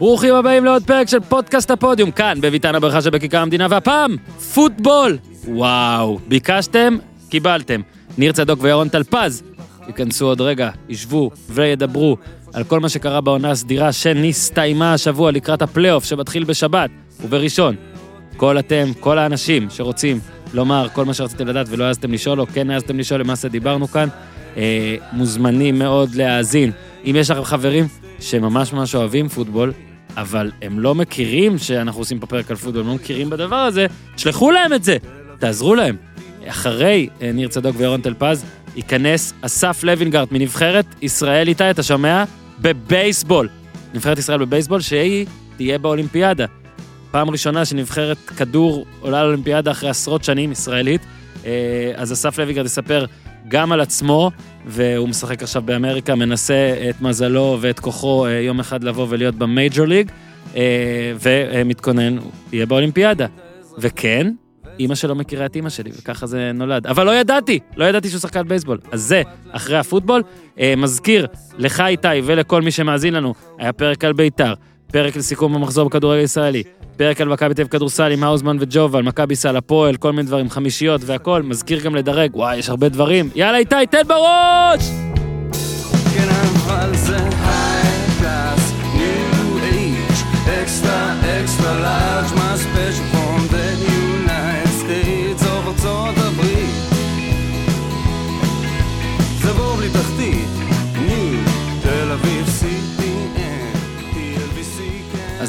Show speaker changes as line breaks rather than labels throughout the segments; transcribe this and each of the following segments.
ברוכים הבאים לעוד פרק של פודקאסט הפודיום, כאן בביתן הברכה שבכיכר המדינה, והפעם, פוטבול! וואו, ביקשתם, קיבלתם. ניר צדוק וירון טלפז ייכנסו עוד רגע, ישבו וידברו על כל מה שקרה בעונה הסדירה שנסתיימה השבוע לקראת הפלייאוף שמתחיל בשבת ובראשון. כל אתם, כל האנשים שרוצים לומר כל מה שרציתם לדעת ולא העזתם לשאול, או כן העזתם לשאול, למעשה דיברנו כאן, אה, מוזמנים מאוד להאזין. אם יש לכם חברים שממש ממש אוהבים פוטבול, אבל הם לא מכירים שאנחנו עושים פה פרק על פוטבול, הם לא מכירים בדבר הזה, תשלחו להם את זה, תעזרו להם. אחרי אה, ניר צדוק וירון טלפז, ייכנס אסף לוינגרט מנבחרת ישראל איתי, אתה שומע? בבייסבול. נבחרת ישראל בבייסבול שהיא תהיה באולימפיאדה. פעם ראשונה שנבחרת כדור עולה לאולימפיאדה אחרי עשרות שנים, ישראלית. אה, אז אסף לוינגרט יספר גם על עצמו, והוא משחק עכשיו באמריקה, מנסה את מזלו ואת כוחו אה, יום אחד לבוא ולהיות במייג'ור ליג, אה, ומתכונן, יהיה באולימפיאדה. וכן, אימא שלו מכירה את אימא שלי, וככה זה נולד. אבל לא ידעתי, לא ידעתי שהוא שחקן בייסבול. אז זה, אחרי הפוטבול. אה, מזכיר לך איתי ולכל מי שמאזין לנו, היה פרק על בית"ר, פרק לסיכום המחזור בכדורגל הישראלי, פרק על מכבי תל אביב כדורסל עם האוזמן וג'ובל, מכבי סל הפועל, כל מיני דברים, חמישיות והכל. מזכיר גם לדרג, וואי, יש הרבה דברים. יאללה איתי, תן בראש!
כן, אבל זה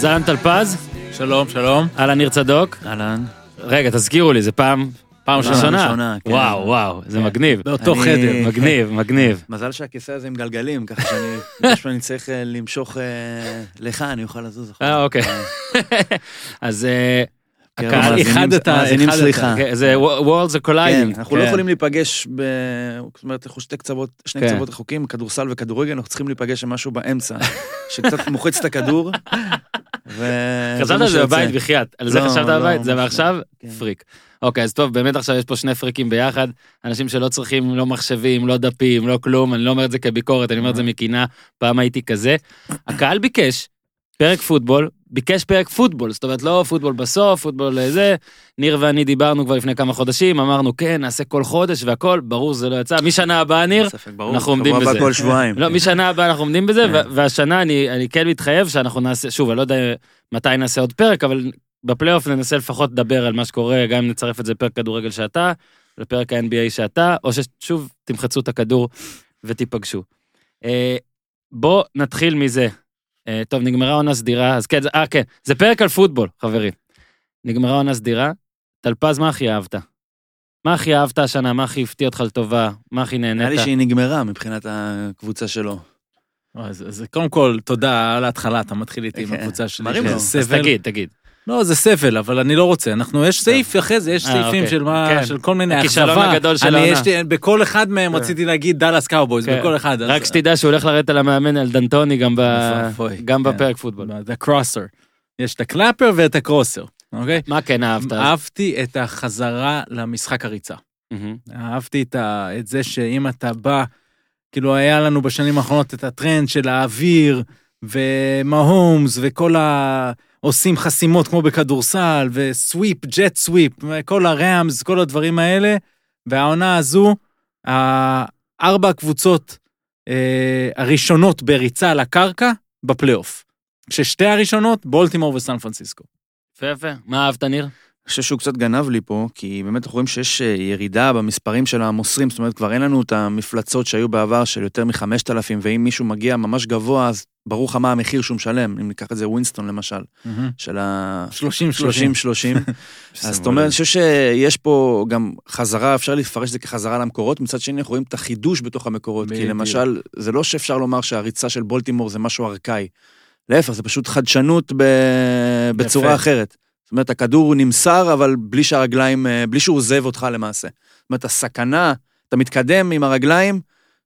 אז אהלן טלפז,
שלום, שלום.
אהלן ניר צדוק.
אהלן.
רגע, תזכירו לי, זה פעם...
פעם
ראשונה.
כן.
וואו, וואו, זה
כן.
מגניב.
באותו
אני-
חדר.
מגניב, מגניב.
מזל שהכיסא הזה עם גלגלים, ככה שאני, בגלל שאני צריך אה, למשוך אה, לך, אני אוכל לזוז אחורה.
אה, אוקיי. אז אה,
כן,
הקהל
איחדת,
מאזינים
איחדת.
סליחה.
כן, זה Worlds are
כן,
colliding.
אנחנו לא
כן.
יכולים להיפגש. זאת אומרת, אנחנו שתי קצוות, שני
כן.
קצוות רחוקים, כדורסל וכדורגל, אנחנו צריכים להיפגש עם משהו באמצע, שקצת מוחץ את הכדור.
חשבת על זה. בבית בחייאת, על זה
לא,
חשבת
לא,
בבית, זה
ממש לא.
מעכשיו?
כן.
פריק. אוקיי, אז טוב, באמת עכשיו יש פה שני פריקים ביחד, אנשים שלא צריכים לא מחשבים, לא דפים, לא כלום, אני לא אומר את זה כביקורת, אני אומר את זה מקינה, פעם הייתי כזה. הקהל ביקש פרק פוטבול, ביקש פרק פוטבול, זאת אומרת לא פוטבול בסוף, פוטבול זה, ניר ואני דיברנו כבר לפני כמה חודשים, אמרנו כן, נעשה כל חודש והכל, ברור זה לא יצא, משנה הבאה ניר. אנחנו עומדים בזה.
כל שבועיים.
לא, משנה הבאה אנחנו עומדים בזה,
כן.
והשנה אני, אני כן מתחייב שאנחנו נעשה, שוב, אני לא יודע מתי נעשה עוד פרק, אבל בפלייאוף ננסה לפחות לדבר על מה שקורה, גם אם נצרף את זה לפרק כדורגל שאתה, לפרק ה-NBA שאתה, או ששוב תמחצו את הכדור ותיפגשו. אה, בוא נתחיל מזה. אה, טוב, נגמרה עונה סדירה, אז כן, אה, כן, זה פרק על פוטבול, חברים. נגמרה עונה סדירה, טלפז, מה הכי אהבת? מה הכי אהבת השנה? מה הכי הפתיע אותך לטובה? מה הכי
נראה לי
נהנית?
שהיא נגמרה מבחינת הקבוצה שלו.
אז, אז קודם כל, תודה על ההתחלה, אתה מתחיל איתי עם
כן.
הקבוצה שלי.
אז. תגיד, תגיד.
לא, זה סבל, אבל אני לא רוצה. אנחנו, יש סעיף אחרי זה, יש
אה,
סעיפים
אוקיי.
של מה,
כן.
של כל מיני
הכישלון
אכזבה.
הגדול של העונה.
בכל אחד מהם רציתי להגיד דאלאס קאובויז,
כן.
בכל אחד.
רק שתדע שהוא הולך לרדת על המאמן על דנטוני גם,
כן.
בפרק פוטבול.
The crosser. יש את ה clapper ואת ה crosser, אוקיי?
מה כן אהבת?
אהבתי את החזרה למשחק הריצה. אהבתי את, זה שאם אתה בא, כאילו היה לנו בשנים האחרונות את הטרנד של האוויר, ומהומס, וכל ה... עושים חסימות כמו בכדורסל, ו sweep, jet sweep, כל הראמס, כל הדברים האלה, והעונה הזו, הארבע הקבוצות אה, הראשונות בריצה על הקרקע, בפלייאוף. כששתי הראשונות, בולטימור וסן פרנסיסקו.
יפה יפה. מה אהבת ניר?
חושב שהוא קצת גנב לי פה, כי באמת אנחנו רואים שיש אה, ירידה במספרים של המוסרים, זאת אומרת, כבר אין לנו את המפלצות שהיו בעבר של יותר מחמשת אלפים, ואם מישהו מגיע ממש גבוה, אז ברור לך מה המחיר שהוא משלם, אם ניקח את זה ווינסטון למשל, של ה...
30-30.
30-30. אז זאת אומרת, אני חושב שיש פה גם חזרה, אפשר לפרש את זה כחזרה למקורות, מצד שני אנחנו רואים את החידוש בתוך המקורות, כי. למשל, זה לא שאפשר לומר שהריצה של בולטימור זה משהו ארכאי. להפך, זה פשוט חדשנות ב... בצורה. אחרת. זאת אומרת, הכדור נמסר, אבל בלי שהרגליים, אה, בלי שהוא עוזב אותך למעשה. זאת אומרת, הסכנה, אתה מתקדם עם הרגליים,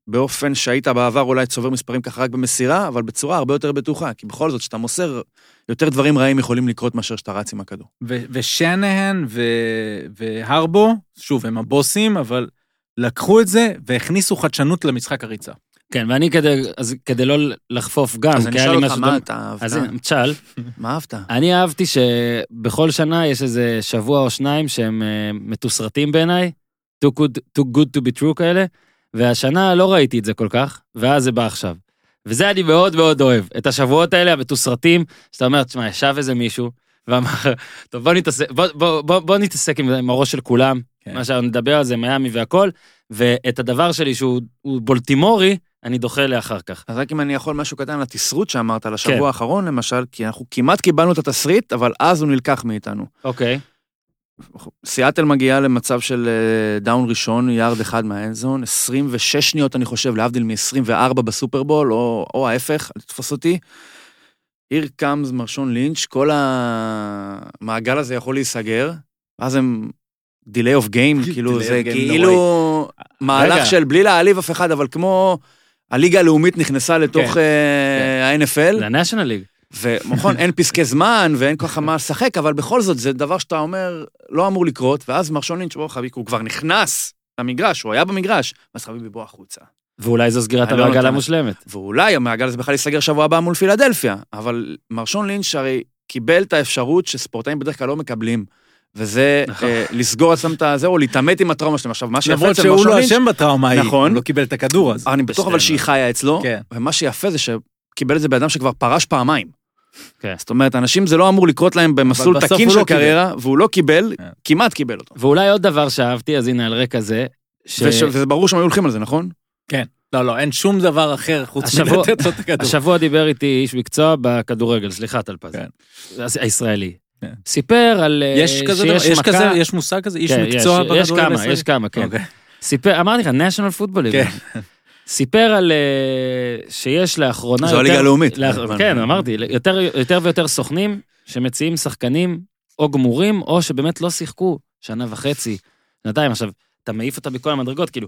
באופן שהיית בעבר אולי צובר מספרים ככה רק במסירה, אבל בצורה הרבה יותר בטוחה, כי בכל זאת, כשאתה מוסר, יותר דברים רעים יכולים לקרות מאשר שאתה רץ עם הכדור.
ושנהן והרבו, שוב, הם הבוסים, אבל לקחו את זה והכניסו חדשנות למשחק הריצה.
כן, ואני כדי, אז כדי לא לחפוף גם,
אז אני אשאל אותך, מה. אתה אהבת?
אז הנה, תשאל.
מה אהבת?
אני אהבתי שבכל שנה יש איזה שבוע או שניים שהם אה, מתוסרטים בעיניי, too good, too good to be true כאלה, והשנה לא ראיתי את זה כל כך, ואז זה בא עכשיו. וזה אני מאוד מאוד אוהב, את השבועות האלה המתוסרטים, שאתה אומר, תשמע, ישב איזה מישהו, ואמר, טוב, בוא נתעסק, בוא, בוא, בוא, בוא נתעסק עם, עם הראש של כולם,
כן.
מה שנדבר על זה, מיאמי והכל, ואת הדבר שלי שהוא הוא בולטימורי, אני דוחה לאחר כך.
אז רק אם אני יכול משהו קטן לתסרוט שאמרת, לשבוע
כן.
האחרון למשל, כי אנחנו כמעט קיבלנו את התסריט, אבל אז הוא נלקח מאיתנו.
אוקיי,
סיאטל מגיעה למצב של אה, down ראשון, יארד אחד מה end zone, 26 שניות אני חושב, להבדיל מ-24 בסופרבול, או, או ההפך, אל תתפוס אותי. Here comes מרשון לינץ', כל המעגל הזה יכול להיסגר, ואז הם delay of game, כאילו זה כאילו מהלך. של בלי להעליב אף אחד, אבל כמו הליגה הלאומית נכנסה לתוך
כן,
אה, ה-NFL,
לנשיונל ליג.
ונכון, אין פסקי זמן ואין כל כך מה לשחק, אבל בכל זאת, זה דבר שאתה אומר, לא אמור לקרות, ואז מרשון לינץ', בוא חביבי, הוא כבר נכנס למגרש, הוא היה במגרש, אז חביבי, בוא החוצה.
ואולי זו סגירת
לא
המעגל. המושלמת.
ואולי המעגל הזה בכלל ייסגר שבוע הבא מול פילדלפיה, אבל מרשון לינץ' הרי קיבל את האפשרות שספורטאים בדרך כלל לא מקבלים, וזה
נכון.
אה, לסגור עצמם את הזה, או להתעמת עם הטראומה שלהם. עכשיו, מה שיפה
למרות
אצל
שהוא
מרשון
לא
לינץ',
אשם בטראומה ההיא,
נכון.
הוא לא קיבל את הכדור אז.
אני בטוח אבל שהיא חיה אצלו,
כן.
ומה שיפה זה שקיבל את זה באדם שכבר פרש פעמיים.
כן.
זאת אומרת, אנשים זה לא אמור לקרות להם במסלול תקין של
לא קיבל.
קריירה, והוא לא קיבל,
כן.
כמעט קיבל אותו.
ואולי עוד דבר שאהבתי, אז הנה על רקע זה, ש...
וש- וזה ברור שהם היו הולכים על זה, נכון?
לא, לא, אין שום דבר אחר חוץ
השבוע-
מלתת לו את הכדור.
השבוע דיבר איתי איש מקצוע בכדורגל, סליחה טלפז.
כן.
הישראלי. סיפר על אה,
יש כזה דבר, יש
מכה...
כזה, יש מושג כזה, איש
כן,
מקצוע
יש, יש
בכדורגל
כמה,
הישראלי?
יש כמה, כן.
אוקיי.
סיפר, אמרתי לך, national football
כן.
סיפר על אה, שיש לאחרונה...
זו הליגה הלאומית.
לאח- כן, אמרתי, יותר יותר ויותר סוכנים שמציעים שחקנים או גמורים, או שבאמת לא שיחקו שנה וחצי, שנתיים. עכשיו, אתה מעיף אותה בכל המדרגות, כאילו,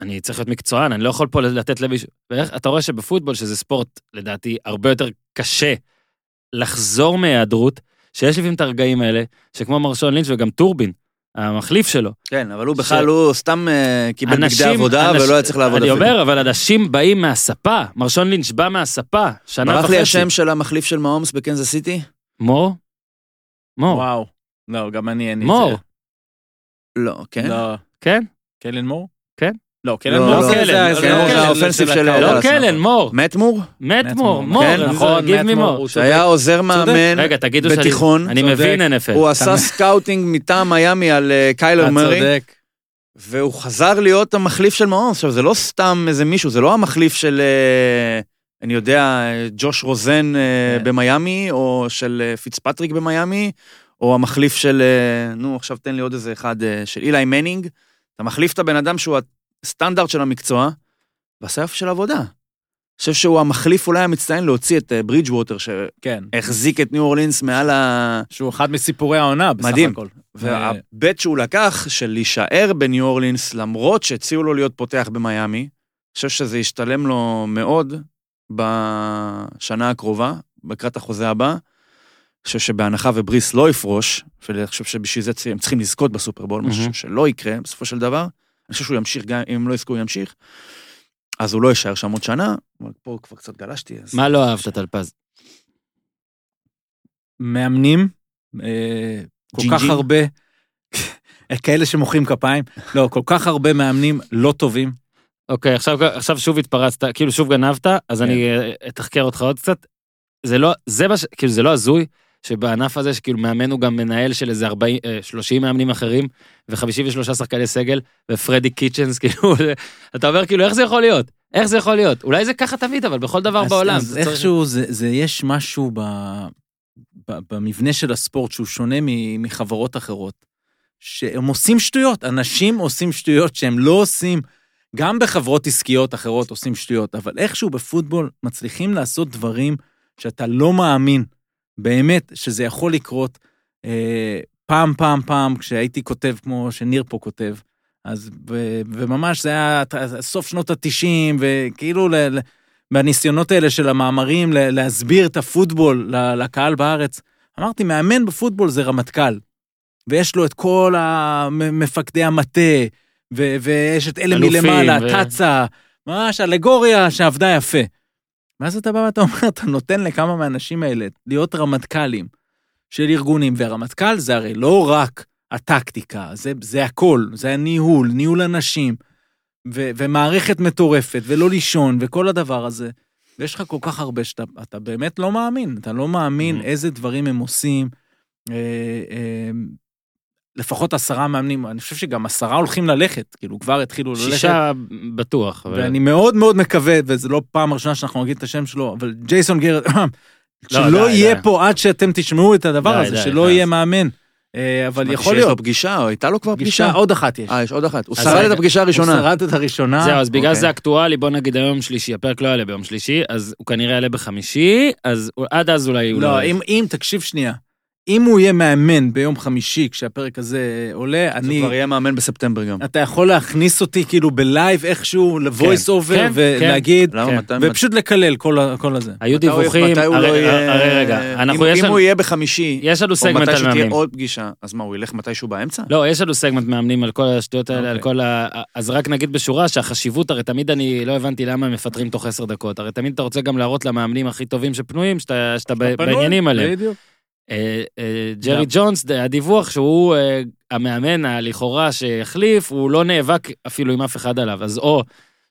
אני צריך להיות מקצוען, אני לא יכול פה לתת למישהו... אתה רואה שבפוטבול, שזה ספורט, לדעתי, הרבה יותר קשה לחזור מהיעדרות, שיש לפעמים את הרגעים האלה, שכמו מרשון לינץ' וגם טורבין, המחליף שלו,
כן, אבל הוא בכלל, הוא סתם אה, קיבל בגדי
אנשים-
עבודה
אנש-
ולא היה צריך לעבוד
אני
אפילו.
אומר, אבל אנשים באים מהספה, מרשון לינץ' בא מהספה, שנה
ברח
וחצי.
לי השם של המחליף של מהומס בקנזס סיטי?
מור? מור,
וואו. לא, גם אני אין לי את
מור,
זה.
לא, כן?
לא,
כן?
קלן מור? לא, קלן
לא,
מור
לא
זה-
קלן,
זה-
לא
זה-
קלן,
זה-
האופנסיב של-.
לא קלן,
נכון.
מור,
מאט מור?
מת מור,
מור.
כן,
נכון,
גיב
מאט
מי
מור,
שהיה עוזר מאמן בתיכון.
אני. מבין NFL.
הוא עשה סקאוטינג מטעם מיאמי על אה, קיילר
אתה
מרי,
צודק.
והוא חזר להיות המחליף של מהומס. עכשיו, זה לא סתם איזה מישהו, זה לא המחליף של, אה, אני יודע, ג'וש רוזן אה,
כן.
במיאמי, או של פיצפטריק במיאמי, או המחליף של, נו, עכשיו תן לי עוד איזה אחד, של אילי מנינג. אתה מחליף את הבן אדם שהוא הסטנדרט של המקצוע, ועשה יופי של עבודה. אני חושב שהוא המחליף אולי המצטיין להוציא את אה, ברידג' ווטר,
כן.
שהחזיק את ניו אורלינס מעל ה...
שהוא אחד מסיפורי העונה בסך
מדהים.
הכל.
וה bet שהוא לקח של להישאר בניו אורלינס, למרות שהציעו לו להיות פותח במיאמי, אני חושב שזה ישתלם לו מאוד בשנה הקרובה, לקראת החוזה הבא. אני חושב שבהנחה ובריס לא יפרוש, ואני חושב שבשביל זה הם צריכים לזכות בסופרבול. משהו שלא יקרה בסופו של דבר. אני חושב שהוא ימשיך, גם אם לא יזכו הוא ימשיך. אז הוא לא יישאר שם עוד שנה, אבל פה כבר קצת גלשתי. אז...
מה לא אהבת, טלפז?
מאמנים, אה, כל כך? הרבה, כאלה שמוחאים כפיים, לא, כל כך הרבה מאמנים לא טובים.
אוקיי, עכשיו עכשיו שוב התפרצת, כאילו שוב גנבת, אז
כן.
אני אה, אתחקר אותך עוד קצת. זה לא, זה מה ש... כאילו זה לא הזוי, שבענף הזה, שכאילו מאמן הוא גם מנהל של איזה 40, אה, 30 מאמנים אחרים, ו-53 שחקני סגל, ופרדי קיצ'נס, כאילו, אתה אומר כאילו, איך זה יכול להיות? איך זה יכול להיות? אולי זה ככה תמיד, אבל בכל דבר
אז-
בעולם.
אז
זה צריך-
איכשהו זה, זה יש משהו ב, ב, במבנה של הספורט שהוא שונה מ, מחברות אחרות, שהם עושים שטויות, אנשים עושים שטויות שהם לא עושים, גם בחברות עסקיות אחרות עושים שטויות, אבל איכשהו בפוטבול מצליחים לעשות דברים שאתה לא מאמין, באמת, שזה יכול לקרות. אה, פעם, פעם, פעם, כשהייתי כותב כמו שניר פה כותב, אז, ו, וממש זה היה סוף שנות ה-90, וכאילו ל, ל, בניסיונות האלה של המאמרים ל- להסביר את הפוטבול לקהל בארץ, אמרתי, מאמן בפוטבול זה רמטכ"ל, ויש לו את כל המפקדי המטה, ו- ויש את אלה מלמעלה,
ו-
תצה, ממש אלגוריה שעבדה יפה. ואז אתה בא ואתה אומר, אתה נותן לכמה מהאנשים האלה להיות רמטכ"לים של ארגונים, והרמטכ"ל זה הרי לא רק הטקטיקה, זה, זה הכל, זה הניהול, ניהול אנשים, ו, ומערכת מטורפת, ולא לישון, וכל הדבר הזה. ויש לך כל כך הרבה שאתה אתה באמת לא מאמין, אתה לא מאמין
Mhm.
איזה דברים הם עושים. אה, אה, לפחות עשרה מאמנים, אני חושב שגם עשרה הולכים ללכת, כאילו כבר התחילו ללכת.
שישה בטוח. אבל-
ואני מאוד מאוד מקווה, וזו לא פעם ראשונה שאנחנו נגיד את השם שלו, אבל ג'ייסון גרד, שלא
די,
יהיה
די.
פה עד שאתם תשמעו את הדבר
די,
הזה,
די,
שלא
די.
יהיה מאמן. אה, אבל יכול
שיש לו
להיות.
פגישה, או הייתה לו כבר
פגישה? עוד אחת יש.
אה, יש עוד אחת. הוא שרד את הפגישה
הוא
הראשונה.
שרד את הראשונה.
זהו, אז בגלל
אוקיי.
זה אקטואלי, בוא נגיד היום שלישי, הפרק לא יעלה ביום שלישי, אז הוא כנראה יעלה בחמישי, אז הוא- עד אז אולי הוא
לא,
לא...
אם, תקשיב שנייה, אם הוא יהיה מאמן ביום חמישי, כשהפרק הזה עולה,
הוא
אני...
כבר יהיה מאמן בספטמבר גם.
אתה יכול להכניס אותי כאילו ב live איכשהו, ל voice over,
כן,
ולהגיד,
למה?
כן.
מתי...
ופשוט לקלל כל כל הזה.
היו
מתי
דיווחים,
מתי הוא
הרי-
לא יהיה...
הרי רגע, אנחנו,
אם-
יש
אם
לנו-
הוא יהיה בחמישי,
יש לנו
או
סגמנט
מתי
על
שתהיה
מאמנים.
עוד פגישה, אז מה, הוא ילך מתישהו באמצע?
לא, יש לנו סגמנט מאמנים על כל השטויות האלה, על
אוקיי.
כל ה... אז רק נגיד בשורה שהחשיבות, הרי תמיד אני לא הבנתי למה הם מפטרים תוך עשר דקות. הרי תמיד אתה רוצה גם להראות למאמנים הכי טובים שפנויים, שאתה שאתה בעניינים עליהם.
בדיוק.
אה, אה, ג'רי ג'ונס, הדיווח שהוא אה, המאמן הלכאורה שיחליף, הוא לא נאבק אפילו עם אף אחד עליו. אז או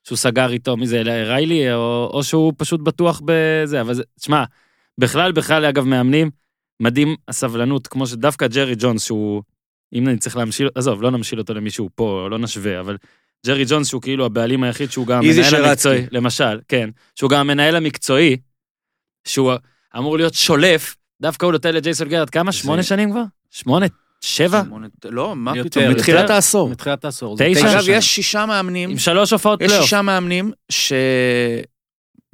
שהוא סגר איתו, מי זה, ריילי, או, או שהוא פשוט בטוח בזה. אבל תשמע, בכלל, בכלל, אגב, מאמנים, מדהים הסבלנות, כמו שדווקא ג'רי ג'ונס, שהוא, אם אני צריך להמשיל, עזוב, לא נמשיל אותו למישהו פה, לא נשווה, אבל ג'רי ג'ונס, שהוא כאילו הבעלים היחיד, שהוא גם המנהל. המקצועי, למשל, כן, שהוא גם המנהל המקצועי, שהוא אמור להיות שולף, דווקא הוא נותן לג'ייסון גרט, כמה? שמונה שנים כבר? שמונה? שבע?
לא, מה פתאום. מתחילת העשור.
מתחילת העשור.
תשע?
אגב. יש שישה מאמנים,
עם שלוש הופעות
יש
פלייאוף.
שישה מאמנים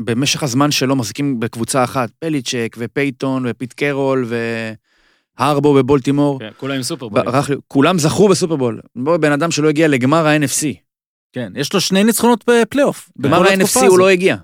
שבמשך הזמן שלו מחזיקים בקבוצה אחת, בליצ'ק ופייתון ופיט קרול והרבו בבולטימור.
כן, כולם עם
לי- כולם זכו בסופרבול. בוא, בן אדם שלא הגיע לגמר ה-NFC.
כן, יש לו שני ניצחונות בפלייאוף.
גמר ה-NFC הוא. לא הגיע.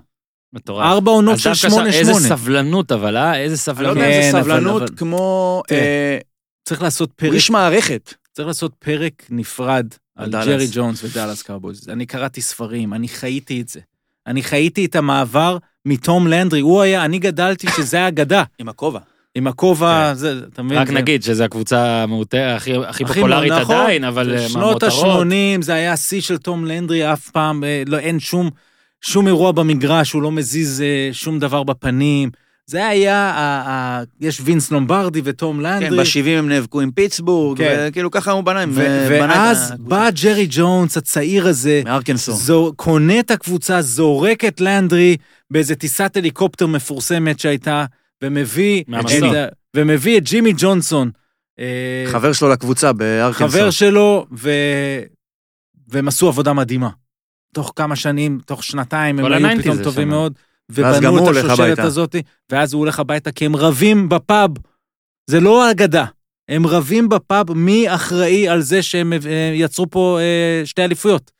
מטורף.
ארבע עונות של שמונה
שם- איזה
שמונה.
סבלנות אבל, אה? איזה
אני לא
סבלנות.
יודע אם
כן,
זה
אבל-
סבלנות
אבל-
כמו...
תראה,
אה,
צריך לעשות
הוא
פרק,
איש מערכת.
צריך לעשות פרק נפרד על. ג'רי ג'ונס ודאלאס קאובויז. אני קראתי ספרים, אני חייתי את זה. אני חייתי את המעבר מתום לנדרי, הוא היה, אני גדלתי שזה האגדה.
עם הכובע.
עם הכובע,
כן.
זה, אתה מבין?
רק נגיד שזו הקבוצה המעוטה הכי הכי פופולרית
נכון,
עדיין, אבל אה,
שנות
מהמותרות.
ה-80 זה היה השיא של תום לנדרי, אף פעם, אה, לא, אין שום, שום אירוע במגרש, הוא לא מזיז אה, שום דבר בפנים. זה היה, ה, ה, יש וינס לומברדי ותום
כן,
לנדרי.
ב-70 הם נאבקו עם פיטסבורג,
כן.
וכאילו ככה הוא בנה.
ו-
אה, בנה את
ואז. בא ג'רי ג'ונס, הצעיר הזה,
מארקנסו.
זו, קונה את הקבוצה, זורק את לנדרי באיזה טיסת הליקופטר מפורסמת שהייתה, ומביא. את, ומביא את ג'ימי ג'ונסון. אה,
חבר שלו לקבוצה בארקנסו.
חבר שלו, ו... והם עשו עבודה מדהימה. תוך כמה שנים, תוך שנתיים, הם היו
ה-90s
פתאום טובים
שם.
מאוד, ובנו את השושלת. הזאת, ואז הוא הולך הביתה כי הם רבים בפאב. זה לא אגדה. הם רבים בפאב מי אחראי על זה שהם אה, יצרו פה אה, שתי אליפויות.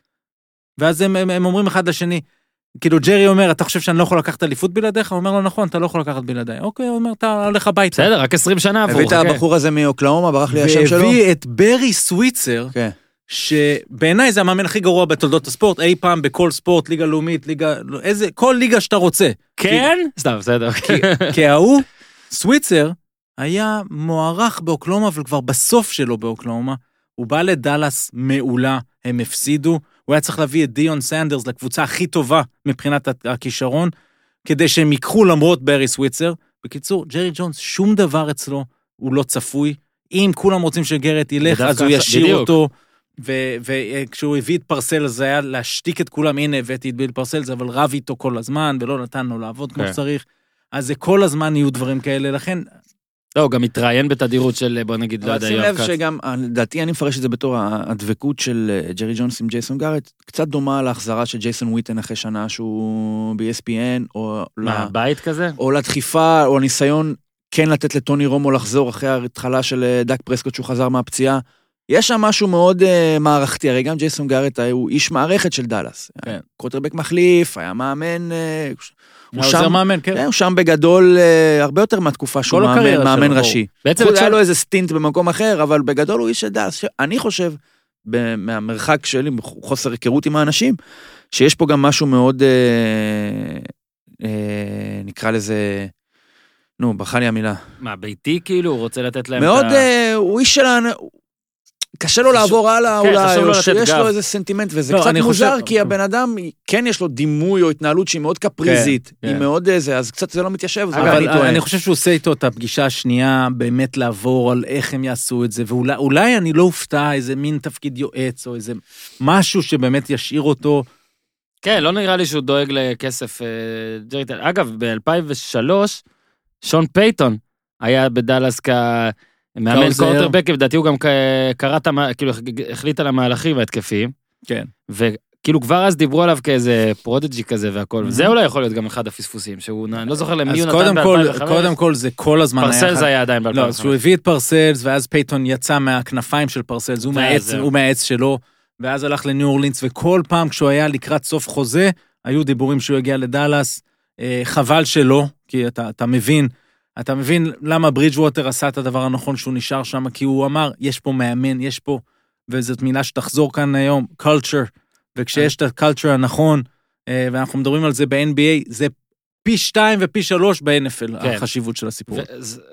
ואז הם, הם, הם אומרים אחד לשני, כאילו ג'רי אומר, אתה חושב שאני לא יכול לקחת אליפות בלעדיך? הוא אומר לו, נכון, אתה לא יכול לקחת בלעדיי. אוקיי, הוא אומר, אתה הולך הביתה.
בסדר, רק 20 שנה עברו.
הביא את
חכה.
הבחור הזה מאוקלאומה, ברח לי השם שלו.
והביא את ברי סוויצר,
כן.
שבעיניי זה המאמן הכי גרוע בתולדות הספורט, אי פעם בכל ספורט, ליגה לאומית, ליגה, איזה, כל ליגה שאתה רוצה.
כן? סתם, בסדר.
כי, כי ההוא, סוויצר, היה מוערך באוקלאומה, אבל כבר בסוף שלו באוקלאומה. הוא בא לדאלאס מעולה, הם הפסידו, הוא היה צריך להביא את דיון סנדרס לקבוצה הכי טובה מבחינת הכישרון, כדי שהם ייקחו למרות ברי סוויצר. בקיצור, ג'רי ג'ונס, שום דבר אצלו הוא לא צפוי. אם כולם רוצים שגרט ילך, אז הוא ישאיר
בדיוק.
אותו. וכשהוא הביא את פרסלס זה היה להשתיק את כולם, הנה הבאתי את ביל פרסלס, אבל רב איתו כל הזמן ולא נתן לו לעבוד כמו
כן.
שצריך. אז זה כל הזמן יהיו דברים כאלה, לכן
לא, הוא גם מתראיין בתדירות של, בוא נגיד, לא
אבל
יודע,
שים
יואב
לב
כץ.
שגם, לדעתי אני מפרש את זה בתור הדבקות של אה, ג'רי ג'ונס עם ג'ייסון גארט, קצת דומה להחזרה של ג'ייסון וויטן אחרי שנה שהוא ב-ESPN, או
מה, בית כזה?
או לדחיפה, או הניסיון כן לתת לטוני רומו לחזור אחרי ההתחלה של אה, דק פרסקוט שהוא חזר מהפציעה. יש שם משהו מאוד uh, מערכתי, הרי גם ג'ייסון גארט הוא איש מערכת של דאלאס.
כן.
קוטרבק מחליף, היה מאמן, אה, הוא שם,
מאמן, כן.
כן, הוא שם בגדול אה, הרבה יותר מהתקופה שהוא מאמן, מאמן ראשי.
בעצם
חוץ היה לו איזה סטינט במקום אחר, אבל בגדול הוא איש של דאלאס. אני חושב, מהמרחק שלי, חוסר היכרות עם האנשים, שיש פה גם משהו מאוד, אה, אה, נקרא לזה, נו, ברחה לי המילה.
מה, ביתי כאילו? הוא רוצה לתת להם
מאוד,
את ה...
אה, הוא איש שלנו, קשה לו לעבור הלאה
כן,
אולי, או שיש. לו איזה סנטימנט, וזה
לא,
קצת מוזר,
חושב-
כי הבן אדם, כן יש לו דימוי או התנהלות שהיא מאוד קפריזית,
כן,
היא
כן.
מאוד איזה, אז קצת זה לא מתיישב, אולי
אבל
אני טועה.
אני חושב שהוא עושה איתו את הפגישה השנייה, באמת לעבור על איך הם יעשו את זה, ואולי אולי אני לא אופתע איזה מין תפקיד יועץ, או איזה משהו שבאמת ישאיר אותו.
כן, לא נראה לי שהוא דואג לכסף אה. אגב, ב-2003, שון פייתון היה בדאלאס כמאמן
כעוזר.
קורטרבק, לדעתי הוא גם קרא את. כאילו, החליט על המהלכים ההתקפיים,
כן.
וכאילו כבר אז דיברו עליו כאיזה prodigy כזה והכל,
Mhm.
וזה אולי יכול להיות גם אחד הפספוסים, שהוא, אני לא זוכר למי
אז
הוא נתן
כל,
ב-2005.
קודם כל זה כל הזמן היה...
פרסלס
אחד-
זה היה עדיין ב-2005.
לא, אז שהוא הביא את פרסלס, ואז פייתון יצא מהכנפיים של פרסלס, הוא
זה
מהעץ. הוא שלו, ואז הלך לניו אורלינס, וכל פעם כשהוא היה לקראת סוף חוזה, היו דיבורים שהוא יגיע לדאלאס. אה, חבל שלא, כי אתה מבין, אתה מבין למה ברידג'ווטר עשה את הדבר הנכון שהוא נשאר שם, כי הוא אמר, יש פה מאמן, יש פה, וזאת מילה שתחזור כאן היום, culture, וכשיש את ה-culture הנכון, אה, ואנחנו מדברים על זה ב-NBA, זה פי שתיים ופי שלוש ב-NFL,
כן.
החשיבות של הסיפור.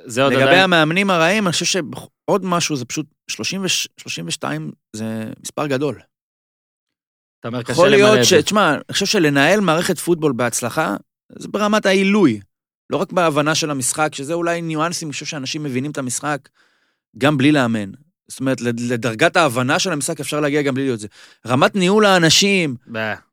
זה עוד
לגבי
עדיין...
המאמנים הרעים, אני חושב שעוד משהו, זה פשוט 30 ו- 32 זה מספר גדול.
אתה אומר, קשה
יכול
למלא
להיות
את
ש...
זה.
תשמע, אני חושב שלנהל מערכת פוטבול בהצלחה, זה ברמת העילוי. לא רק בהבנה של המשחק, שזה אולי ניואנסים, אני חושב שאנשים מבינים את המשחק גם בלי לאמן. זאת אומרת, לד- לדרגת ההבנה של המשחק אפשר להגיע גם בלי להיות זה. רמת ניהול האנשים,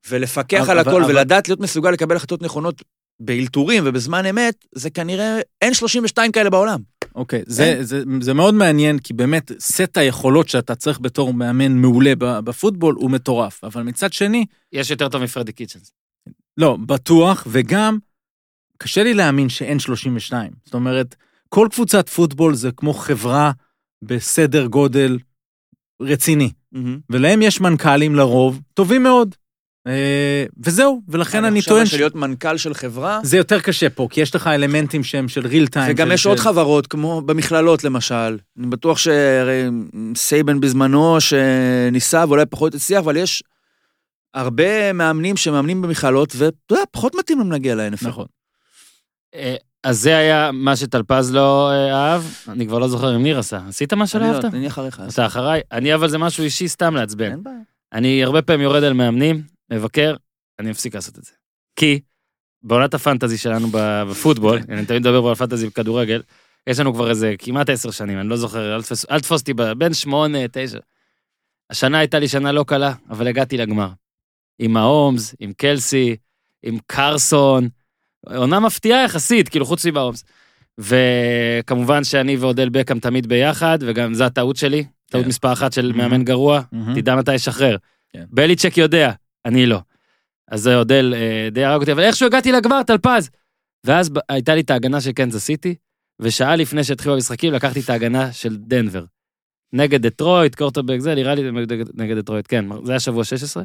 ולפקח על הכל,
אבל-
ולדעת להיות מסוגל לקבל החלטות נכונות באלתורים ובזמן אמת, זה כנראה, אין 32 כאלה בעולם.
אוקיי, זה, זה, זה מאוד מעניין, כי באמת סט היכולות שאתה צריך בתור מאמן מעולה ב- בפוטבול הוא מטורף. אבל מצד שני,
יש יותר טוב מפרדי קיצ'נס.
לא, בטוח, וגם קשה לי להאמין שאין 32. זאת אומרת, כל קבוצת פוטבול זה כמו חברה בסדר גודל רציני, ולהם יש מנכ"לים לרוב טובים מאוד. אה, וזהו, ולכן אני טוען
ש... להיות מנכ"ל של חברה,
שזה יותר קשה פה, כי יש לך אלמנטים שהם של real time.
וגם יש עוד חברות, כמו במכללות למשל. אני בטוח שסייבן בזמנו, שניסה ואולי פחות הצליח, אבל יש הרבה מאמנים שמאמנים במכללות, ואתה יודע, פחות מתאים להם להגיע ל-NFL.
נכון.
אה, אז זה היה מה שטלפז לא אה, אהב, אני כבר לא זוכר אם ניר עשה. עשית מה שלא
אני
אהבת?
לא- אני אחריך.
אתה אחריי? אני אבל זה משהו אישי סתם לעצבן.
אין בעיה.
אני הרבה פעמים יורד על מאמנים, מבקר, אני מפסיק לעשות את זה. כי בעונת הפנטזי שלנו בפוטבול, אני תמיד מדבר על פנטזי בכדורגל, יש לנו כבר איזה כמעט עשר שנים, אני לא זוכר, אל תפס- אל תתפוס אותי בין שמונה, תשע. השנה הייתה לי שנה לא קלה, אבל הגעתי לגמר. עם ההומס, עם קלסי, עם קרסון, עונה מפתיעה יחסית, כאילו חוץ מבהומס. וכמובן שאני ואודל בקאם תמיד ביחד, וגם זו הטעות שלי, טעות
כן.
מספר אחת של
Mhm.
מאמן גרוע,
מהמם.
תדע מתי לשחרר.
כן.
בליצ'ק יודע, אני לא. אז זה אודל אה, די הרג אותי, אבל איכשהו הגעתי לגמר, טלפז. ואז הייתה לי את ההגנה של קנזס סיטי, ושעה לפני שהתחילו המשחקים לקחתי את ההגנה של דנבר. נגד דטרויט, קורטרבק זה, נראה לי נגד, דטרויט, כן, זה היה שבוע 16.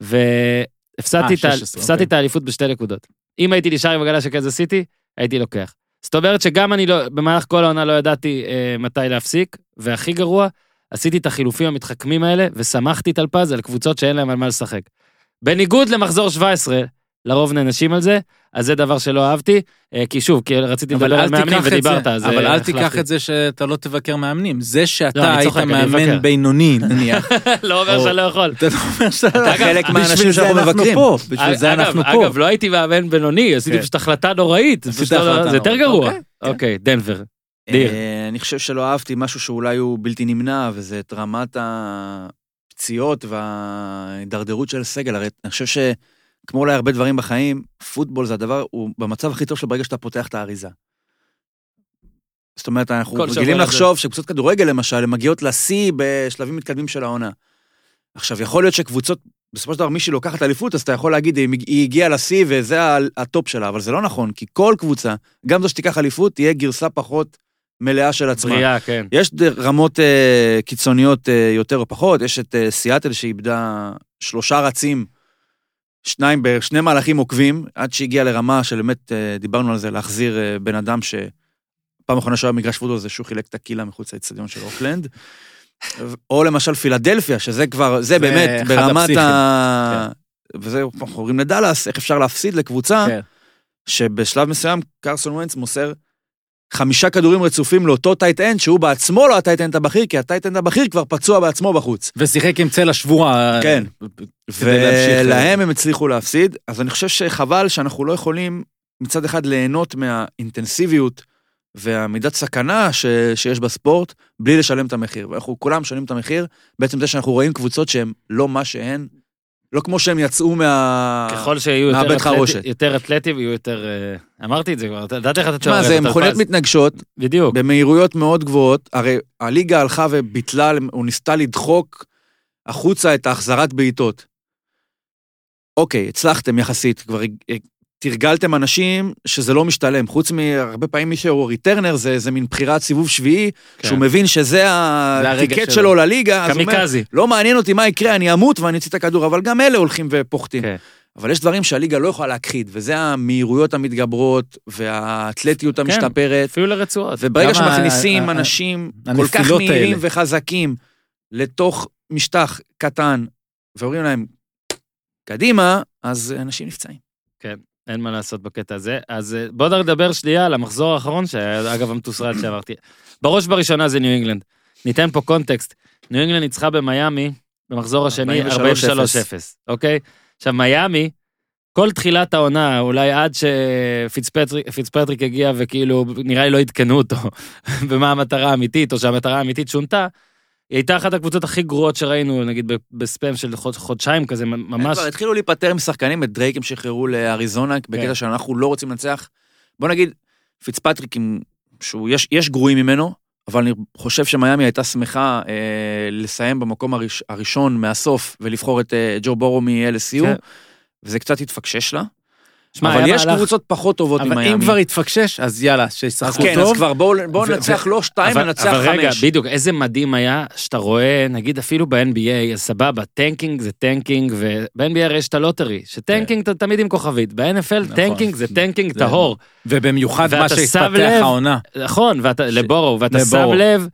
והפסדתי
אה,
את ה-
16,
הפסדתי
אוקיי.
את האליפות בשתי נקודות. אם הייתי נשאר עם הגנה של קנזס סיטי, הייתי לוקח. זאת אומרת שגם אני לא, במהלך כל העונה לא ידעתי אה, מתי להפסיק, והכי גרוע, עשיתי את החילופים המתחכמים האלה, ושמחתי טלפז על קבוצות שאין להם על מה לשחק. בניגוד למחזור 17, לרוב נענשים על זה, אז זה דבר שלא אהבתי, אה, כי שוב, כי רציתי
אבל
לדבר
אל
על מאמנים ודיברת,
זה,
אז
אבל
אה,
אל תיקח. את זה שאתה לא תבקר מאמנים. זה
לא,
שאתה היית. מאמן בינוני, נניח.
לא אומר
או-
שאני לא יכול.
אתה לא אומר שאתה...
אתה חלק מהאנשים שאנחנו
אנחנו
מבקרים.
בשביל זה אנחנו פה.
אגב, לא הייתי מאמן בינוני, עשיתי
כן.
פשוט החלטה נוראית. זה לא- יותר גרוע.
אוקיי, כן.
אוקיי, דנבר. דיר.
אה, אני חושב שלא אהבתי משהו שאולי הוא בלתי נמנע, וזה את רמת הפציעות וההידרדרות של הסגל. הרי אני חושב שכמו אולי הרבה דברים בחיים, פוטבול זה הדבר, הוא במצב הכי טוב שלו ברגע שאתה פותח את האריזה. זאת אומרת, אנחנו רגילים. לחשוב שקבוצות כדורגל למשל, הן מגיעות לשיא בשלבים מתקדמים של העונה. עכשיו, יכול להיות שקבוצות, בסופו של דבר מי שלוקחת אליפות, אז אתה יכול להגיד, היא הגיעה לשיא וזה הטופ שלה, אבל זה לא נכון, כי כל קבוצה, גם זו שתיקח אליפות, תהיה גרסה פחות מלאה של עצמה.
בריאה, כן.
יש רמות אה, קיצוניות אה, יותר או פחות, יש את אה, סיאטל שאיבדה שלושה רצים, שניים בשני מהלכים עוקבים, עד שהגיעה לרמה של באמת, אה, דיברנו על זה, להחזיר אה, בן אדם שפעם אחרונה שהיה במגרש פוטבול זה שהוא חילק טקילה מחוץ לאצטדיון של אוקלנד. או למשל פילדלפיה, שזה כבר, זה
זה
באמת ברמת. ה... וזה, אנחנו עוברים לדאלאס, איך אפשר להפסיד לקבוצה
כן.
שבשלב מסוים קרסון וונץ מוסר חמישה כדורים רצופים לאותו tight end, שהוא בעצמו לא ה tight end הבכיר, כי ה tight end הבכיר כבר פצוע בעצמו בחוץ.
ושיחק עם צלע שבורה.
כן.
להמשיך,
ולהם הם הצליחו להפסיד, אז אני חושב שחבל שאנחנו לא יכולים מצד אחד ליהנות מהאינטנסיביות והמידת סכנה ש... שיש בספורט, בלי לשלם את המחיר. ואנחנו כולם משלמים את המחיר, בעצם זה שאנחנו רואים קבוצות שהן לא מה שהן, לא כמו שהם יצאו מה...
ככל שיהיו יותר
חרושת.
יותר אתלטים, יהיו יותר... אה, אמרתי את זה כבר, אתה- ידעתי איך אתה
תשמע, זה מכוניות מתנגשות,
בדיוק.
במהירויות מאוד גבוהות, הרי הליגה הלכה וביטלה, הוא ניסתה לדחוק החוצה את ההחזרת בעיטות. אוקיי, הצלחתם יחסית, כבר תרגלתם אנשים שזה לא משתלם, חוץ מהרבה פעמים מי שהוא ריטרנר זה, זה מין בחירת סיבוב שביעי,
כן.
שהוא מבין שזה הטיקט
שלו.
שלו לליגה, אז הוא אומר. לא מעניין אותי מה יקרה, אני אמות ואני אוציא את הכדור, אבל גם אלה הולכים ופוחתים.
כן.
אבל יש דברים שהליגה לא יכולה להכחיד, וזה המהירויות המתגברות, והאתלטיות המשתפרת.
אפילו לרצועות.
וברגע שמכניסים
ה- ה-
אנשים כל כך מהירים
האלה.
וחזקים לתוך משטח קטן, ואומרים להם, קדימה, אז אנשים נפצעים.
אין מה לעשות בקטע הזה. אז אה, בוא נדבר שנייה על המחזור האחרון, שאגב המתוסרט שעברתי. בראש ובראשונה זה ניו אינגלנד. ניתן פה קונטקסט. ניו אינגלנד ניצחה במיאמי במחזור השני
43-0.
43-0, אוקיי? עכשיו מיאמי, כל תחילת העונה, אולי עד שפיצפטריק הגיע וכאילו נראה לי לא עדכנו אותו במה המטרה האמיתית, או שהמטרה האמיתית שונתה, היא הייתה אחת הקבוצות הכי גרועות שראינו, נגיד ב span של חוד- חודשיים כזה, ממש...
כבר התחילו להיפטר עם שחקנים, את דרייק הם שחררו לאריזונה,
כן.
בקטע שאנחנו לא רוצים לנצח. בוא נגיד, פיצפטריק, שהוא, יש, יש גרועים ממנו, אבל אני חושב שמיאמי הייתה שמחה אה, לסיים במקום הראש, הראשון מהסוף ולבחור את אה, ג'ו בורו מ-LSU,
כן.
וזה קצת התפקשש לה.
שמע,
אבל יש
מהלך-
קבוצות פחות טובות
אבל
ממיאמי.
אם כבר התפקשש, אז יאללה, שישחקו
כן,
טוב.
אז כבר בואו
ו-
ננצח לא שתיים,
אבל,
ננצח
אבל רגע,
חמש.
בדיוק, איזה מדהים היה שאתה רואה, נגיד אפילו ב-NBA, אז סבבה, tanking זה tanking, וב-NBA הרי יש את ה lottery, ש tanking אתה תמיד עם כוכבית, ב-NFL
נכון.
tanking זה tanking
זה-
טהור,
ובמיוחד מה שהתפתח העונה.
נכון, ואתה, לבורו, ואתה שם. לב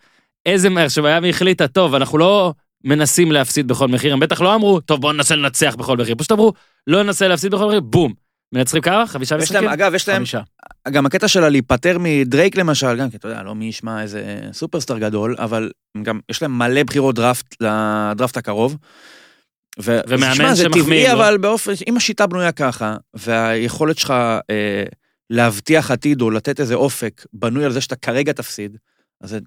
איזה מהר שמיאמי החליטה, טוב, אנחנו לא מנסים להפסיד בכל מחיר, הם בטח לא אמרו, טוב, בואו ננסה לנצח בכל מחיר, פשוט אמרו, לא ננסה להפסיד בכל מחיר, בום. מנצחים כמה? חמישה
יש
משחקים?
אגב, יש להם,
חמישה.
גם הקטע שלה להיפטר מדרייק למשל, גם כי אתה יודע, לא מי ישמע איזה superstar גדול, אבל גם, יש להם מלא בחירות דראפט לדראפט הקרוב. ו-
ומאמן
תשמע, זה
שמחמיאים
טבעי,
לו.
אבל באופן, אם השיטה בנויה ככה, והיכולת שלך אה, להבטיח עתיד או לתת איזה אופק בנוי על זה שאתה כרגע תפסיד, אז זה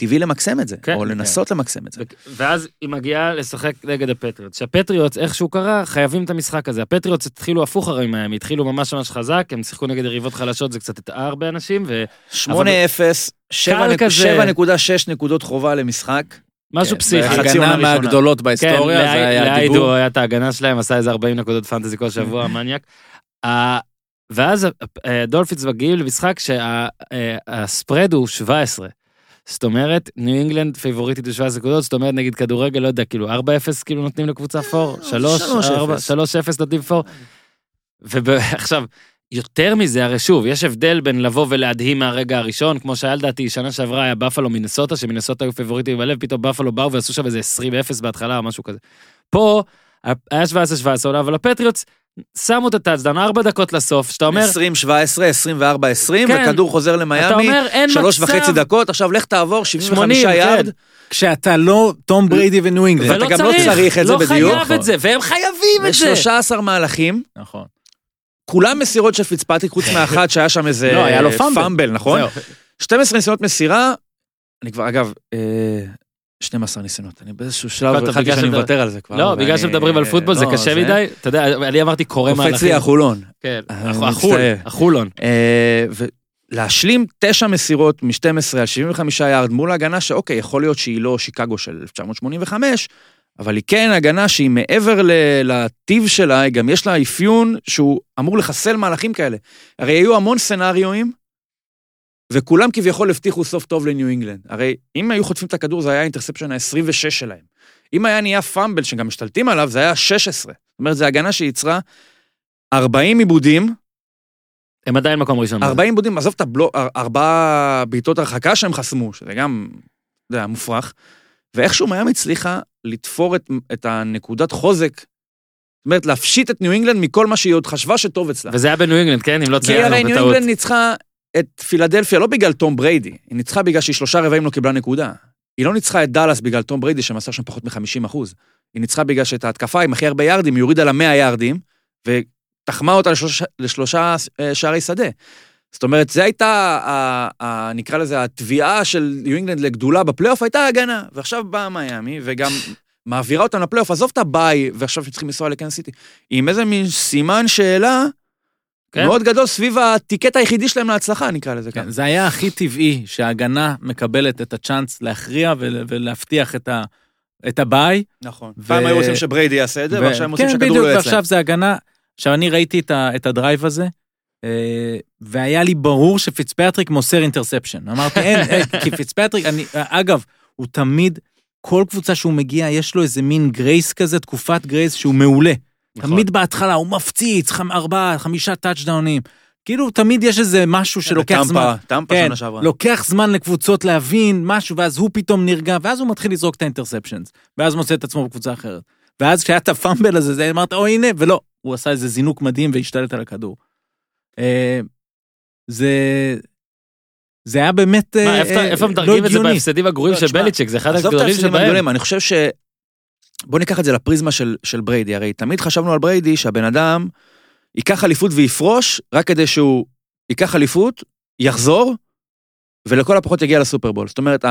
טבעי למקסם את זה,
כן,
או לנסות למקסם את זה.
ו- ואז היא מגיעה לשחק נגד הפטריוטס. שהפטריוטס, איכשהו קרה, חייבים את המשחק הזה. הפטריוטס התחילו הפוך הרי מהם, התחילו ממש ממש חזק, הם שיחקו נגד יריבות חלשות, זה קצת הטעה הרבה אנשים,
8-0,
קל כזה.
7.6 נקודות חובה למשחק.
ומשהו
כן,
פסיכי.
הגנה. מהגדולות בהיסטוריה,
כן,
זה היה
לאידו
הדיבור.
היה את ההגנה שלהם, עשה איזה 40 נקודות fantasy כל שבוע, המניאק. ה- ואז אה, דולפינס מגיעים למשחק שה spread הוא 17. זאת אומרת, ניו אינגלנד פייבוריטית ב-17 נקודות, זאת אומרת, נגיד כדורגל, לא יודע, כאילו 4-0 כאילו נותנים לקבוצה פור, 3,
3-0.
4, 3-0 נותנים פור. ועכשיו, יותר מזה, הרי שוב, יש הבדל בין לבוא ולהדהים מהרגע הראשון, כמו שהיה לדעתי, שנה שעברה היה בפלו מינסוטה, שמינסוטה היו פייבוריטים בלב, פתאום בפלו באו ועשו שם איזה 20-0 בהתחלה או משהו כזה. פה, היה 17-17 אבל הפטריוטס שמו את ה touchdown, ארבע דקות לסוף, שאתה אומר,
20, 17, 24, 20,
כן.
וכדור חוזר למיאמי, שלוש
מצב.
וחצי דקות, עכשיו לך תעבור 75
80, כן.
יארד,
כשאתה לא תום בריידי וניו אינגלנד.
ואתה גם לא צריך את זה
לא
בדיוק.
חייב את זה, והם חייבים את זה.
ו-13 מהלכים,
נכון.
כולם מסירות של פיצפטריק, חוץ מאחת שהיה שם איזה
לא, היה לו fumble.
fumble, נכון?
זהו.
12 ניסיונות מסירה, אני כבר, אגב, אה, 12 ניסיונות, אני באיזשהו שלב החלטתי שאני מוותר על זה כבר.
לא, בגלל שמדברים על פוטבול זה
לא,
קשה מדי, אתה יודע, אני אמרתי קורא
קופץ לי
מהלכים.
החולון.
כן,
אני
החול. החולון.
אה, ולהשלים תשע מסירות מ-12 על 75 יארד מול הגנה שאוקיי, יכול להיות שהיא לא שיקגו של 1985, אבל היא כן הגנה שהיא מעבר לטיב שלה, גם יש לה אפיון שהוא אמור לחסל מהלכים כאלה. הרי היו המון סצנריואים, וכולם כביכול הבטיחו סוף טוב לניו אינגלנד. הרי אם היו חוטפים את הכדור זה היה ה interception ה-26 שלהם. אם היה נהיה fumble שגם משתלטים עליו, זה היה 16. זאת אומרת, זו הגנה שייצרה 40 איבודים,
הם עדיין מקום ראשון.
40 איבודים, עזוב את הבלו, אר- ארבעה בעיטות הרחקה שהם חסמו, שזה גם, אתה יודע, מופרך. ואיכשהו מיאמי הצליחה לתפור את, את הנקודת חוזק, זאת אומרת, להפשיט את ניו אינגלנד מכל מה שהיא עוד חשבה שטוב אצלה.
וזה היה בניו אינגלנד, כן? אם לא
כי
ציינו,
הרי ניו
בטעות.
אינגלנד ניצחה את פילדלפיה לא בגלל תום בריידי, היא ניצחה בגלל שהיא שלושה רבעים לא קיבלה נקודה. היא לא ניצחה את דאלאס בגלל תום בריידי שמסר שם פחות מ-50 אחוז. היא ניצחה בגלל שאת ההתקפה עם הכי הרבה יארדים, היא הורידה לה 100 יארדים, ותחמה אותה לשלושה, לשלושה אה, שערי שדה. זאת אומרת, זו הייתה, ה, ה, נקרא לזה, התביעה של ניו אינגלנד לגדולה בפלייאוף, הייתה הגנה. ועכשיו באה מיאמי, וגם מעבירה אותם לפלייאוף, עזוב את הביי, ועכשיו שצריכים לנסוע לקנזס סיטי, עם איזה מין סימן שאלה
כן.
מאוד גדול סביב ה ticket היחידי שלהם להצלחה, נקרא לזה ככה.
כן, זה היה הכי טבעי שההגנה מקבלת את הצ'אנס להכריע ול- ולהבטיח את ה- את הביי.
נכון.
ו-
פעם היו רוצים שבריידי יעשה את זה,
ו-
ועכשיו הם רוצים
כן,
שהכדור
בדיוק,
לא יצא.
ועכשיו זה הגנה. עכשיו, אני ראיתי את ה- את ה drive הזה, אה, והיה לי ברור שפיצפטריק מוסר interception. אמרתי, אין, אין, כי פיצפטריק, אני, אגב, הוא תמיד, כל קבוצה שהוא מגיע, יש לו איזה מין גרייס כזה, תקופת גרייס שהוא מעולה.
נכון.
תמיד בהתחלה הוא מפציץ, חמ- ארבעה, חמישה טאצ'דאונים. כאילו, תמיד יש איזה משהו שלוקח זמן.
טמפה, טמפה
כן,
שנה שעברה.
לוקח זמן לקבוצות להבין משהו, ואז הוא פתאום נרגע, ואז הוא מתחיל לזרוק את האינטרספשנס, ואז מוצא את עצמו בקבוצה אחרת. ואז כשהיה את הפאמבל הזה, זה אמרת, או הנה, ולא, הוא עשה איזה זינוק מדהים והשתלט על הכדור. אה, זה... זה היה באמת
מה,
אה,
איפה
אה,
איפה
לא
מתרגמים את זה
הגיוני.
בהפסדים הגרועים
לא,
של בליצ'ק? זה אחד הגדולים שבהם.
אני חושב ש... בוא ניקח את זה לפריזמה של, של בריידי, הרי תמיד חשבנו על בריידי שהבן אדם ייקח אליפות ויפרוש, רק כדי שהוא ייקח אליפות, יחזור, ולכל הפחות יגיע לסופרבול. זאת אומרת,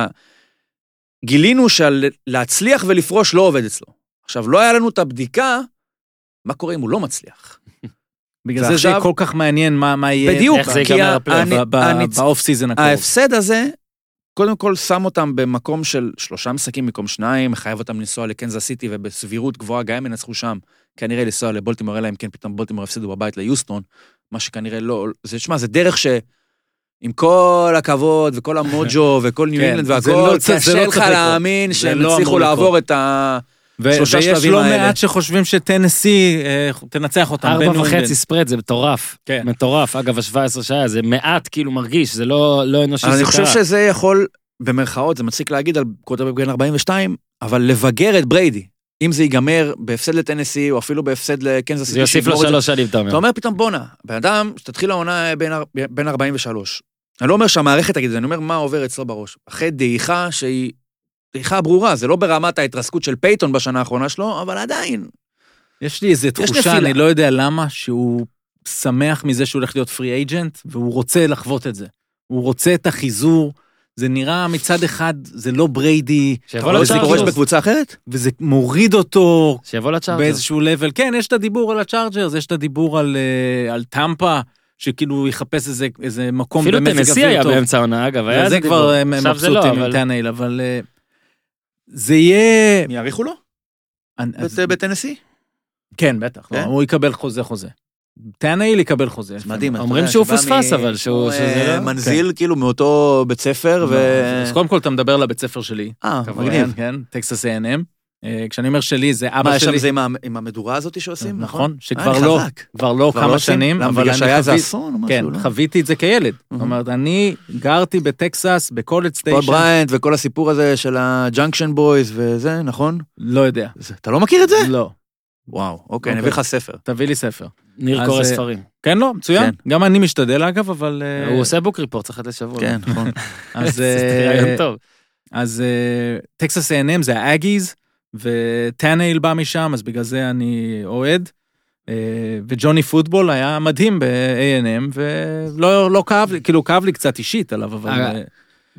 גילינו שלהצליח ולפרוש לא עובד אצלו. עכשיו, לא היה לנו את הבדיקה, מה קורה אם הוא לא מצליח.
בגלל זה זה כל כך מעניין מה מה יהיה.
בדיוק,
איך זה ייגמר הפלייאוף.
ב off season הקרוב.
ההפסד הזה, קודם כל שם אותם במקום של שלושה משחקים במקום שניים, מחייב אותם לנסוע לקנזס סיטי, ובסבירות גבוהה גם אם ינצחו שם, כנראה לנסוע לבולטימור, אלא אם כן פתאום בולטימור יפסידו בבית ליוסטון, מה שכנראה לא, זה, שמע, זה דרך ש... עם כל הכבוד וכל המוג'ו וכל ניו
כן,
אינגלנד והכל,
לא זה
קשה
לא
לך. להאמין שהם
לא
הצליחו. לעבור את ה... שלושה
ויש
שלבים
לא
האלה.
מעט שחושבים שטנסי אה, תנצח אותם.
ארבע וחצי. ספרד, זה מטורף.
כן.
מטורף. אגב, ה-17 שהיה, זה מעט כאילו מרגיש, זה לא לא אנושי
אבל אני חושב. שזה יכול, במרכאות, זה מצחיק להגיד על קווטרבק בן 42, אבל לבגר את בריידי. אם זה ייגמר בהפסד לטנסי, או אפילו בהפסד לקנזס
זה יוסיף לו. שלוש שנים, אתה אומר.
אתה אומר פתאום בואנה, בן אדם, שתתחיל העונה בין בין 43. אני לא אומר שהמערכת תגיד את זה, אני אומר מה עובר אצלו בראש. אחרי דעיכה שהיא דעיכה ברורה, זה לא ברמת ההתרסקות של פייטון בשנה האחרונה שלו, אבל עדיין.
יש לי איזו תחושה,
נפילה.
אני לא יודע למה, שהוא שמח מזה שהוא הולך להיות free agent, והוא רוצה לחוות את זה. הוא רוצה את החיזור. זה נראה מצד אחד, זה לא בריידי,
שיבוא
אבל זה
לצ'ארג'רס.
פורש בקבוצה אחרת?
וזה מוריד אותו
שיבוא לצ'ארג'רס.
באיזשהו level. כן, יש את הדיבור על הצ'ארג'רס, יש את הדיבור על, אה, על טמפה, שכאילו הוא יחפש איזה, איזה מקום
אפילו
במזג
טנסי
אוויר
היה
טוב.
באמצע העונה, אגב, היה
זה כבר
עכשיו זה לא,
מבסוטים עם
אבל...
טאנייל, אבל אה, זה יהיה...
הם יאריכו לו? בטנסי?
כן, בטח, לא,
כן?
הוא יקבל חוזה חוזה. טאנייל יקבל חוזה.
מדהים.
אומרים שהוא
מ-
אבל שהוא-
אה,
לא-
מנזיל כאילו מאותו בית ספר, ו...
אז קודם כל אתה מדבר לבית ספר שלי.
אה, מגניב.
כן, טקסס A&M. אה, כשאני אומר שלי, זה אבא
מה, יש שם
שלי.
זה עם המדורה הזאת שעושים?
נכון, שכבר
אה,
לא. כבר לא
כבר לא
כמה? שנים,
למה,
אבל
בגלל
אני חוויתי-
אסון או
כן,
משהו, לא?
חוויתי את זה כילד. זאת. אומרת, אני גרתי בטקסס, בקולג'
פול
סטיישן,
בריינט וכל הסיפור הזה של ה Junction Boys וזה, נכון?
לא יודע.
זה- אתה לא מכיר את זה?
לא,
וואו, אוקיי, אני
אוקיי.
אביא לך ספר.
תביא לי ספר.
ניר קורא
אה,
ספרים.
כן, לא, מצוין. גם אני משתדל אגב, אבל... אה,
הוא עושה book report, צריך לתת שבוע.
כן, נכון.
אז
זה
אה. אז אה, טקסס A&M זה האגיז, וטאנייל בא משם, אז בגלל זה אני אוהד. אה, וג'וני פוטבול היה מדהים ב-A&M, ולא לא כאב לי, כאילו כאב לי קצת אישית עליו, אבל...
אה,
אה,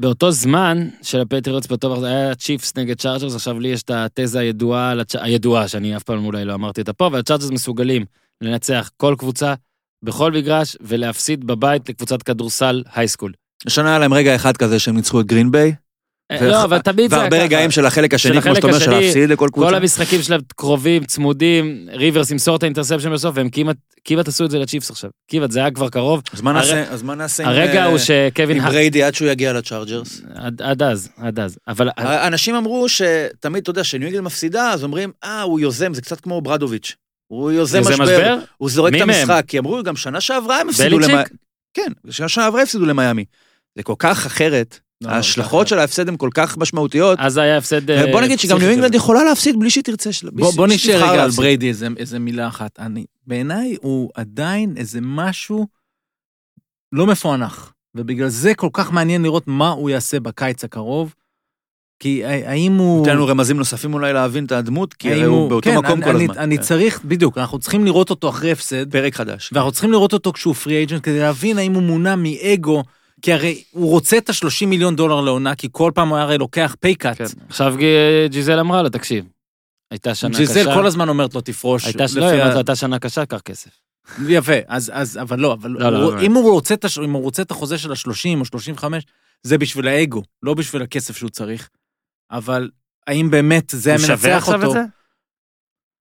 באותו זמן של הפטריוטס באותו היה צ'יפס נגד צ'ארג'רס, עכשיו לי יש את התזה הידועה, הידועה, שאני אף פעם אולי לא אמרתי אותה פה, אבל הצ'ארג'רס מסוגלים לנצח כל קבוצה, בכל מגרש, ולהפסיד בבית לקבוצת כדורסל high school.
השנה היה להם רגע אחד כזה שהם ניצחו את גרינביי,
לא, אבל תמיד זה היה
והרבה. רגעים של החלק השני, כמו שאתה אומר, של להפסיד לכל
כל
קבוצה.
המשחקים שלהם קרובים, צמודים, ריברס ימסור את ה interception בסוף, והם כמעט, כמעט עשו את זה לצ'יפס עכשיו. כמעט, זה היה כבר קרוב.
אז מה
הר-
נעשה- אז מה נעשה עם,
הרגע
אה,
הוא שקווין...
עם
הר-
בריידי עד שהוא יגיע לצ'ארג'רס?
עד עד אז, עד אז. אבל
אנשים אמרו שתמיד, אתה יודע, כשניו מפסידה, אז אומרים, אה, הוא יוזם, זה קצת כמו ברדוביץ'. הוא יוזם
זה
משבר,
משבר?
הוא זורק
מי
את
מהם?
המשחק, כי אמרו, גם שנה שעברה הם הפסידו? למיאמי. כן, שנה שעברה הפסידו למיאמי. זה כל כך אחרת, ההשלכות
זה
של ההפסד הן כל כך משמעותיות.
אז היה הפסד... אה,
בוא נגיד שגם ניו אינגלנד. יכולה להפסיד בלי שהיא תרצה.
בוא, נשאר רגע על. בריידי איזה, מילה אחת. אני, בעיניי הוא עדיין איזה משהו לא מפוענח, ובגלל זה כל כך מעניין לראות מה הוא יעשה בקיץ הקרוב. כי האם הוא...
נותן לנו רמזים נוספים אולי להבין את הדמות, כי הרי הוא באותו
כן,
מקום
אני,
כל
אני,
הזמן.
אני
כן.
צריך, בדיוק, אנחנו צריכים לראות אותו אחרי הפסד,
פרק חדש.
ואנחנו צריכים לראות אותו כשהוא free agent כדי להבין האם הוא מונע מאגו, כי הרי הוא רוצה את ה-30 מיליון דולר לעונה, כי כל פעם הוא הרי לוקח pay cut.
כן. עכשיו ג'יזל אמרה לו, תקשיב, הייתה שנה קשה.
ג'יזל כל הזמן אומרת לו תפרוש.
הייתה,
לפי
לא,
ה-
הייתה שנה קשה, קח כסף.
יפה, אז, אז, אבל לא, אבל
לא, לא,
הוא,
באמת.
אם, הוא רוצה את, הש- אם הוא רוצה את החוזה של ה-30 או 35, זה בשביל האגו, לא בשביל הכסף שהוא צריך. אבל האם באמת זה
הוא
היה
שווה
מנצח
עכשיו
אותו?
את זה?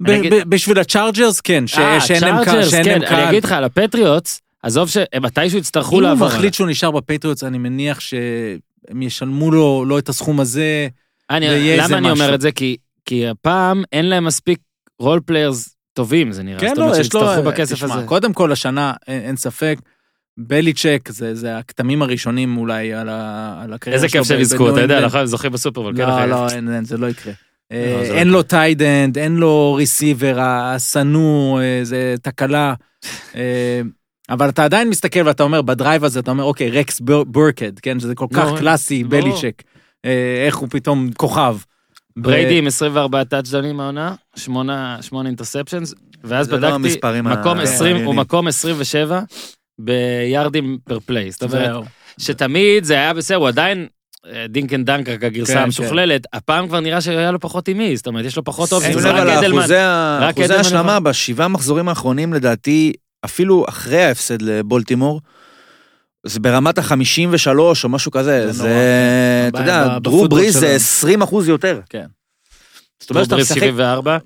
ב- ב- בשביל הצ'ארג'רס, כן, ש-
אה,
שאין להם קהל,
כן. אני אגיד לך, על הפטריוטס, עזוב שמתישהו יצטרכו
אם הוא
לעבור.
מחליט שהוא נשאר בפטריוטס, אני מניח שהם ישלמו לו לא את הסכום הזה.
אני,
ויהיה איזה
למה אני אומר. את זה? כי, כי הפעם אין להם מספיק role players טובים, זה נראה.
כן, לא, יש לו...
שיצטרכו בכסף
תשמע,
הזה.
קודם כל, השנה, אין, אין ספק, בליצ'יק, זה, זה הכתמים הראשונים אולי על, ה, על הקריירה
איזה. כיף שהם יזכו, אתה יודע,
אינגלנד.
נכון, זוכים בסופרבול. כן,
לא. לא, אין, אין, זה לא יקרה. אה,
זה לא
אין לו tight end, אין לו receiver, השנוא, אה, זה תקלה. אבל אתה עדיין מסתכל ואתה אומר, ב drive הזה, אתה אומר, אוקיי, רקס בור- בורקהד, כן, שזה כל כך
נו,
קלאסי,
ברור.
בליצ'יק. אה, איך הוא פתאום כוכב.
בריידי עם 24 טאצ'דאונים העונה, 8 interceptions, ואז
לא
בדקתי, מקום
ה-
20, הוא
העניינים.
מקום 27 ביארדים per play. זאת אומרת. שתמיד זה היה בסדר, הוא עדיין אה, dink and dunk, רק הגרסה
כן,
המשוכללת, הפעם כבר נראה שהיה לו פחות עם מי, זאת אומרת, יש לו פחות אופציות, רק
על
אדלמן.
אחוזי ההשלמה. בשבעה מחזורים האחרונים, לדעתי, אפילו אחרי ההפסד לבולטימור, זה ברמת ה-53 או משהו כזה,
זה
זה,
נורא,
אתה
כן.
יודע, דרו בריז זה
שלנו.
20 אחוז יותר.
כן.
זאת אומרת שאתה
בריז
משחק,
74,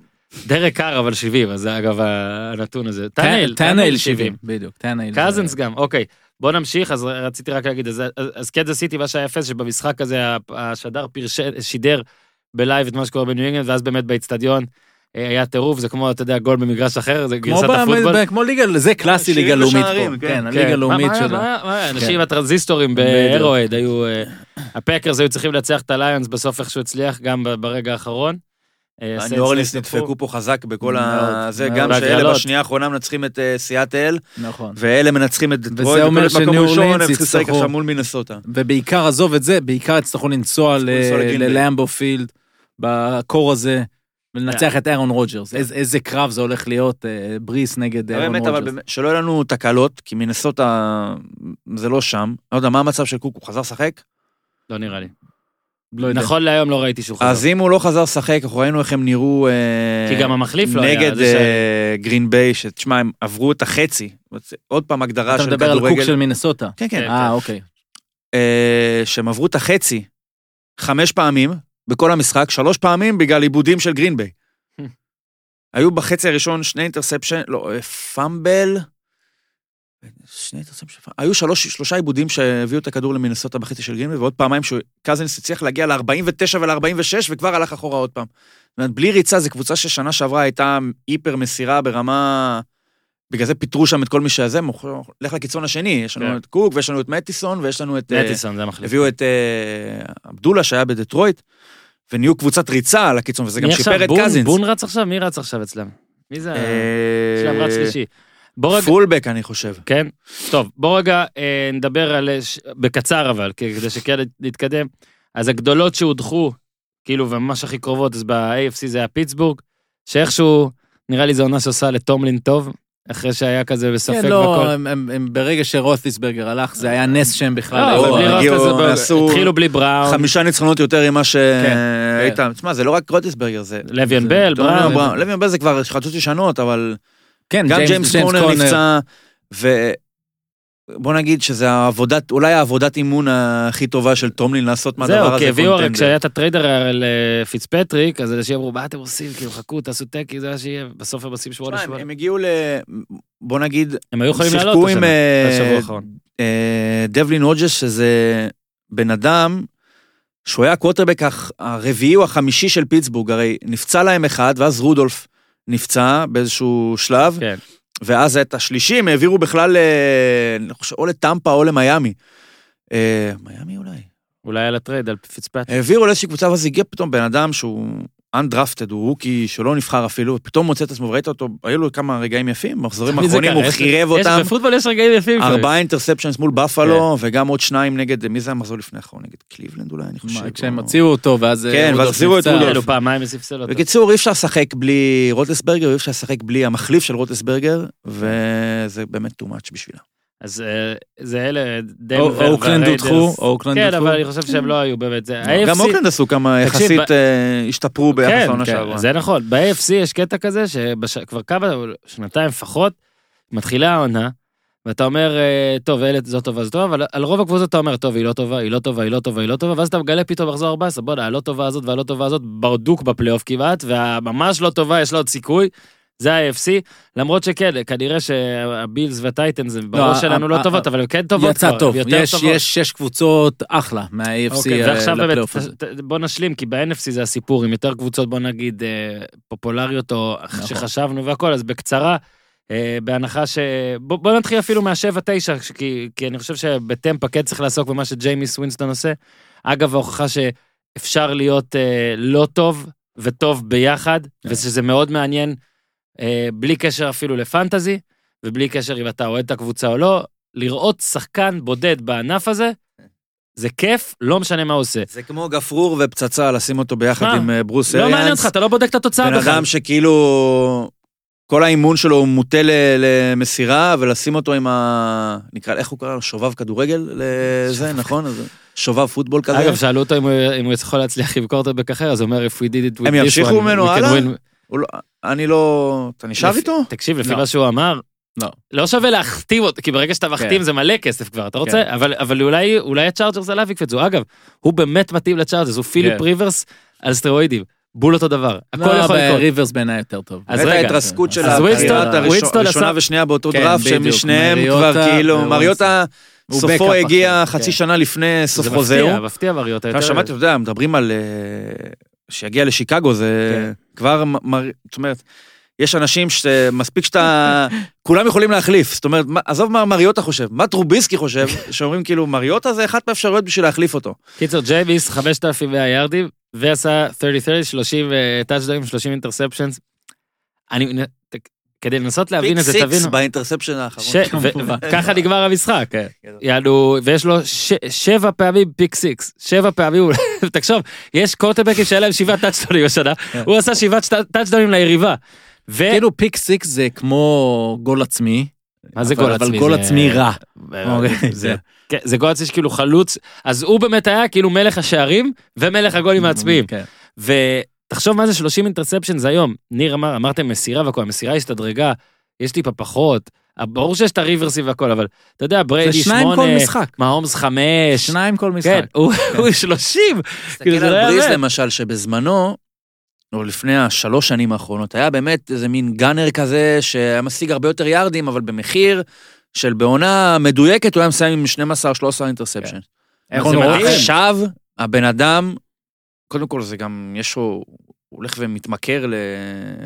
דרק קאר אבל 70, אז זה אגב הנתון הזה. טנהיל,
טנהיל 70, בדיוק, טנהיל.
קזנס גם, אוקיי. בוא נמשיך, אז רציתי רק להגיד, אז, אז, קנזס סיטי מה שהיה יפה, שבמשחק הזה השדר פרש, שידר ב live את מה שקורה בניו אינגלנד, ואז באמת באיצטדיון היה טירוף, זה כמו, אתה יודע, גול במגרש אחר, זה
כמו
גרסת הפוטבול.
כמו ליגה, זה קלאסי ליגה לאומית פה.
כן.
כן, הליגה
כן.
הלאומית
מה- מה-
שלו.
מה- אנשים
כן.
הטרנזיסטורים
בדיוק.
בארוהד היו, אה, הפקרס היו צריכים לנצח את הליונס, בסוף איכשהו הצליח, גם ברגע האחרון. אה,
הניו
סיינטס
אורלינס
דפקו.
נדפקו פה חזק בכל ה... זה. גם שאלה. בשנייה האחרונה מנצחים את אה, סיאטל,
נכון.
ואלה מנצחים את דטרויט,
אומר
וכל מקום
שניו אורלינס
הם צריכים לשחק
יצטרכו-
עכשיו מול מינסוטה.
ובעיקר, עזוב את זה, בעיקר יצטרכו לנסוע. ללמבו פילד, בקור הזה, ולנצח את אירון רוג'רס. איזה- איזה קרב זה הולך להיות, אה, בריס נגד אירון
באמת, אבל
רוג'רס.
באמת, שלא יהיו לנו תקלות, כי מינסוטה זה לא שם. לא יודע, מה המצב של קוק, הוא חזר לשחק?
לא נראה לי.
לא יודע.
נכון להיום לא ראיתי שהוא
אז
חזר.
אם הוא לא חזר לשחק, אנחנו ראינו איך הם נראו... אה,
כי גם המחליף לא היה.
נגד אה, גרין ביי, שתשמע, הם עברו את החצי. עוד פעם הגדרה
אתה
של
מדבר על קוק
כדורגל.
של מינסוטה.
כן, כן.
כן.
אה, אוקיי.
אה, שהם עברו את החצי חמש פעמים בכל המשחק, שלוש פעמים בגלל איבודים של גרין ביי. היו בחצי הראשון שני interception, לא, אה, fumble, שני interception, היו שלוש, שלושה איבודים שהביאו את הכדור למינסוטה בחצי של גרין ביי, ועוד פעמיים שקזינס הצליח להגיע ל-49 ול-46 וכבר הלך אחורה עוד פעם. זאת אומרת, בלי ריצה, זו קבוצה ששנה שעברה הייתה היפר מסירה ברמה... בגלל זה פיטרו שם את כל מי שזה, לך לקיצון השני, יש לנו
כן.
את קוק ויש לנו את מטיסון ויש לנו את... אה,
מטיסון זה המחליף.
הביאו את אה, עבדולה שהיה בדטרויט, ונהיו קבוצת ריצה על הקיצון, וזה גם שיפר? את? קזינס.
בון רץ עכשיו? מי רץ עכשיו אצלם? מי זה?
אה,
להם רץ שלישי. בוא רגע,
פולבק, אני חושב.
כן? טוב, בוא רגע אה, נדבר על... ש- בקצר אבל, כדי שכן נתקדם. אז הגדולות שהודחו, כאילו, וממש הכי קרובות, אז ב-AFC זה היה פיטסבורג, שאיכשהו, נראה לי זו עונה שעושה לטומלין טוב, אחרי שהיה כזה בספק
כן, לא,
והכל.
הם- הם- הם- ברגע שרות'יסברגר הלך, זה היה נס שהם בכלל...
לא, בלי
הגיעו,
רוטס זה ב-
עשו-
התחילו בלי בראון,
חמישה ניצחונות יותר ממה
כן.
שהיית. תשמע, זה לא רק רוטיסברגר, זה...
לויאן
זה-
בל, בראון.
לויאן בל זה כבר חדשות ישנות, אבל
כן,
גם ג'יימס קונור נפצע, ובוא נגיד שזה העבודת, אולי העבודת אימון הכי טובה של טומלין לעשות מהדבר
זהו,
הזה
כי הביאו הרי. כשהיה את ה trade לפיצפטריק, אז אנשים אמרו, מה אתם עושים? כאילו, חכו, תעשו tanking, זה מה שיהיה. בסוף הם עושים שמונה
תשמע, הם- הגיעו ל... בוא נגיד,
הם היו יכולים לעלות השנה,
אה,
בשבוע האחרון.
אה, דבלין הודג'ס, שזה בן אדם שהוא היה הקווטרבק הרביעי או החמישי של פיטסבורג, הרי נפצע להם אחד, ואז רודולף נפצע באיזשהו שלב,
כן.
ואז את השלישי הם העבירו בכלל, אה, אני חושב, או לטמפה או למיאמי. אה, מיאמי אולי?
אולי על ה trade, על פיצפט.
העבירו לאיזושהי קבוצה, ואז הגיע פתאום בן אדם שהוא undrafted, הוא rookie שלא נבחר אפילו, פתאום מוצא את עצמו, וראית אותו, היו לו כמה רגעים יפים, מחזורים האחרונים,
ככה,
הוא
יש-
חירב
יש-
אותם,
בפוטבול יש רגעים יפים.
ארבעה interceptions מול בפלו, וגם עוד שניים נגד, מי זה המחזור לפני האחרון? נגד קליבלנד אולי, אני חושב.
כשהם
או-
הוציאו אותו, ואז... אה,
כן, ואז החזירו את. רודולף.
פעמיים ספסל אותו.
בקיצור, אי אפשר לשחק בלי רוטסברגר, אי אפשר לשחק בלי המחליף של רוטסברגר, וזה באמת too much בשבילה.
אז אה, זה אלה, דנבר
אוקלנד. הודחו, אוקלנד
כן,
הודחו.
אבל אני חושב שהם לא היו באמת. זה-
גם אוקלנד עשו כמה יחסית, אה, השתפרו ביחס
כן,
לעונה
כן,
שעברה.
זה נכון. ב-AFC יש קטע כזה שכבר כמה, שנתיים לפחות, מתחילה העונה, ואתה אומר, אה, טוב, אלה זו טובה, זו טובה, אבל על רוב הקבוצות אתה אומר, טוב, היא לא טובה, היא לא טובה, היא לא טובה, היא לא טובה, ואז אתה מגלה פתאום מחזור 14, בוא'נה, הלא טובה הזאת והלא טובה הזאת ברדוק בפלייאוף כמעט, והממש לא טובה, יש לה עוד סיכוי. זה ה-AFC, למרות שכן, כנראה שהבילס והטייטנס בראש
ה-
שלנו לא
ה-
טובות, אבל הם כן טובות
יצא
כבר,
טוב,
יותר
יש שש קבוצות אחלה מה-AFC
אוקיי, באמת,
לפלייאוף הזה.
בוא נשלים, כי ב-NFC זה הסיפור, עם יותר קבוצות, בוא נגיד, אה, פופולריות או
נכון.
שחשבנו והכל, אז בקצרה, אה, בהנחה ש... בוא בוא נתחיל אפילו מהשבע-תשע, כי כי אני חושב שבטמפה כן צריך לעסוק במה שג'יימיס ווינסטון עושה. אגב, ההוכחה שאפשר להיות אה, לא טוב וטוב ביחד,
כן.
ושזה מאוד מעניין, אה, בלי קשר אפילו לפנטזי, ובלי קשר אם אתה אוהד את הקבוצה או לא, לראות שחקן בודד בענף הזה, זה כיף, לא משנה מה הוא עושה.
זה כמו גפרור ופצצה, לשים אותו ביחד
מה?
עם אה, ברוס
לא מעניין
אריאנס.
אותך, אתה לא בודק את התוצאה
בן
בכלל.
אדם שכאילו, כל האימון שלו הוא מוטה למסירה, ולשים אותו עם ה... נקרא, איך הוא קרא לו? שובב כדורגל לזה, נכון? אז שובב פוטבול כזה.
אגב, שאלו אותו אם הוא- אם הוא יכול להצליח עם קורטבק אחר, אז הוא אומר, if we did it with this one, we can
הלאה?
win."
לא- אני לא... אתה נשאר
לפ-
איתו?
תקשיב, לפי
לא.
מה שהוא אמר,
לא.
לא שווה להחתים אותו, כי ברגע שאתה מחתים
כן.
זה מלא כסף כבר, אתה רוצה? אבל אבל אולי אולי הצ'ארג'רס עליו יקפצו. אגב, הוא באמת מתאים לצ'ארג'רס, הוא פיליפ
כן.
ריברס על סטרואידים. בול אותו דבר, הכל
לא,
יכול לקרות.
ריברס בעיניי יותר טוב.
אז
את
רגע,
ההתרסקות של
ווינסטון
הראשונה ושנייה באותו
כן,
דראפט,
בדיוק,
שמשניהם
מריוטה
כבר כאילו. מריוטה סופו הגיע חצי
כן.
שנה לפני סוף
זה
חוזהו.
מפתיע, מפתיע מריוטה יותר.
שמעתי, אתה יודע, מדברים על... שיגיע לשיקגו, זה
כן.
כבר, מר- זאת אומרת, יש אנשים שמספיק שאתה... כולם יכולים להחליף, זאת אומרת, עזוב מה מריוטה חושב, מה טרוביסקי חושב, שאומרים כאילו, מריוטה זה אחת מהאפשרויות בשביל להחליף אותו.
קיצור, ג'יימיס 5,100 יארדים, ועשה 30-30, 30 טאצ'דאים, 30 אינטרספשנס. אני, כדי לנסות להבין את זה,
pick
תבינו.
six
ב interception
האחרון.
ככה נגמר המשחק.
כן.
יענו, ויש לו שבע פעמים pick six, שבע פעמים, תחשוב, יש קורטבקים שהיה להם שבעה טאצ'דונים השנה, הוא עשה שבעת טאצ'דונים ליריבה.
כאילו pick six זה כמו גול עצמי.
מה זה גול עצמי?
אבל גול עצמי רע. אוקיי,
זה- כן, זה גול עצמי שכאילו חלוץ, אז הוא באמת היה כאילו מלך השערים ומלך הגולים העצמיים.
כן.
ותחשוב מה זה 30 אינטרספשנס היום. ניר אמר, אמרתם מסירה והכל, המסירה השתדרגה, יש טיפה פחות. ברור שיש את הריברסים והכל, אבל אתה יודע,
זה
בריידי
שניים כל
שמונה,
משחק.
מהומס חמש,
שניים כל
כן,
משחק.
הוא הוא 30.
תסתכל
כאילו, זה לא
על בריז. למשל, שבזמנו, או לפני השלוש שנים האחרונות, היה באמת איזה מין גאנר כזה, שהיה משיג הרבה יותר יארדים, אבל במחיר של בעונה מדויקת, הוא היה מסיים עם 12-13 אינטרספשן.
זה מדהים.
רוג'רס.
עכשיו, הבן אדם, קודם כל זה גם, יש לו, הוא הולך ומתמכר ל-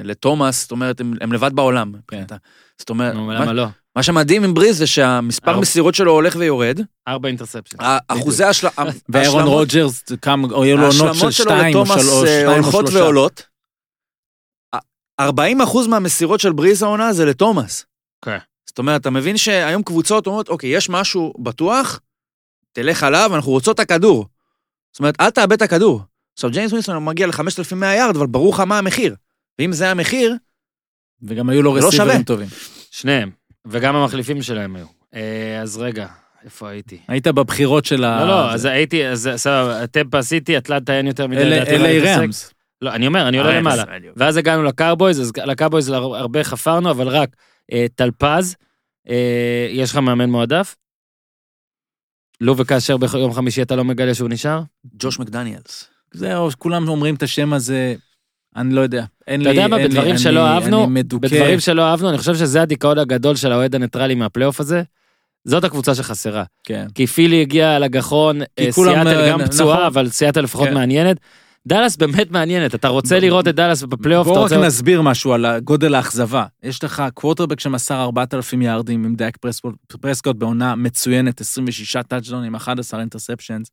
לתומאס, זאת אומרת, הם, הם לבד בעולם. מבחינתה. זאת אומרת,
נו,
מה,
לא?
מה שמדהים עם בריז זה שהמספר
ארבע.
מסירות שלו הולך ויורד,
ארבע interception.
אחוזי השל-
ואירון רוג'רס, כמה, יהיו לו עונות של שתיים או שלוש,
אה,
שתיים או
הולכות
שלושה.
ועולות. 40 אחוז מהמסירות של בריז העונה זה לתומאס.
כן.
זאת אומרת, אתה מבין שהיום קבוצות אומרות, אוקיי, יש משהו בטוח, תלך עליו, אנחנו רוצות את הכדור. זאת אומרת, אל תאבד את הכדור. עכשיו, ג'יימס ווינסון מגיע ל-5,100 יארד, אבל ברור לך מה המחיר. ואם זה המחיר,
וגם היו לו
לא
רסיברים
שווה.
טובים.
שניהם, וגם המחליפים שלהם היו. אה, אז רגע, איפה הייתי?
היית בבחירות של ה...
לא, לא, אז הייתי, אז סבבה, אתם עשיתי, אטלנטה אין יותר מדי.
אלה
לדעתי,
אלה. רמס.
לא, אני אומר, אני עולה
אה,
למעלה. ואז הגענו לקאובויז, אז לקאובויז הר- הרבה חפרנו, אבל רק אה, טלפז, אה, יש לך מאמן מועדף? לו וכאשר ביום חמישי אתה לא מגלה שהוא נשאר?
ג'וש מקדניאלס.
זהו, כולם אומרים את השם הזה, אני לא יודע. אין
אתה
לי,
יודע מה,
אין לי,
בדברים
אני-
שלא אהבנו,
אני מדוכא.
בדברים שלא אהבנו, אני חושב שזה הדיכאון הגדול של האוהד הניטרלי מהפלייאוף הזה. זאת הקבוצה שחסרה.
כן.
כי פילי הגיע על הגחון, אה, סיאטל
אה,
גם
נ-
פצועה,
נכון.
אבל סיאטל לפחות
כן.
מעניינת. דאלאס באמת מעניינת, אתה רוצה
ב-
לראות את דאלאס בפלייאוף,
בואו רק
רוצה...
נסביר משהו על גודל האכזבה. יש לך קוורטרבק שמסר 4,000 יארדים עם דאק פרסקוט, בעונה מצוינת, 26 טאצ'דאונים, 11 interceptions,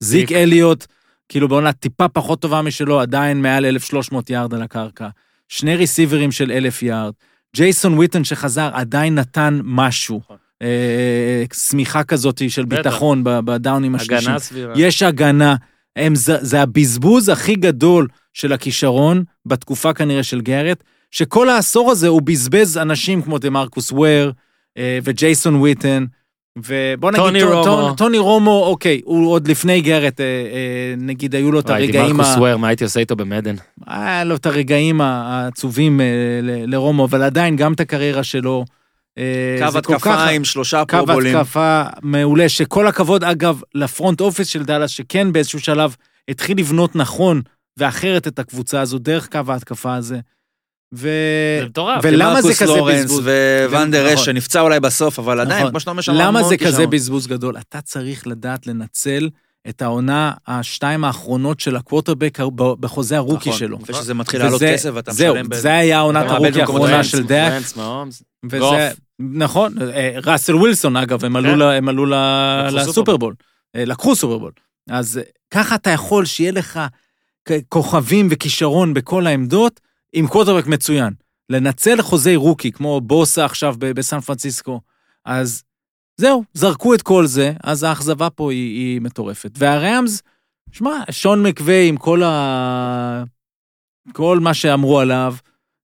זיק. אליוט, כאילו בעונה טיפה פחות טובה משלו, עדיין מעל 1,300 יארד על הקרקע. שני ריסיברים של 1,000 יארד. ג'ייסון וויטון שחזר עדיין נתן משהו.
נכון.
אה, שמיכה כזאת של. ביטחון בדאונים השלישיים.
הגנה סבירה.
יש הגנה. הם, זה, זה הבזבוז הכי גדול של הכישרון, בתקופה כנראה של גארט, שכל העשור הזה הוא בזבז אנשים כמו דימרקוס וויר אה, וג'ייסון וויטן, ובוא נגיד,
טוני
טו-
רומו.
טו- טוני רומו, אוקיי, הוא עוד לפני גארט, אה, אה, נגיד, היו לו את הרגעים,
דימרקוס
ה...
וויר, מה הייתי עושה איתו במדן?
היה לו את הרגעים העצובים אה, ל- לרומו, אבל עדיין גם את הקריירה שלו. אה,
קו התקפה עם שלושה
קו
פרובולים.
התקפה מעולה, שכל הכבוד, אגב, ל front office של דאלאס, שכן באיזשהו שלב התחיל לבנות נכון ואחרת את הקבוצה הזו דרך קו ההתקפה הזה. ו...
זה מטורף.
ולמה זה כזה
לורנס
בזבוז?
וונדר
נכון.
אש שנפצע אולי בסוף, אבל עדיין,
נכון.
כמו שאתה אומר שם,
למה זה כזה
כישרון.
בזבוז גדול? אתה צריך לדעת לנצל את העונה, השתיים האחרונות של הקווטרבק בחוזה הרוקי
נכון.
שלו.
לפני שזה מתחיל לעלות
וזה-
כסף ואתה
זהו,
משלם... ב-
זה היה עונת הרוקי האחרונה. של דאק. וזה. נכון, אה, ראסל ווילסון אגב, הם עלו,
כן.
לסופרבול, אה, לקחו סופרבול. אז ככה אתה יכול שיהיה לך כוכבים וכישרון בכל העמדות עם קווטרבק מצוין. לנצל חוזי רוקי, כמו בוסה עכשיו בסן פרנסיסקו. אז זהו, זרקו את כל זה, אז האכזבה פה היא, היא מטורפת. והראמס, שמע, שון מקווי עם כל ה... כל מה שאמרו עליו,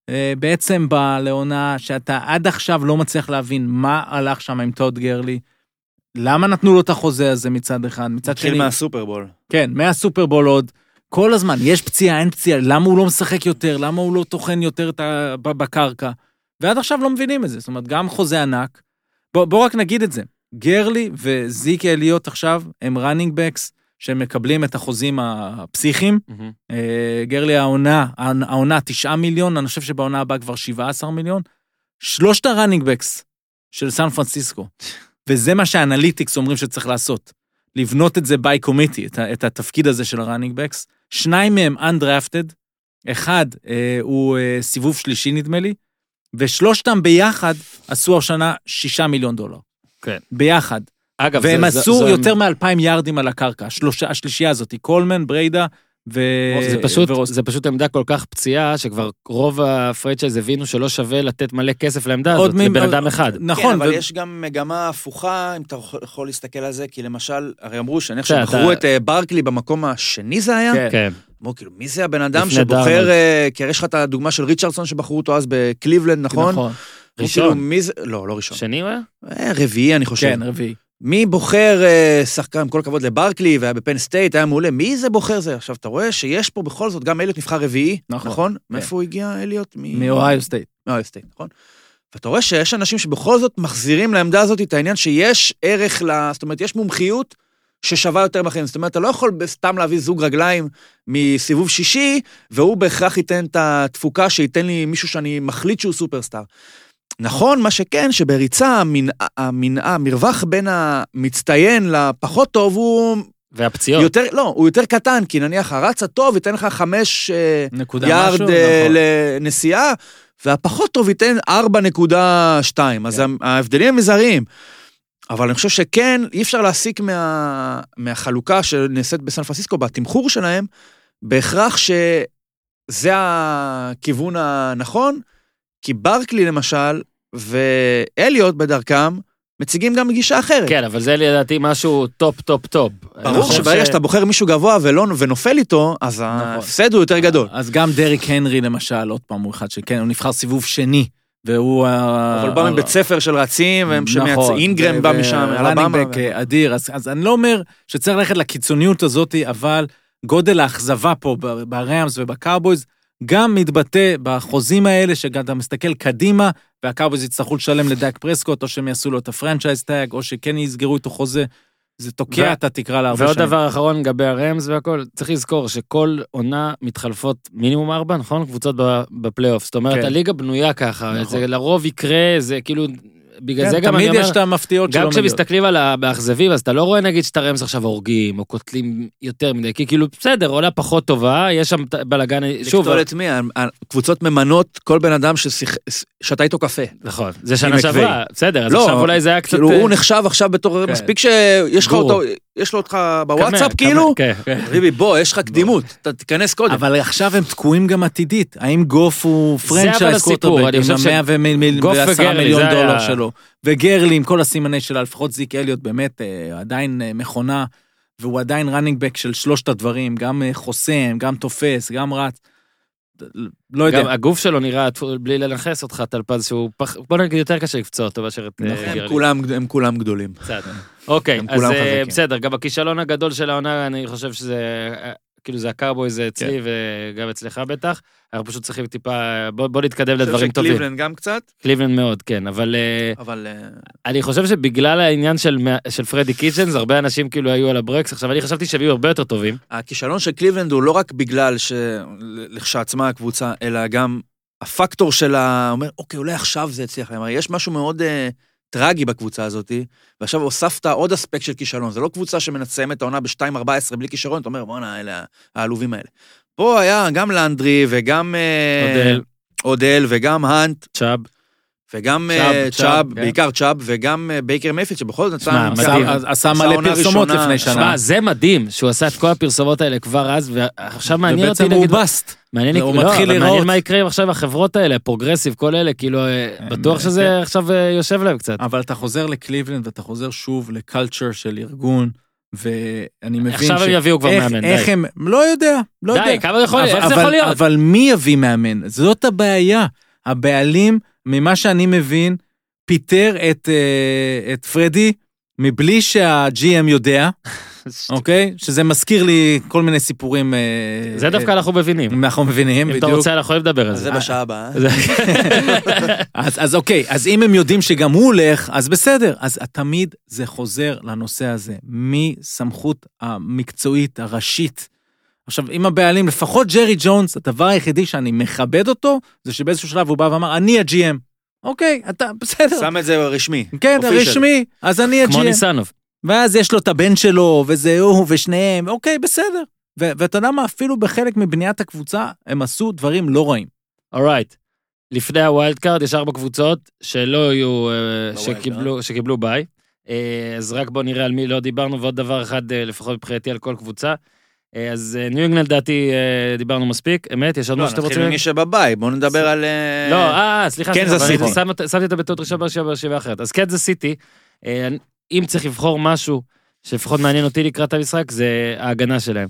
אה, בעצם בא לעונה שאתה עד עכשיו לא מצליח להבין מה הלך שם עם טוד גרלי, למה נתנו לו את החוזה הזה מצד אחד, מצד שני,
מהסופרבול.
כן, מהסופרבול עוד, כל הזמן, יש פציעה, אין פציעה, למה הוא לא משחק יותר, למה הוא לא טוחן יותר את ה... בקרקע, ועד עכשיו לא מבינים את זה, זאת אומרת, גם חוזה ענק. בוא, בוא רק נגיד את זה, גרלי וזיק אליוט עכשיו הם ראנינג בקס, שהם מקבלים את החוזים הפסיכיים. אה, גרלי העונה, העונה 9 מיליון, אני חושב שבעונה הבאה כבר 17 מיליון. שלושת ה running backs של סן פרנסיסקו, וזה מה שה analytics אומרים שצריך לעשות. לבנות את זה by committee, את, את התפקיד הזה של ה running backs. שניים מהם undrafted, אחד אה, הוא אה, סיבוב שלישי נדמה לי, ושלושתם ביחד עשו השנה 6 מיליון דולר.
כן.
ביחד.
אגב,
והם
זה- זה-
עשו
זו-
יותר מאלפיים יארדים על הקרקע, השלושה, השלישייה הזאת, קולמן, בריידה ו...
זה פשוט,
ורוס.
זה פשוט עמדה כל כך פציעה, שכבר רוב ה franchise הבינו שלא שווה לתת מלא כסף לעמדה הזאת,
מ-
לבן אדם אחד.
נכון,
כן, אבל
ו-
יש גם מגמה הפוכה, אם אתה יכול- להסתכל על זה, כי למשל, הרי אמרו שאני חושב
בסדר,
שבחרו
אתה-
את אה, ברקלי במקום השני זה היה?
כן.
כן.
אמרו, כאילו, מי זה הבן אדם שבוחר,
דרנולד.
אה, כי הרי יש לך את הדוגמה של ריצ'רדסון שבחרו אותו אז בקליבלנד, נכון? אמרו, כאילו,
ראשון.
מי זה, לא, לא ראשון.
שני הוא היה?
אה, רביעי, אני חושב.
כן, רביעי.
מי בוחר אה, שחקן, עם כל הכבוד לברקלי, והיה בפן סטייט, היה מעולה, מי זה בוחר זה? עכשיו, אתה רואה שיש פה בכל זאת, גם אליוט נבחר רביעי,
נכון,
נכון?
כן.
מאיפה הוא הגיע, אליוט?
מאוהיו סטייט.
מאוהיו סטייט, נכון? ואתה רואה שיש אנשים שבכל זאת מחזירים לעמדה הזאת את העניין שיש ערך ל... זאת אומרת, יש מומחיות ששווה יותר מאחרים. זאת אומרת, אתה לא יכול סתם להביא זוג רגליים מסיבוב שישי, והוא בהכרח ייתן את התפוקה שייתן לי מישהו שאני מחליט שהוא סופרסטאר. נכון, מה שכן, שבריצה המרווח בין המצטיין לפחות טוב הוא
והפציעות.
יותר, לא, הוא יותר קטן, כי נניח הרץ הטוב ייתן לך חמש אה,
נקודה
יארד
משהו,
אה,
נכון.
לנסיעה, והפחות טוב ייתן 4.2, אז
כן.
ההבדלים הם מזעריים. אבל אני חושב שכן, אי אפשר להסיק מה, מהחלוקה שנעשית בסן פרנסיסקו, בתמחור שלהם, בהכרח שזה הכיוון הנכון, כי ברקלי למשל, ואליוט בדרכם, מציגים גם גישה אחרת.
כן, אבל זה לדעתי משהו טופ, טופ, טופ.
ברור שברגע
ש-
שאתה בוחר מישהו גבוה ולא, ונופל איתו, אז ההפסד הוא יותר גדול.
אז גם דריק הנרי למשל, עוד פעם, הוא אחד שכן, הוא נבחר סיבוב שני, והוא...
אבל בא מבית ספר של רצים, והם שמייצאים,
נכון,
אינגרם
ו-
בא משם, אלבמה.
back, אה, אדיר, אז, אז אני לא אומר שצריך ללכת לקיצוניות הזאת, אבל גודל האכזבה פה ברמס ובקאובויז גם מתבטא בחוזים האלה, שגם אתה מסתכל קדימה, והקאובויז יצטרכו לשלם לדאק פרסקוט, או שהם יעשו לו את ה franchise tag, או שכן יסגרו איתו חוזה. זה תוקע
ו-
את התקרה להרבה
ועוד
שנים.
דבר אחרון לגבי הרמס והכל, צריך לזכור שכל עונה מתחלפות מינימום ארבע, נכון? קבוצות בפלייאוף. זאת אומרת,
כן.
הליגה בנויה ככה,
נכון.
זה לרוב יקרה, זה כאילו, בגלל
כן,
זה גם אני
תמיד
אומר,
יש את המפתיעות שלא
גם
מגיעות.
כשמסתכלים על המאכזבים, אז אתה לא רואה נגיד שאתה רמס עכשיו הורגים, או קוטלים יותר מדי, כי כאילו, בסדר, עולה פחות טובה, יש שם בלאגן, שוב,
לקטול את מי? הקבוצות ממנות כל בן אדם ששיח- שתה איתו קפה.
נכון, זה שנה. שעברה, בסדר, אז
לא,
עכשיו אולי זה היה קצת...
כאילו, הוא נחשב עכשיו בתור,
כן.
מספיק שיש לך. אותו, יש לו אותך בוואטסאפ כאילו?
כן.
ריבי, בוא, יש לך קדימות, אתה תיכנס קודם.
אבל עכשיו הם תקועים גם עתידית. האם גוף הוא franchise
quarterback
עם המאה ועשרה מיליון דולר שלו? וגורלי עם כל הסימני שלה, לפחות זיק אליוט באמת אה, עדיין אה, מכונה, והוא עדיין running back של שלושת הדברים, גם אה, חוסם, גם תופס, גם רץ. לא יודע.
גם הגוף שלו נראה, בלי לנכס אותך, טלפז, שהוא פח... בוא נגיד יותר קשה לפצוע אותו מאשר את.
הם גורלי. הם כולם גדולים.
אוקיי, אז אה. בסדר, גם הכישלון הגדול של העונה, אני חושב שזה, אה, כאילו זה הקאובוי'ס,
כן.
אצלי וגם אצלך בטח. אנחנו פשוט צריכים טיפה, בוא בוא נתקדם
אני חושב
לדברים טובים.
שקליבלנד גם קצת,
קליבלנד מאוד, כן, אבל אה,
אבל
אני חושב שבגלל העניין של פרדי קיצ'נס, הרבה אנשים כאילו היו על הברקס, עכשיו אני חשבתי שהם יהיו הרבה יותר טובים.
הכישלון של קליבלנד הוא לא רק בגלל שלכשעצמה הקבוצה, אלא גם הפקטור של ה... אומר, אוקיי, אולי עכשיו זה יצליח להם. יש משהו מאוד אה, טרגי בקבוצה הזאת, ועכשיו הוספת עוד אספקט של כישלון. זה לא קבוצה שמסיימת את העונה ב-2-14 בלי כישרון, אתה אומר, בואנה, אלה העלובים האלה. פה היה גם לנדרי וגם... אה,
אודל.
אודל וגם האנט
צ'אב.
וגם
צ'אב,
אה,
כן.
בעיקר צ'אב, וגם אה, בייקר מייפילד, שבכל זאת נתן...
מדהים.
עשה- מלא פרסומות
ראשונה.
לפני שנה.
שמע, זה מדהים שהוא עשה את כל הפרסומות האלה כבר אז, ועכשיו מעניין אותי
ובעצם הוא. בסט.
מעניין
הוא
לא,
מתחיל
אבל
להיראות.
מעניין מה יקרה עם עכשיו החברות האלה, פרוגרסיב, כל אלה, כאילו, אה, בטוח שזה
כן.
עכשיו יושב להם קצת.
אבל אתה חוזר לקליבלנד ואתה חוזר שוב לקלצ'ר של ארגון, ואני מבין
עכשיו הם יביאו כבר
איך-
מאמן, די.
איך הם, לא יודע, לא יודע.
די, כמה יכול,
אבל-
איך זה יכול להיות?
אבל מי יביא מאמן? זאת הבעיה. הבעלים, ממה שאני מבין, פיטר את, אה, את פרדי מבלי שה-GM יודע, אוקיי? שזה מזכיר לי כל מיני סיפורים. אה,
זה דווקא
אה,
אנחנו מבינים.
אנחנו מבינים,
אם אתה
בדיוק.
רוצה, אנחנו יכולים לדבר על זה.
זה בשעה הבאה.
אז, אז אוקיי, אז אם הם יודעים שגם הוא הולך, אז בסדר. אז תמיד זה חוזר לנושא הזה. מסמכות המקצועית הראשית. עכשיו, אם הבעלים, לפחות ג'רי ג'ונס, הדבר היחידי שאני מכבד אותו, זה שבאיזשהו שלב הוא בא ואמר, אני ה-GM. אוקיי, אתה, בסדר.
שם את זה רשמי.
כן. רשמי, אז אני
כמו
ה-GM.
ניסנוב.
ואז יש לו את הבן שלו, וזה הוא ושניהם, אוקיי, בסדר. ו- ואתה יודע מה, אפילו בחלק מבניית הקבוצה, הם עשו דברים לא רעים.
Alright. לפני ה wild card יש ארבע קבוצות שלא יהיו, אה,
ב wild
שקיבלו- שקיבלו ביי. אה, אז רק בוא נראה על מי לא דיברנו, ועוד דבר אחד, אה, לפחות מבחינתי, על כל קבוצה. אה, אז ניו אינגלנד, לדעתי, אה, דיברנו מספיק. אמת? יש עוד
לא,
משהו שאתם
נתחיל
רוצים?
ממי שבבית, בואו נדבר על... אה,
לא, אה, אה, סליחה, סליחה, שמתי אותה בתור ראשון ברשימה ברשימה אחרת. אז קנזס סיטי, אה, אם צריך לבחור משהו שלפחות מעניין אותי לקראת המשחק, זה ההגנה שלהם.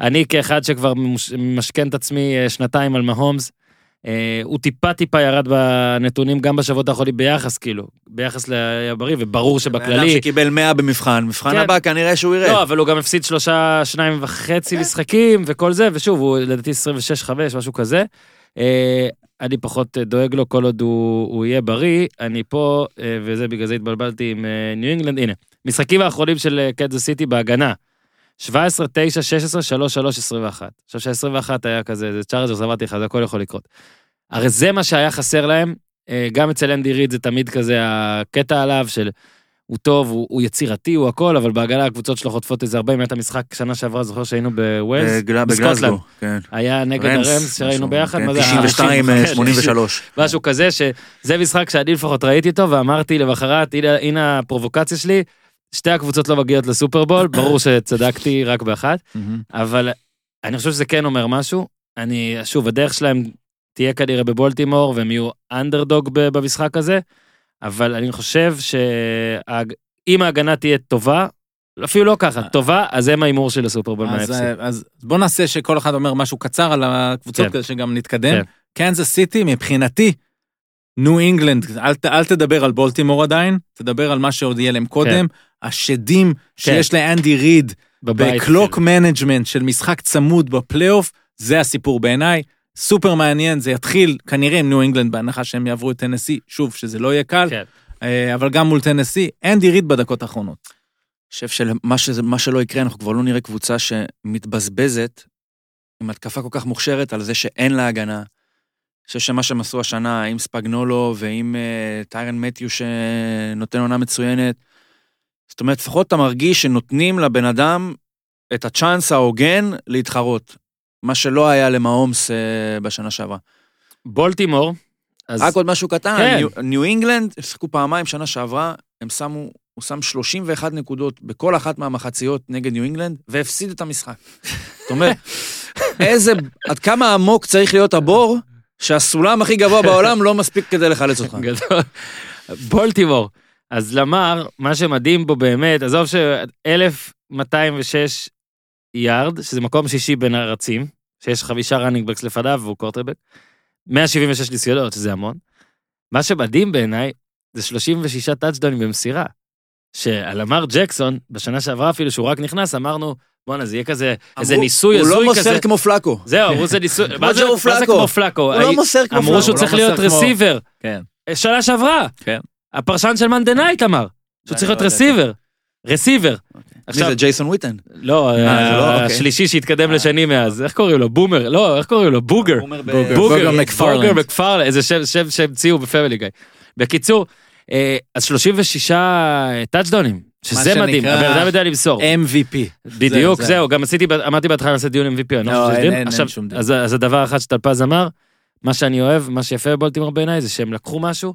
אני כאחד שכבר ממשכן את עצמי אה, שנתיים על מהומס, אה, הוא טיפה טיפה ירד בנתונים גם בשבועות האחרונים ביחס, כאילו, ביחס לבריא, וברור
בן אדם
שבכללי...
שקיבל 100 במבחן, מבחן
כן.
הבא כנראה שהוא ירד.
לא, אבל הוא גם הפסיד שלושה, שניים וחצי משחקים וכל זה, ושוב, הוא לדעתי 26-5, משהו כזה. אה, אני פחות אה, דואג לו כל עוד הוא, הוא יהיה בריא. אני פה, אה, וזה בגלל זה התבלבלתי עם אה, ניו אינגלנד, הנה, משחקים האחרונים של אה, קנזס סיטי בהגנה. 17, 9, 16, 3, 3, 21. עכשיו שה-21 היה כזה, זה צ'ארג'רס, אמרתי לך, זה הכל יכול לקרות. הרי זה מה שהיה חסר להם, אה, גם אצל אנדי ריד זה תמיד כזה הקטע עליו של הוא טוב, הוא, הוא יצירתי, הוא הכל, אבל בהגנה הקבוצות שלו חוטפות איזה הרבה, אם היה את המשחק שנה שעברה, זוכר שהיינו בווילס,
בגל-
בסקוטלנד.
כן.
היה נגד
רמס,
הרמס שראינו ביחד,
כן,
מה זה?
92,
ה-
83.
משהו כזה, שזה משחק שאני לפחות ראיתי אותו, ואמרתי למחרת, הנה, הנה הפרובוקציה שלי, שתי הקבוצות לא מגיעות לסופרבול, ברור שצדקתי רק באחת, אבל אני חושב שזה כן אומר משהו. אני, שוב, הדרך שלהם תהיה כנראה בבולטימור, והם יהיו אנדרדוג במשחק הזה, אבל אני חושב שאם ההגנה תהיה טובה, אפילו לא ככה, טובה, אז הם ההימור של הסופרבול
אז,
מה-FC.
אה, אז בוא נעשה שכל אחד אומר משהו קצר על הקבוצות
כן.
כדי שגם נתקדם.
כן.
קנזס סיטי מבחינתי, ניו אינגלנד, אל, אל תדבר על בולטימור עדיין, תדבר על מה שעוד יהיה להם קודם. השדים שיש לאנדי ריד.
ב
clock management של משחק צמוד בפלייאוף, זה הסיפור בעיניי. סופר מעניין, זה יתחיל כנראה עם ניו אינגלנד בהנחה שהם יעברו את טנסי, שוב, שזה לא יהיה קל,
כן.
אה, אבל גם מול טנסי, אנדי ריד בדקות האחרונות.
אני חושב שמה שזה- שלא יקרה, אנחנו כבר לא נראה קבוצה שמתבזבזת עם התקפה כל כך מוכשרת על זה שאין לה הגנה. אני חושב שמה שהם עשו השנה עם ספגנולו ועם אה, טיירן מתיו שנותן עונה מצוינת, זאת אומרת, לפחות אתה מרגיש שנותנים לבן אדם את הצ'אנס ההוגן להתחרות. מה שלא היה למהומס אה, בשנה שעברה.
בולטימור, אז
רק עוד משהו קטן,
כן.
ניו- ניו אינגלנד, הם שיחקו פעמיים שנה שעברה, הם שמו הוא שם 31 נקודות בכל אחת מהמחציות נגד ניו אינגלנד, והפסיד את המשחק. זאת אומרת, איזה, עד כמה עמוק צריך להיות הבור, שהסולם הכי גבוה בעולם לא מספיק כדי לחלץ אותך.
גדול. בולטימור. אז למר, מה שמדהים בו באמת, עזוב ש-1206 יארד, שזה מקום שישי בין הרצים, שיש חמישה ראנינג בקס לפניו והוא קורטרבק, 176 ניסיונות, שזה המון. מה שמדהים בעיניי, זה 36 טאצ'דונים במסירה. שלאמאר ג'קסון, בשנה שעברה אפילו, שהוא רק נכנס, אמרנו, בואנה, זה יהיה כזה, איזה
אמרו,
ניסוי
הוא לא
הזוי
מוסר
כזה.
כמו פלאקו.
זהו, אמרו זה ניסוי, מה זה. כמו פלאקו?
הוא לא מוסר כמו
אמרו
פלאקו.
שהוא
הוא
צריך
לא
להיות receiver.
כן.
שנה שעברה.
כן.
הפרשן של Monday Night אמר, שהוא
אני
צריך להיות
לא ידעתי.
receiver. receiver.
מי
עכשיו,
זה ג'ייסון וויטן?
לא,
זה לא? אוקיי.
השלישי שהתקדם לשני מאז, איך קוראים לו? בומר, לא, איך קוראים לו? בוגר.
בוגר. מקפרלנד.
איזה שם שהמציאו בפמילי גיא. בקיצור, אה, אז 36 טאצ'דונים, שזה מדהים, הבן אדם יודע למסור.
MVP.
בדיוק,
זה.
זהו, גם עשיתי, אמרתי בהתחלה נעשה דיון MVP, אני לא
לא,
חושב
אין- שום דיון.
אז הדבר אחד שטלפז אמר, מה שאני אוהב, מה שיפה בבולטימור בעיניי, זה שהם לקחו משהו,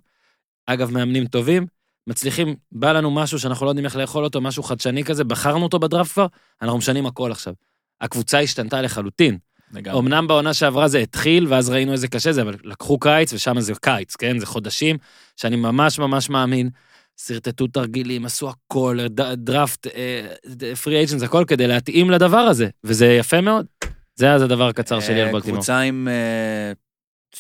אגב, מאמנים טובים, מצליחים, בא לנו משהו שאנחנו לא יודעים איך לאכול אותו, משהו חדשני כזה, בחרנו אותו בדראפט כבר, אנחנו משנים הכל עכשיו. הקבוצה השתנתה לחלוטין.
לגמרי.
אמנם בעונה שעברה זה התחיל, ואז ראינו איזה קשה זה, אבל לקחו קיץ, ושם זה קיץ, כן? זה חודשים, שאני ממש ממש מאמין. שרטטו תרגילים, עשו הכל, דראפט, פרי אייג'נס, הכל כדי להתאים לדבר הזה, וזה יפה מאוד. זה אז הדבר הקצר שלי על
אה,
בולטימור.
קבוצה עם... אה,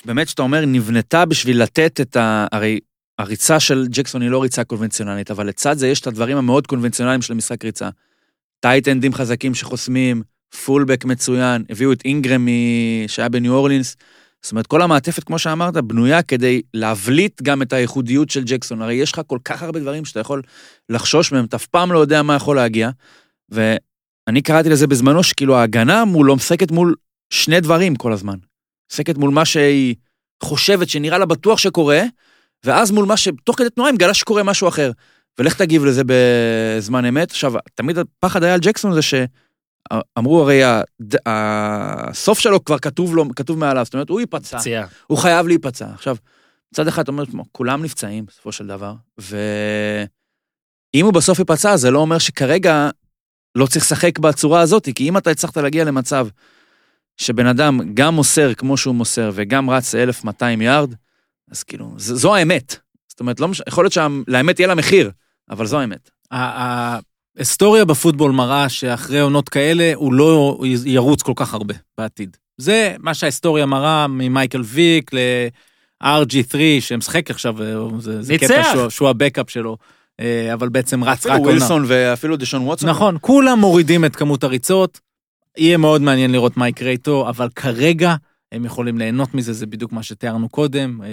באמת, שאתה אומר, נבנתה בשביל לתת את ה... הרי הריצה של ג'קסון היא לא ריצה קונבנציונלית, אבל לצד זה יש את הדברים המאוד קונבנציונליים של משחק ריצה. טייטנדים חזקים שחוסמים, פולבק מצוין, הביאו את אינגרם שהיה בניו אורלינס. זאת אומרת, כל המעטפת, כמו שאמרת, בנויה כדי להבליט גם את הייחודיות של ג'קסון. הרי יש לך כל כך הרבה דברים שאתה יכול לחשוש מהם, אתה אף פעם לא יודע מה יכול להגיע. ואני קראתי לזה בזמנו, שכאילו ההגנה מולו משחקת מול שני דברים כל הזמן. משחקת מול מה שהיא חושבת שנראה לה בטוח שקורה, ואז מול מה שתוך כדי תנועה היא מגלה שקורה משהו אחר. ולך תגיב לזה בזמן אמת. עכשיו, תמיד הפחד היה על ג'קסון זה שאמרו הרי הד- הסוף שלו כבר כתוב לו, כתוב מעליו, זאת אומרת, הוא ייפצע,
פציעה.
הוא חייב להיפצע. עכשיו, מצד אחד אתה אומר, "תשמע, כולם נפצעים בסופו של דבר, ואם הוא בסוף ייפצע, זה לא אומר שכרגע לא צריך לשחק בצורה הזאת, כי אם אתה הצלחת להגיע למצב שבן אדם גם מוסר כמו שהוא מוסר וגם רץ 1,200 יארד, אז כאילו, ז- זו האמת. זאת אומרת, לא מש... יכול להיות שלאמת יהיה לה מחיר, אבל זו האמת.
ההיסטוריה בפוטבול מראה שאחרי עונות כאלה הוא לא ירוץ כל כך הרבה בעתיד. זה מה שההיסטוריה מראה ממייקל ויק ל-RG3 שמשחק עכשיו, אה, זה, זה. קטע שהוא, שהוא הבקאפ שלו, אה, אבל בעצם רץ
אפילו
רק עונה.
ווילסון ואפילו דשון ווטסון.
נכון, כולם מורידים את כמות הריצות, יהיה מאוד מעניין לראות מה יקרה איתו, אבל כרגע הם יכולים ליהנות מזה, זה בדיוק מה שתיארנו קודם, אה,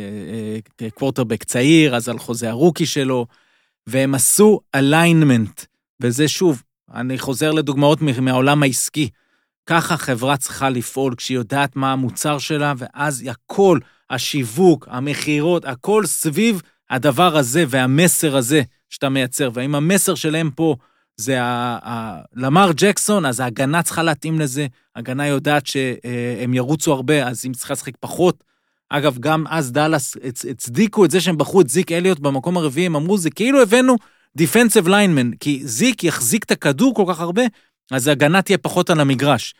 אה, קוורטרבק צעיר, אז על חוזה ה rookie שלו, והם עשו alignment, וזה שוב, אני חוזר לדוגמאות מהעולם העסקי. ככה חברה צריכה לפעול כשהיא יודעת מה המוצר שלה, ואז הכל, השיווק, המכירות, הכל סביב הדבר הזה והמסר הזה שאתה מייצר. והאם המסר שלהם פה זה ה- ה- למר ג'קסון, אז ההגנה צריכה להתאים לזה. הגנה יודעת שהם ירוצו הרבה, אז אם צריכה לשחק פחות. אגב, גם אז דאלאס הצ- הצדיקו את זה שהם בחרו את זיק אליוט במקום הרביעי, הם אמרו, זה כאילו הבאנו דיפנסיב ליינמן, כי זיק יחזיק את הכדור כל כך הרבה, אז ההגנה תהיה פחות על המגרש.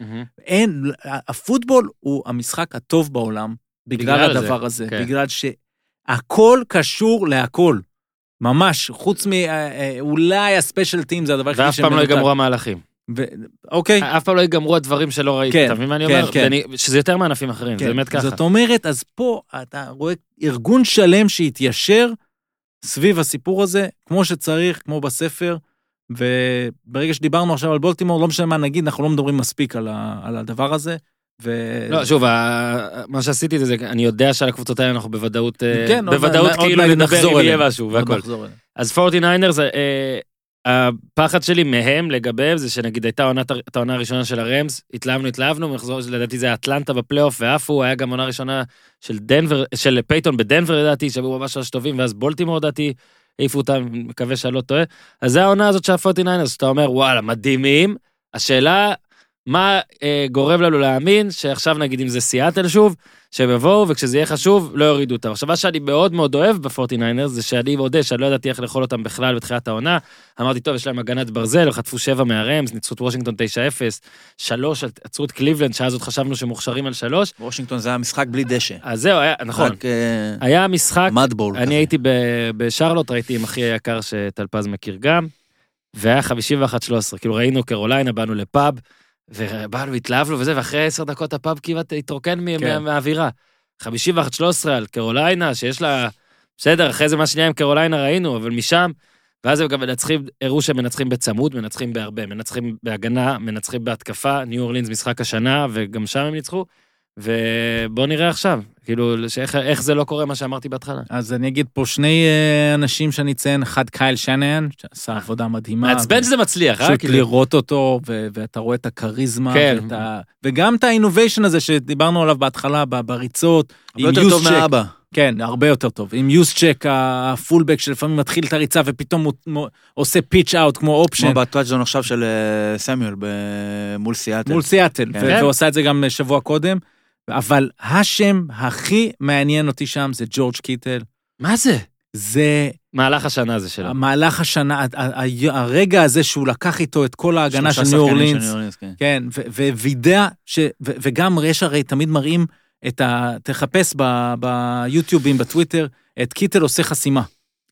אין, הפוטבול הוא המשחק הטוב בעולם בגלל,
בגלל
הדבר
זה,
הזה,
כן.
בגלל שהכל קשור להכל. ממש, חוץ מאולי הספיישל טים זה הדבר היחידי
ואף פעם לא. ייגמרו המהלכים.
ו- אוקיי,
אף פעם לא ייגמרו הדברים שלא ראיתי,
כן,
אתה מבין מה אני
כן,
אומר?
כן.
ואני- שזה יותר מענפים אחרים, זה
כן.
באמת ככה.
זאת אומרת, אז פה אתה רואה ארגון שלם שהתיישר סביב הסיפור הזה, כמו שצריך, כמו בספר, וברגע שדיברנו עכשיו על בולטימור, לא משנה מה נגיד, אנחנו לא מדברים מספיק על, ה, על הדבר הזה. ו...
לא, שוב, מה שעשיתי זה, אני יודע שעל הקבוצות האלה אנחנו בוודאות, אה,
כן, עוד
בוודאות
עוד
כאילו
מעט
נדבר אם יהיה. משהו
עוד
והכל. אז 49ers, אה, הפחד שלי מהם לגביהם זה שנגיד הייתה עונת- את העונה הראשונה של הרמס, התלהבנו, התלהבנו, מחזור, לדעתי זה אטלנטה בפלייאוף ועפו, היה גם עונה ראשונה של דנבר, של פייתון בדנבר לדעתי, שהיו ממש ממש טובים, ואז בולטימור לדעתי, העיפו אותם, מקווה שאני לא טועה. אז זה העונה הזאת של ה-49ers, שאתה אומר, וואלה, מדהימים. השאלה, מה אה, גורם לנו להאמין שעכשיו נגיד אם זה סיאטל שוב, שהם יבואו וכשזה יהיה חשוב לא יורידו אותם. עכשיו מה שאני מאוד מאוד אוהב בפורטיניינרס זה שאני מודה שאני לא ידעתי איך לאכול אותם בכלל בתחילת העונה. אמרתי טוב יש להם הגנת ברזל, חטפו שבע מהרמס, ניצחו את וושינגטון 9-0, שלוש, עצרו את קליבלנד שאז עוד חשבנו שמוכשרים על שלוש.
וושינגטון זה היה משחק בלי דשא.
אז זהו, היה, נכון.
רק אה,
היה משחק,
מדבול
אני
כזה.
הייתי בשרלוט, ראיתי עם אחי היקר שטלפז מכיר גם, והיה 51-13, כאילו ראינו קרוליינה, באנו לפאב, ובאנו, התלהבנו וזה, ואחרי עשר דקות הפאב כמעט התרוקן
כן.
מה- מהאווירה. 51-13 על קרוליינה, שיש לה, בסדר, אחרי זה מה שנהיה עם קרוליינה ראינו, אבל משם, ואז הם גם מנצחים, הראו שהם מנצחים בצמוד, מנצחים בהרבה, מנצחים בהגנה, מנצחים בהתקפה, ניו אורלינס משחק השנה, וגם שם הם ניצחו, ובואו נראה עכשיו, כאילו, שאיך, איך זה לא קורה מה שאמרתי בהתחלה.
אז אני אגיד פה שני אה, אנשים שאני אציין, אחד קייל שנהאן, שעשה עבודה מדהימה.
מעצבן שזה מצליח, אה?
פשוט
כאילו.
לראות אותו, ו- ואתה רואה את הכריזמה,
כן.
ואת ה... וגם את ה innovation הזה שדיברנו עליו בהתחלה, ב- בריצות.
הרבה
עם
יותר טוב
יוסצ'ק.
מהאבא.
כן, הרבה יותר טוב. עם יוסצ'ק, ה fullback שלפעמים מתחיל את הריצה ופתאום הוא עושה pitch out כמו option.
כמו בטראג'ון עכשיו של אה, סמיול ב- מול סיאטל.
מול סיאטל,
כן.
ו- והוא עשה את זה גם שבוע קודם. אבל השם הכי מעניין אותי שם זה ג'ורג' קיטל.
מה זה?
זה
מהלך השנה זה שלו.
המהלך השנה, הרגע הזה שהוא לקח איתו את כל ההגנה של ניו
שחקנים של
אורלינס.
ניו אורלינס, כן.
כן, ו- ווידא, ש- ו- וגם יש הרי תמיד מראים את ה... תחפש ב- ביוטיובים, בטוויטר, את קיטל עושה חסימה.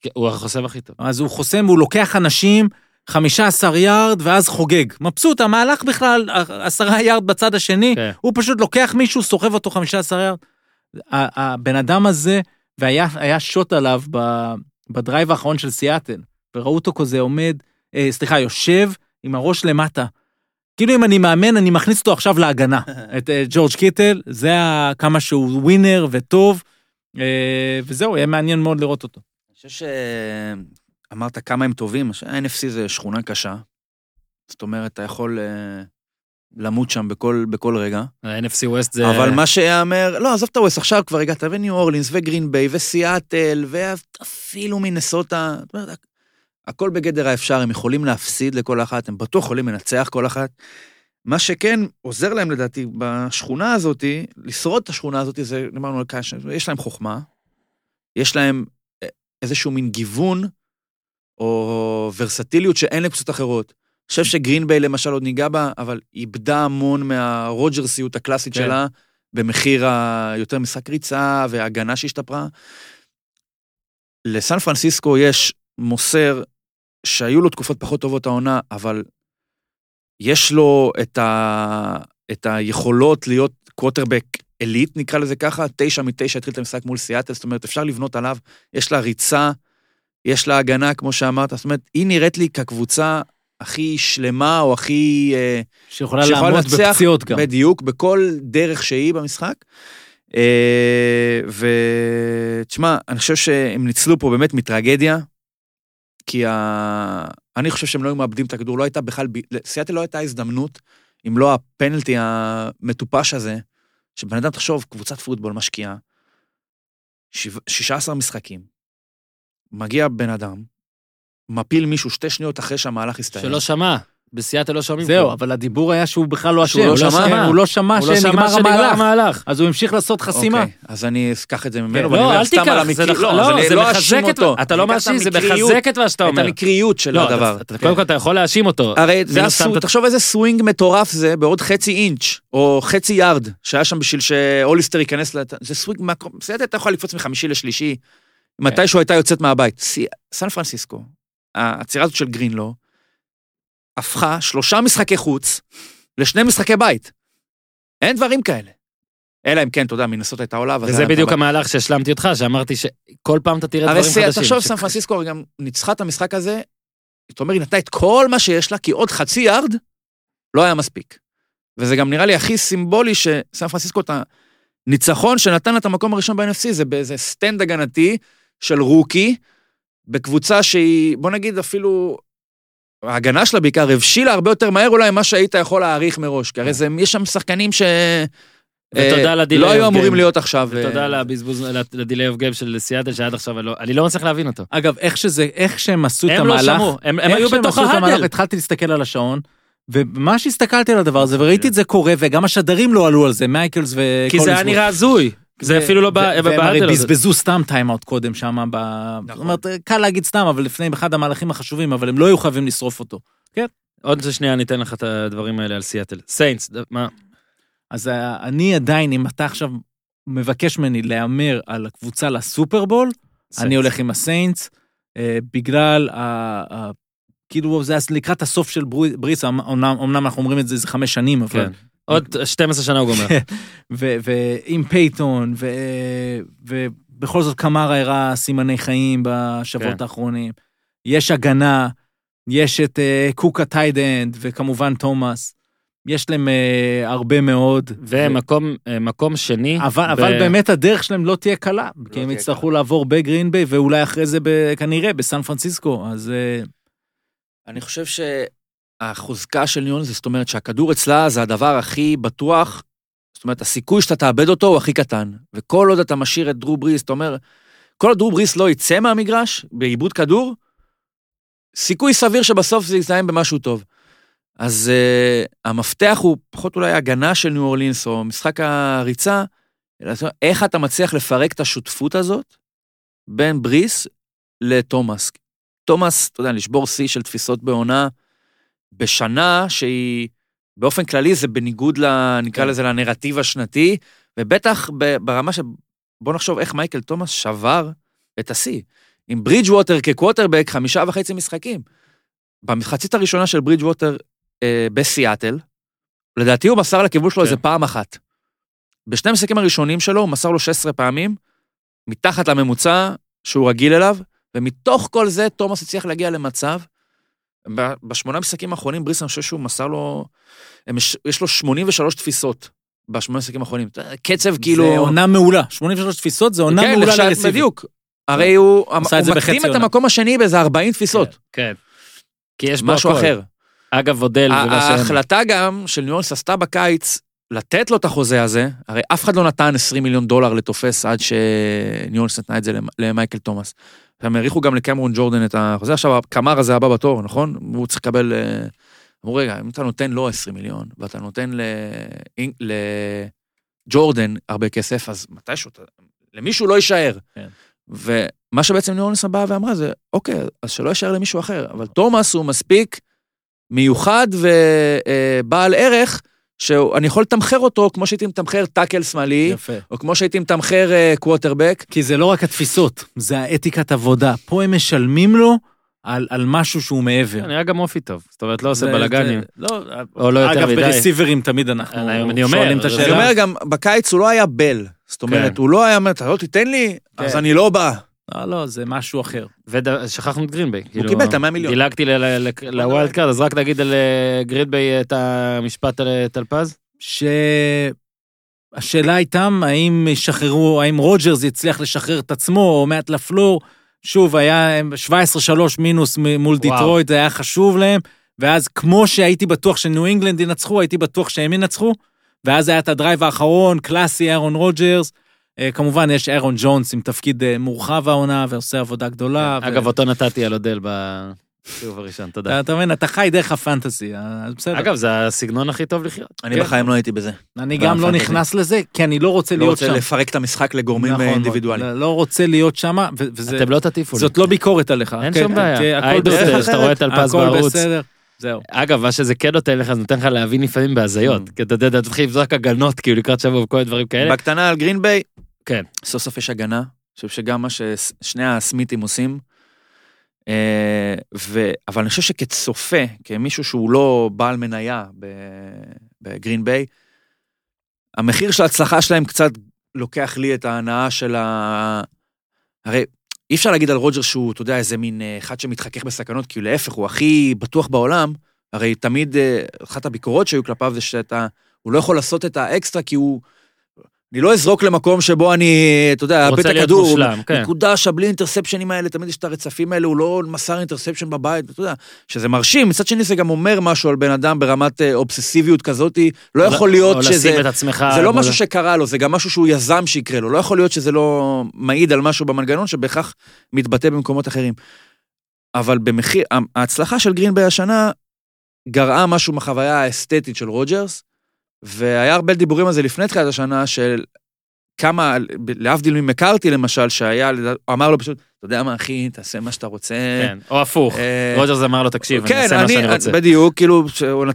כן, הוא החוסם הכי טוב.
אז הוא חוסם, הוא לוקח אנשים, 15 יארד, ואז חוגג. מבסוט, המהלך בכלל, עשרה יארד בצד השני,
כן.
הוא פשוט לוקח מישהו, סוחב אותו 15 יארד. הבן אדם הזה, והיה היה שוט עליו ב- ב drive האחרון של סיאטל, וראו אותו כזה עומד, אה, סליחה, יושב עם הראש למטה. כאילו אם אני מאמן, אני מכניס אותו עכשיו להגנה. את אה, ג'ורג' קיטל, זה כמה שהוא winner וטוב, אה, וזהו, יהיה מעניין מאוד לראות אותו.
אני חושב שאמרת כמה הם טובים, ה-NFC זה שכונה קשה. זאת אומרת, אתה יכול אה, למות שם בכל, בכל רגע.
ה-NFC West זה...
אבל מה שיאמר, לא, עזוב את הווסט, עכשיו כבר הגעת וניו אורלינס וגרין ביי וסיאטל ואפילו. זאת אומרת, הכל בגדר האפשר, הם יכולים להפסיד לכל אחת, הם בטוח יכולים לנצח כל אחת. מה שכן עוזר להם לדעתי בשכונה הזאת, לשרוד את השכונה הזאת, זה, אמרנו, יש להם חוכמה, יש להם אה, איזשהו מין גיוון או ורסטיליות שאין לקבוצות אחרות. אני חושב שגרינביי למשל עוד ניגע בה, אבל איבדה המון מהרוג'רסיות הקלאסית
כן.
שלה, במחיר היותר משחק ריצה והגנה שהשתפרה. לסן פרנסיסקו יש מוסר שהיו לו תקופות פחות טובות העונה, אבל יש לו את, ה... את היכולות להיות קווטרבק אליט, נקרא לזה ככה, תשע מתשע התחיל את המשחק מול סיאטל, זאת אומרת, אפשר לבנות עליו, יש לה ריצה, יש לה הגנה, כמו שאמרת, זאת אומרת, היא נראית לי כקבוצה הכי שלמה, או הכי... אה,
שיכולה
שיכולה
לעמוד
לנצח
בפציעות גם.
בדיוק, בכל דרך שהיא במשחק. אה, ותשמע, אני חושב שהם ניצלו פה באמת מטרגדיה, כי ה... אני חושב שהם לא היו מאבדים את הכדור, לא הייתה בכלל, לסיאטל לא הייתה הזדמנות, אם לא הפנלטי המטופש הזה, שבן אדם, תחשוב, קבוצת פוטבול משקיעה, שבע- 16 משחקים, מגיע בן אדם, מפיל מישהו שתי שניות אחרי שהמהלך הסתיים.
שלא שמע. בסיאטל לא שומעים.
זהו. אבל הדיבור היה שהוא בכלל לא אשם.
לא שמע?
כן, הוא לא שמע
הוא לא שמע
שנגמר
שנגמר
המהלך.
המהלך.
אז הוא המשיך לעשות חסימה.
אוקיי, אז אני אקח את זה ממנו,
כן,
ואני
לא,
אומר
אל
סתם על
תיקח,
המקרי...
זה
לא,
לא,
אני
זה
לא
מחזק את...
אותו.
אתה לא
את
מאשים, זה מחזק את מה שאתה
את
אומר.
המקריות של
לא,
הדבר.
אתה-
כן.
קודם כל אתה יכול להאשים אותו.
הרי תחשוב איזה סווינג מטורף זה בעוד חצי אינץ', או חצי יארד, שהיה שם בשביל שהוליסטר ייכנס, לת... זה סווינג, בסדר, אתה יכול לקפוץ מחמישי לשלישי, מתישהו הייתה יוצאת מהבית. סן פרנסיסקו, העצירה הזאת של גרינלו, הפכה שלושה משחקי חוץ לשני משחקי בית. אין דברים כאלה. אלא אם כן, אתה יודע, מנסות הייתה עולה, וזה
בדיוק המהלך שהשלמתי אותך, שאמרתי שכל פעם אתה תראה
הרי
דברים חדשים.
תחשוב, סן פרנסיסקו הרי גם ניצחה את המשחק הזה, זאת אומרת, היא נתנה את כל מה שיש לה, כי עוד חצי יארד לא היה מספיק. וזה גם נראה לי הכי סימבולי שסן פרנסיסקו, את הניצחון שנתן לה את המקום הראשון ב-NFC, זה באיזה stand הגנתי של rookie, בקבוצה שהיא, בוא נגיד אפילו, ההגנה שלה בעיקר הבשילה הרבה יותר מהר אולי ממה שהיית יכול להעריך מראש, כי הרי זה, יש שם שחקנים ש...
ותודה
אה,
ל delay
לא היו אמורים. להיות עכשיו.
ותודה
אה,
לבזבוז, ל delay of game של סיאטל, שעד עכשיו אני לא- אני לא מצליח להבין אותו.
אגב, איך שזה, איך שהם עשו את
הם לא
המהלך,
שמעו, הם הם
איך
היו
שהם
בתוך
עשו את המהלך,
ה huddle.
התחלתי להסתכל על השעון, וממש הסתכלתי על הדבר הזה, וראיתי את זה קורה, וגם השדרים לא עלו על זה, מייקלס וקולינסבורג.
כי זה היה נראה הזוי. זה אפילו לא
והם הרי. בזבזו סתם timeout קודם שם. זאת אומרת, קל להגיד סתם, אבל לפני אחד המהלכים החשובים, אבל הם לא היו חייבים לשרוף אותו.
עוד שנייה אני אתן לך את הדברים האלה על סיאטל. סיינטס, מה?
אז אה, אני עדיין, אם אתה עכשיו מבקש ממני להמר על הקבוצה לסופרבול, אני הולך עם הסיינטס, אה, בגלל ה... כאילו זה לקראת הסוף של בריס, אמנם אמנם אנחנו אומרים את זה איזה חמש שנים, אבל...
עוד 12 שנה הוא גומר.
ו- ועם פייתון, ו- ובכל זאת קמרה הראה סימני חיים בשבועות
כן.
האחרונים. יש הגנה, יש את uh, קוק ה tight end, וכמובן תומאס. יש להם uh, הרבה מאוד.
ומקום אה, מקום שני.
אבל,
ב-
אבל באמת הדרך שלהם לא תהיה קלה, כי הם יצטרכו לעבור בגרין ביי, ואולי אחרי זה ב- כנראה בסן פרנסיסקו, אז אה,
אני חושב שהחוזקה של ניו אורלינס, זאת אומרת שהכדור אצלה זה הדבר הכי בטוח, זאת אומרת, הסיכוי שאתה תאבד אותו הוא הכי קטן. וכל עוד אתה משאיר את דרו בריס, אתה אומר, כל עוד דרו בריס לא יצא מהמגרש בעיבוד כדור, סיכוי סביר שבסוף זה יסתיים במשהו טוב. אז uh, המפתח הוא פחות אולי הגנה של ניו אורלינס, או משחק הריצה, אלא איך אתה מצליח לפרק את השותפות הזאת בין בריס לתומאס. תומאס, אתה יודע, לשבור שיא של תפיסות בעונה בשנה שהיא, באופן כללי זה בניגוד, ל, נקרא
כן.
לזה, לנרטיב השנתי, ובטח ברמה ש... בוא נחשוב איך מייקל תומאס שבר את השיא. עם ברידג' ווטר כקווטרבק, חמישה וחצי משחקים. במחצית הראשונה של ברידג' ווטר אה, בסיאטל, לדעתי הוא מסר לכיוון שלו
כן.
איזה פעם אחת. בשני המשחקים הראשונים שלו הוא מסר לו 16 פעמים, מתחת לממוצע שהוא רגיל אליו, ומתוך כל זה תומאס הצליח להגיע למצב, בשמונה משחקים האחרונים בריס, אני חושב שהוא מסר לו, יש, לו 83 תפיסות בשמונה משחקים האחרונים. יודע, קצב כאילו...
זה עונה מעולה. 83 תפיסות זה עונה
כן,
מעולה לרסיבר.
בדיוק. הרי הוא, הוא
בחצי
מקדים את. המקום השני באיזה 40 תפיסות.
כן. כי יש
משהו. אחר.
אגב, אודל שהם.
ההחלטה גם של ניו אורלינס עשתה בקיץ לתת לו את החוזה הזה, הרי אף אחד לא נתן 20 מיליון דולר לתופס עד שניו אורלינס נתנה את זה למ- למייקל תומאס. הם האריכו גם לקמרון ג'ורדן את החוזה, עכשיו קמרה זה הבא בתור, נכון? הוא צריך לקבל... אה, אמרו, רגע, אם אתה נותן לו 20 מיליון, ואתה נותן לג'ורדן הרבה כסף, אז מתישהו, למישהו לא יישאר.
כן.
ומה שבעצם ניו אורלינס באה ואמרה זה, אוקיי, אז שלא יישאר למישהו אחר, אבל תומאס הוא מספיק מיוחד ובעל ערך, שאני יכול לתמחר אותו כמו שהייתי מתמחר טאקל שמאלי,
יפה.
או כמו שהייתי מתמחר קווטרבק.
כי זה לא רק התפיסות, זה האתיקת עבודה. פה הם משלמים לו על, על משהו שהוא מעבר.
נראה גם אופי טוב. זאת אומרת, לא עושה בלאגנים.
לא,
או לא יותר
אגב,
מדי.
ברסיברים תמיד אנחנו
אומר,
שואלים את
זה-
אני
השאלה.
אומר גם, בקיץ הוא לא היה בל. זאת אומרת,
כן.
הוא לא היה אומר, אתה לא תיתן לי, אז
כן.
אני לא בא.
לא, לא, זה משהו אחר.
ושכחנו את גרינביי. כאילו,
קיבל את ה-100 מיליון.
דילגתי ל wild card, אז רק נגיד על אה, גרינביי את המשפט על אה, טלפז.
שהשאלה איתם, האם ישחררו, האם רוג'רס יצליח לשחרר את עצמו, או מאט לפלור, שוב, היה 17-3 מינוס מול
וואו.
דיטרויט, זה היה חשוב להם, ואז כמו שהייתי בטוח שניו אינגלנד ינצחו, הייתי בטוח שהם ינצחו, ואז היה את ה drive האחרון, קלאסי, אהרון רוג'רס. אה, כמובן, יש אהרון ג'ונס עם תפקיד אה, מורחב העונה, ועושה עבודה גדולה. ו-
אגב, אותו נתתי על אודל בסיבוב הראשון, תודה.
אתה- מבין, אתה חי דרך הפנטסי, אז בסדר.
אגב, זה הסגנון הכי טוב לחיות.
אני
כן.
בחיים לא הייתי בזה.
אני גם לא. נכנס לזה, כי אני לא רוצה
לא
להיות
רוצה
שם.
לפרק את המשחק לגורמים
נכון
אה,
מאוד.
אינדיבידואליים.
לא- לא רוצה להיות שם, וזה...
אתם לא תטיפו לי.
זאת לא ביקורת עליך.
אין
כן,
שום בעיה.
כן, הכל בסדר.
שאתה רואה את
הכל
בערוץ.
זהו.
אגב, מה שזה כן נותן לך, זה נותן לך להבין לפעמים בהזיות.
Mm.
כי אתה יודע, אתה תתחיל לבזוק הגנות, כאילו לקראת שבוע וכל מיני דברים כאלה.
בקטנה על גרין ביי,
כן.
סוף סוף יש הגנה. אני חושב שגם מה ששני הסמיתים עושים. אה, ו... אבל אני חושב שכצופה, כמישהו שהוא לא בעל מניה בגרין ביי, המחיר של ההצלחה שלהם קצת לוקח לי את ההנאה של ה... הרי אי אפשר להגיד על רוג'רס שהוא, אתה יודע, איזה מין אה, אחד שמתחכך בסכנות, כי להפך, הוא הכי בטוח בעולם. הרי תמיד, אה, אחת הביקורות שהיו כלפיו זה שאתה, הוא לא יכול לעשות את האקסטרה כי הוא... אני לא אזרוק למקום שבו אני, אתה יודע,
רוצה להיות
הכדור.
מושלם, כן.
נקודה שבלי interceptions האלה, תמיד יש את הרצפים האלה, הוא לא מסר interception בבית, אתה יודע, שזה מרשים, מצד שני זה גם אומר משהו על בן אדם ברמת אה, אובססיביות כזאתי, לא יכול להיות
או
שזה...
לשים את עצמך...
זה לא משהו שקרה לו, זה גם משהו שהוא יזם שיקרה לו. לא יכול להיות שזה לא מעיד על משהו במנגנון שבהכרח מתבטא במקומות אחרים. אבל במחיר, ההצלחה של גרינביי השנה, גרעה משהו מהחוויה האסתטית של רוג'רס, והיה הרבה דיבורים על זה לפני תחילת השנה, של כמה, להבדיל ממקארתי למשל, שהיה, אמר לו פשוט, אתה יודע מה אחי, תעשה מה שאתה רוצה.
כן, או הפוך.
אה,
רוג'רס אמר לו, תקשיב, אני
כן,
אעשה מה שאני רוצה.
בדיוק, כאילו,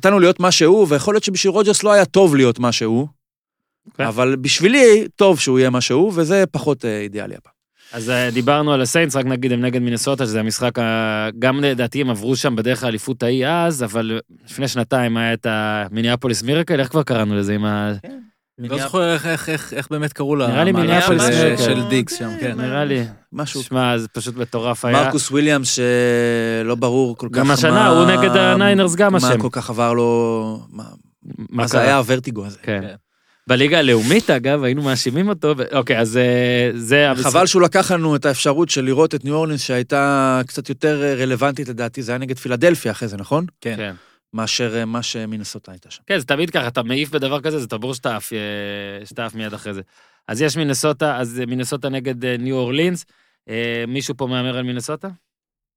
לו להיות מה שהוא, ויכול להיות שבשביל רוג'רס לא היה טוב להיות מה שהוא,
כן.
אבל בשבילי, טוב שהוא יהיה מה שהוא, וזה פחות אה, אידיאלי הפעם.
אז אה, דיברנו על הסיינטס, רק נגיד הם נגד מינסוטה, שזה המשחק, ה- גם לדעתי הם עברו שם בדרך האליפות ההיא אז, אבל לפני שנתיים היה את המיניאפוליס miracle, איך כבר קראנו לזה עם ה...
לא זוכר איך- באמת קראו לה.
נראה לי מיניאפוליס
של- דיגס שם, כן.
נראה לי.
משהו.
שמע, זה פשוט מטורף היה.
מרקוס וויליאמס, שלא ברור כל כך
גם
מה...
השנה, הוא נגד הניינרס גם
מה
אשם.
כל כך עבר לו... מה
מה
מה זה? היה הוורטיגו הזה.
כן. בליגה הלאומית, אגב, היינו מאשימים אותו, ו- אוקיי, אז אה, זה...
חבל שהוא לקח לנו את האפשרות של לראות את ניו אורלינס שהייתה קצת יותר אה, רלוונטית לדעתי, זה היה נגד פילדלפיה אחרי זה, נכון?
כן.
כן.
מאשר אה, מה שמינסוטה הייתה שם.
כן, זה תמיד ככה, אתה מעיף בדבר כזה, זה ברור שאתה עף, מיד אחרי זה. אז יש מינסוטה, אז מינסוטה נגד ניו אורלינס. מישהו פה מהמר על מינסוטה?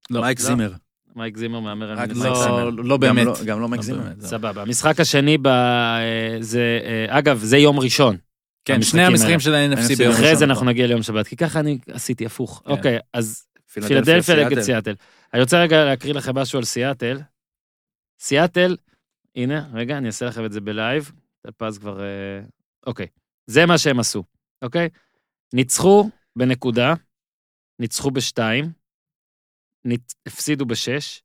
לא,
מייק
לא.
זימר.
מייק זימר מהמר על.
מייק זימר.
לא לא באמת.
גם לא- גם לא מייק
לא
זימר.
סבבה. המשחק השני ב... אה, זה, אה, אגב, זה יום ראשון.
כן, שני המשחקים. של ה-NFC
NFC
ביום
אחרי
ראשון.
זה אנחנו נגיע ליום שבת, כי ככה אני עשיתי הפוך.
כן.
אוקיי, אז פילדלפיה נגד סיאטל. אני רוצה רגע להקריא לכם משהו על סיאטל. סיאטל, הנה, רגע, אני אעשה לכם את זה בלייב. טלפז כבר... אה, אוקיי. זה מה שהם עשו, אוקיי? ניצחו בנקודה, ניצחו בשתיים. הפסידו בשש,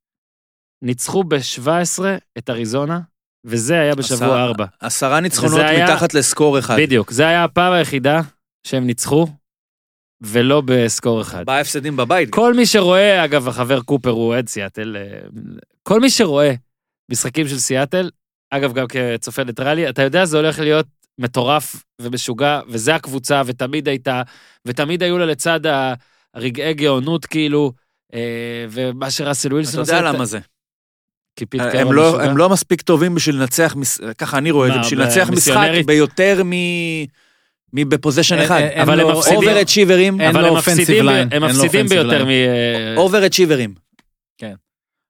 ניצחו ב-17 את אריזונה, וזה היה בשבוע
עשרה-
ארבע.
עשרה ניצחונות
היה-
מתחת לסקור אחד.
בדיוק, זה היה הפעם היחידה שהם ניצחו, ולא בסקור אחד.
ארבעה הפסדים בבית.
כל מי שרואה, אגב, החבר קופר הוא אוהד סיאטל, אה, כל מי שרואה משחקים של סיאטל, אגב, גם כצופה ניטרלי, אתה יודע, זה הולך להיות מטורף ומשוגע, וזה הקבוצה, ותמיד הייתה, ותמיד היו לה לצד הרגעי גאונות, כאילו, ומה שראסל
אתה
ווילסון
יודע למה זה.
כי פית
הם
קרול
לא-
משוגע.
הם לא מספיק טובים בשביל לנצח, ככה אני רואה את זה, בשביל לנצח משחק? ביותר מ- מבפוזיישן אחד.
אבל הם מפסידים.
אובר אצ'יברים,
אבל
לו
הם
offensive
מפסידים, ביותר. מ... אה,
אובר אצ'יברים.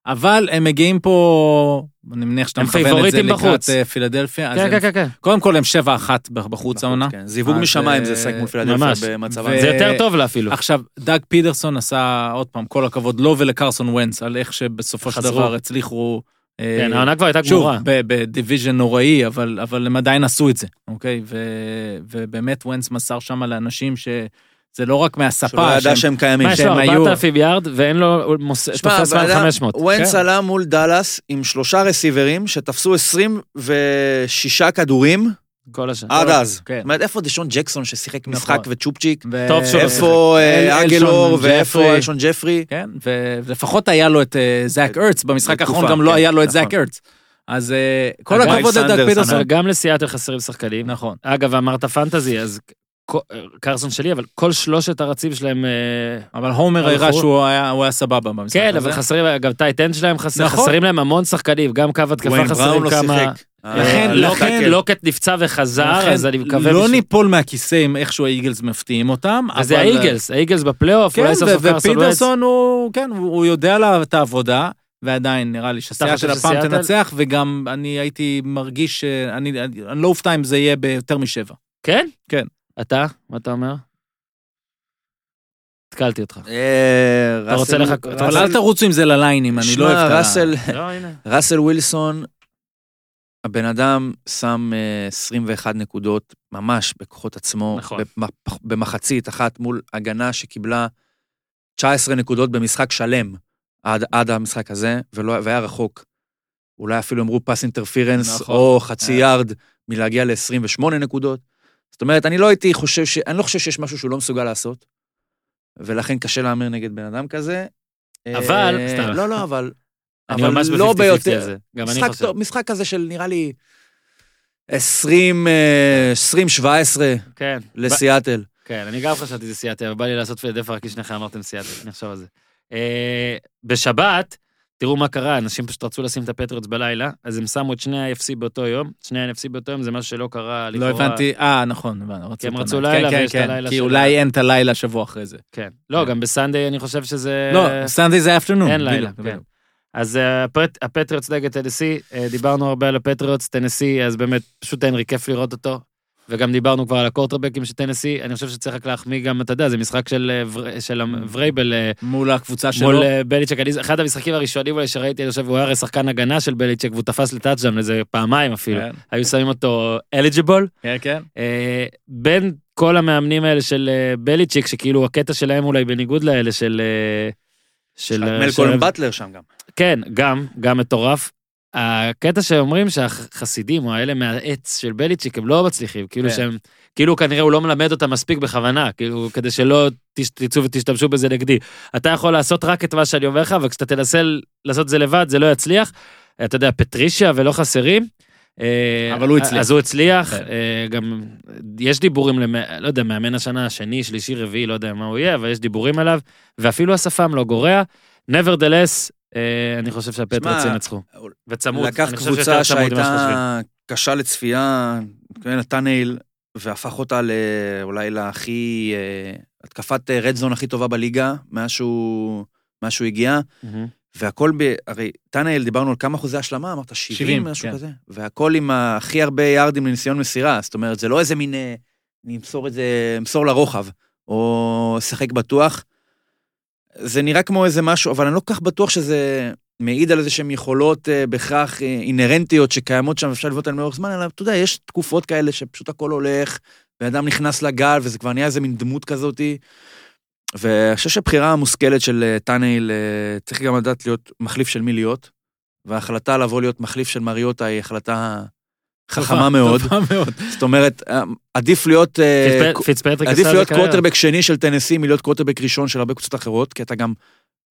אבל הם מגיעים פה, אני מניח שאתה
הם
מכוון את זה לקראת
בחוץ.
אה, פילדלפיה.
כן, כן, כן, כן.
קודם כל הם 7-1 בחוץ העונה.
כן, זיווג משמיים זה
אה,
לשחק מול פילדלפיה. במצבם.
ו-
זה יותר טוב לה אפילו.
עכשיו, דאג פידרסון עשה, עוד פעם, כל הכבוד לו ולקרסון ונץ, על איך שבסופו של. דבר הצליחו... אה,
כן, העונה כבר הייתה
שוב,
גמורה.
ב- בדיוויז'ן נוראי, אבל, אבל הם עדיין עשו את זה, אוקיי? ו, ובאמת ונץ מסר שם לאנשים שזה לא רק מהספה,
שלא ידע
שהם-
קיימים.
מה, יש לו
שהם היו-
4,000 יארד ואין לו, תופס מעל
אדם-
500.
ווינס. עלה מול דאלאס עם שלושה רסיברים שתפסו 26 כדורים
כל השנה.
עד אז.
כן.
זאת אומרת, איפה דשון ג'קסון ששיחק
נכון.
משחק וצ'ופצ'יק?
ו-
טוב שהוא לא
איפה אה, אגלור ואיפה
ג'פרי.
אלשון ג'פרי?
כן, ולפחות היה לו את אה, זאק ארץ, במשחק האחרון גם לא
כן,
היה לו את
נכון.
זאק ארץ. אז אה, כל הכבוד פידרסון.
אבל גם לסיאטל חסרים שחקנים.
נכון.
אגב, אמרת פנטזי, אז קרסון שלי, אבל כל שלושת הרצים שלהם... אה,
אבל הומר. הראה שהוא היה הוא היה סבבה במשחק
כן,
הזה.
אבל חסרים, גם טייט אנד שלהם חסר,
נכון.
חסרים להם המון שחקנים, גם קו התקפה
וויין
חסרים
בראון לא
כמה...
שיחק.
לכן-
אה,
לוקט-
לכן-
לוקט נפצע וחזר,
לכן
אז אני מקווה...
לא
בשביל-
ניפול מהכיסא עם איכשהו האיגלס מפתיעים אותם.
וזה
אבל-
האיגלס, האיגלס בפלייאוף,
כן,
אולי סוף סוף קרסון ווייטס.
ופידרסון הוא, כן, הוא הוא יודע את העבודה, ועדיין נראה לי שהסיעה של הפעם תנצח, וגם אני הייתי מרגיש, אני לא אופתע אם זה יהיה ביותר משבע.
כן?
כן.
אתה? מה אתה אומר? התקלתי אותך.
אה,
אתה רוצה לחכות-
אבל אל תרוצו עם זה לליינים, אני לא אוהב את ה...
ראסל,
לא.
ראסל ווילסון, הבן אדם שם אה, 21 נקודות ממש בכוחות עצמו,
נכון.
במח- במחצית אחת מול הגנה שקיבלה 19 נקודות במשחק שלם עד, עד המשחק הזה, ולא, והיה רחוק. אולי אפילו אמרו פס אינטרפירנס,
נכון.
או חצי
אה.
יארד מלהגיע ל-28 נקודות. זאת אומרת, אני לא הייתי חושב ש... אני לא חושב שיש משהו שהוא לא מסוגל לעשות, ולכן קשה להמר נגד בן אדם כזה.
אבל-
אה,
סתם.
לא, לא, אבל...
אני
אבל
ממש
לא
ב-50-50
ביותר.
על זה. גם אני חושב.
טוב, משחק כזה של נראה לי 20, אה, 20-17
כן.
לסיאטל.
כן, אני גם חשבתי שזה סיאטל, אבל בא לי לעשות פילדלפיה רק כי שניכם אמרתם סיאטל, אני אחשוב על זה. אה, בשבת, תראו מה קרה, אנשים פשוט רצו לשים את הפטריוטס בלילה, אז הם שמו את שני ה-AFC באותו יום, שני ה-NFC באותו יום, זה משהו שלא קרה
לא
לכאורה.
הבנתי, אה, נכון, הבנתי,
כי הם רצו. לילה
כן,
ויש את
כן,
הלילה
כי אולי אין את הלילה שבוע אחרי זה.
כן. לא, גם ב-Sunday אני חושב שזה...
לא, Sunday זה afternoon.
אין לילה, כן. אז אה, הפט- הפטריוטס נגד טנסי, אה, דיברנו הרבה על הפטריוטס, טנסי, אז באמת, פשוט הנרי, כיף לראות אותו. וגם דיברנו כבר על הקוורטרבקים של טנסי, אני חושב שצריך רק להחמיא גם, אתה יודע, זה משחק של, אה, של ורייבל אה,
מול הקבוצה שלו.
מול אה, בליצ'יק. אני- אחד המשחקים הראשונים אולי שראיתי, אני חושב, הוא היה הרי שחקן הגנה של בליצ'יק, והוא תפס ל touchdown איזה פעמיים אפילו.
כן,
היו שמים אותו eligible.
כן, כן.
אה, בין כל המאמנים האלה של בליצ'יק, שכאילו הקטע שלהם אולי בניגוד לאלה של... של... אה,
מלקולם
של-
באטלר שם גם.
כן, גם, גם מטורף. הקטע שאומרים שהחסידים או האלה מהעץ של בליצ'יק הם לא מצליחים, כאילו
כן.
שהם, כאילו כנראה הוא לא מלמד אותם מספיק בכוונה, כאילו כדי שלא תצאו ותשתמשו בזה נגדי. אתה יכול לעשות רק את מה שאני אומר לך, וכשאתה תנסה לעשות את זה לבד זה לא יצליח. אתה יודע, פטרישיה ולא חסרים. אה,
אבל הוא הצליח.
אז הוא הצליח,
כן.
אה, גם יש דיבורים. לא יודע, מאמן השנה השני, שלישי, רביעי, לא יודע מה הוא יהיה, אבל יש דיבורים עליו, ואפילו השפם לא גורע. nevertheless, אני חושב
שמע,
ינצחו. וצמוד,
לקח קבוצה. שהייתה קשה לצפייה, כן, הטאנל, והפך אותה אולי להכי, אה, התקפת רד זון הכי טובה בליגה, מאז שהוא הגיע. והכל ב... הרי טאנל, דיברנו על כמה אחוזי השלמה, אמרת 70,
70,
משהו
כן.
כזה, והכל עם הכי הרבה יארדים לניסיון מסירה, זאת אומרת, זה לא איזה מין, אה, נמסור את זה, אמסור לרוחב, או שחק בטוח. זה נראה כמו איזה משהו, אבל אני לא כל כך בטוח שזה מעיד על איזה שהן יכולות אה, בהכרח אה, אינהרנטיות שקיימות שם, אפשר לבנות עליהן לאורך זמן, אלא אתה יודע, יש תקופות כאלה שפשוט הכל הולך, בן אדם נכנס לגל, וזה כבר נהיה איזה מין דמות כזאתי. ואני חושב שהבחירה המושכלת של אה, טאנל, אה, צריך גם לדעת להיות מחליף של מי להיות, וההחלטה לבוא להיות מחליף של מריוטה היא החלטה חכמה מאוד. זאת אומרת, אה, עדיף להיות... אה,
פיטספטריק
עדיף להיות. קוורטרבק שני של טנסי מלהיות קוורטרבק ראשון של הרבה קבוצות אחרות, כי אתה גם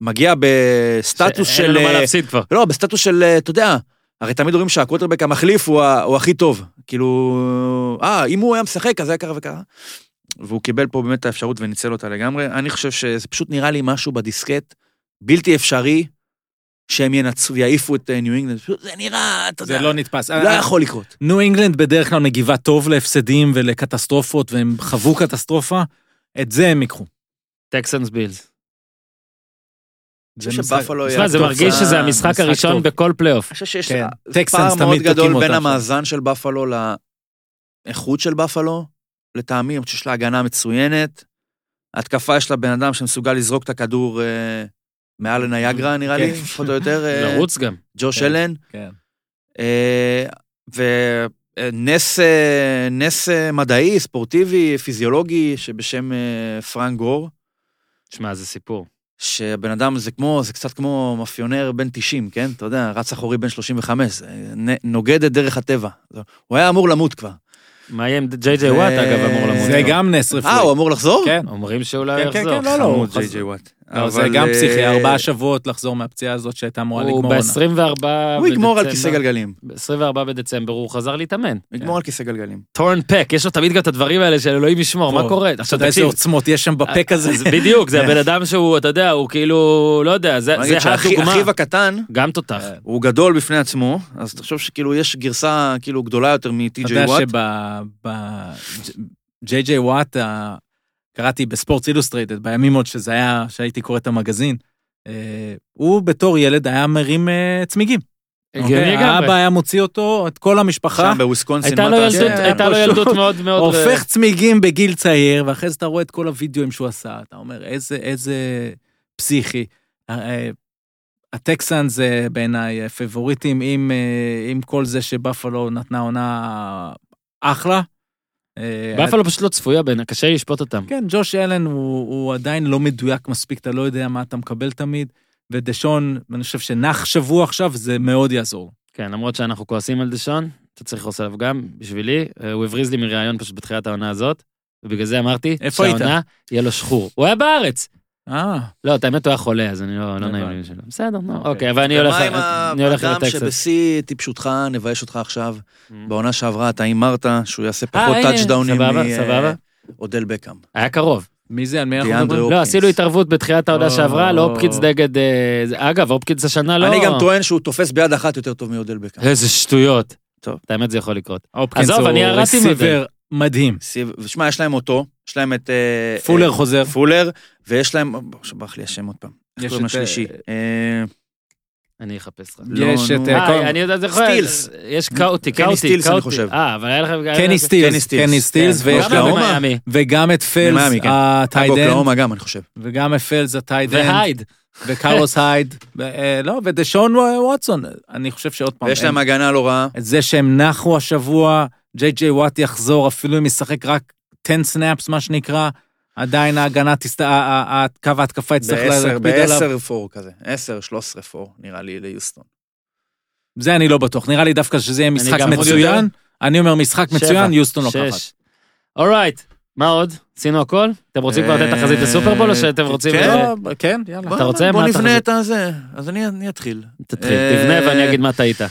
מגיע בסטטוס של...
לנו מה
אה,
להפסיד כבר.
לא, בסטטוס של, אתה יודע, הרי תמיד אומרים שהקוורטרבק המחליף הוא הכי טוב. כאילו, אה, אם הוא היה משחק, אז היה ככה וככה. והוא קיבל פה באמת את האפשרות וניצל אותה לגמרי. אני חושב שזה פשוט נראה לי משהו בדיסקט בלתי אפשרי, שהם ינצחו ויעיפו את אה, ניו אינגלנד. זה נראה, אתה יודע,
זה לא נתפס.
לא יכול לקרות.
ניו אינגלנד בדרך כלל מגיבה טוב להפסדים ולקטסטרופות, והם חוו קטסטרופה. את זה הם ייקחו.
טקסנס בילס.
זה
מרגיש
זה
שזה המשחק
משחק
הראשון. בכל פלייאוף.
אני חושב שיש
כן,
פער מאוד גדול בין. המאזן של בפלו לאיכות של בפלו, לטעמי, אני חושב שיש לה הגנה מצוינת. התקפה יש לה בן אדם שמסוגל לזרוק את הכדור אה, מעל לנייגרה, נראה לי,
כן.
פחות או יותר, אה,
לרוץ גם.
ג'וש
כן.
אלן.
כן.
אה, ונס אה, נס מדעי, ספורטיבי, פיזיולוגי, שבשם פרנק גור,
שמע, זה סיפור.
שהבן אדם זה כמו, זה קצת כמו מאפיונר בן 90, כן? אתה יודע, רץ אחורי בן 35, זה נ- נוגד את דרך הטבע. הוא היה אמור למות כבר.
מה יהיה עם ג'יי ג'יי וואט, אגב, אמור למות.
זה
גם.
נס רפואי.
אה, הוא אמור לחזור?
כן.
אומרים שאולי
כן, כן,
יחזור.
כן, לא, לא, הוא
חמוד. ג'יי ג'יי וואט.
לא, זה
אבל,
גם
אה,
פסיכי, ארבעה שבועות לחזור מהפציעה הזאת שהייתה אמורה
הוא
לגמור עונה.
ב-24
הוא יגמור על כיסא גלגלים.
ב-24 בדצמבר הוא חזר להתאמן.
הוא יגמור על כיסא גלגלים.
טורן פק, יש לו תמיד גם את הדברים האלה של אלוהים ישמור, מה קורה?
אתה
עכשיו
יודע איזה עוצמות יש שם בפק הזה.
אז בדיוק, זה הבן אדם שהוא, אתה יודע, הוא כאילו, לא יודע, זה זה הדוגמה.
אחיו הקטן,
גם תותח.
הוא גדול בפני עצמו, אז תחשוב שכאילו יש גרסה כאילו גדולה יותר
אתה
מטי.ג'יי
יודע
וואט.
שג'יי ג'יי וואט, קראתי בספורטס אילוסטרייטד, בימים עוד שזה היה, שהייתי קורא את המגזין, אה, הוא בתור ילד היה מרים אה, צמיגים.
הגיוני
אוקיי?
לגמרי.
האבא היה מוציא אותו, את כל המשפחה,
שם בוויסקונסין,
הייתה
מה
לו
אתה
ילדות? הייתה לו ילדות מאוד מאוד...
הופך צמיגים בגיל צעיר, ואחרי זה אתה רואה את כל הוידאוים שהוא עשה, אתה אומר, איזה, איזה פסיכי. אה, אה, הטקסאנס זה בעיניי אה, פבוריטים עם, אה, עם כל זה שבפלו נתנה עונה אחלה. אה,
באפלו פשוט לא צפויה בין, קשה לי לשפוט אותם.
כן, ג'וש אלן הוא, הוא עדיין לא מדויק מספיק, אתה לא יודע מה אתה מקבל תמיד. ודשון, אני חושב שנח שבוע עכשיו, זה מאוד יעזור.
כן, למרות שאנחנו כועסים על דשון, אתה צריך לכעוס עליו גם, בשבילי. אה, הוא הבריז לי מראיון פשוט בתחילת העונה הזאת, ובגלל זה אמרתי,
איפה היית?
שהעונה יהיה לו שחור. הוא היה בארץ.
אה,
לא, את האמת הוא היה חולה, אז אני לא, לא. נעים לי שלו. בסדר, נו,
אוקיי.
אוקיי, אבל אני הולך
ומה עם
אני הולך
האדם
לטקסס.
שבשיא טיפשותך, נבייש אותך עכשיו,
Mm.
בעונה שעברה אתה הימרת שהוא יעשה פחות
הנה,
טאצ'דאונים. מאודל בקאם.
היה קרוב.
מי זה? על מי אנחנו מדברים?
לא. עשינו התערבות בתחילת העונה. שעברה, לא הופקינס נגד... אה, אגב, הופקינס השנה לא...
אני גם טוען שהוא תופס ביד אחת יותר טוב מאודל בקאם.
איזה שטויות.
טוב.
את האמת זה יכול לקרות. עזוב,
הוא
אני ירדתי מזה.
מדהים.
ושמע, יש להם אותו, יש להם את... אה,
פולר
אה,
חוזר.
פולר, ויש להם... עכשיו ברח לי השם עוד פעם. איך
יש
קוראים
את,
לשלישי?
אה,
אני אחפש לך.
לא,
יש
נו.
את...
אני יודע, זה יכול...
סטילס.
יש קאוטי,
קני
קאוטי,
סטילס, אני. חושב.
אה, אבל היה לך...
קני סטילס,
קני סטילס.
קני
כן.
ויש
גם? במיאמי.
וגם את פלס,
ממיאמי, כן.
הטיידן,
אוקלהומה גם, אני חושב.
וגם את פלס הטיידן,
והייד.
וקרלוס הייד, לא, ודשון ווטסון, אני חושב שעוד פעם,
ויש
הם-
להם הגנה לא רעה.
את זה שהם נחו השבוע, ג'יי ג'יי וואט יחזור, אפילו אם ישחק רק 10 סנאפס, מה שנקרא, עדיין ההגנה, תסת... קו ההתקפה יצטרך להקפיד עליו.
בעשר פור כזה. עשר, שלוש עשרה פור, נראה לי, ליוסטון.
זה אני לא בטוח, נראה לי דווקא שזה יהיה משחק
עוד
מצוין. אני אומר משחק מצוין, יוסטון לוקחת.
שש. אורייט, מה עוד? עשינו הכל? אתם רוצים כבר לתת תחזית לסופרבול או שאתם רוצים...
כן.
אה,
לא, כן, יאללה.
אתה רוצה?
בוא
מה
נבנה? את הזה. אז אני אני אתחיל.
תתחיל,
אה,
תבנה ואני אגיד מה טעית.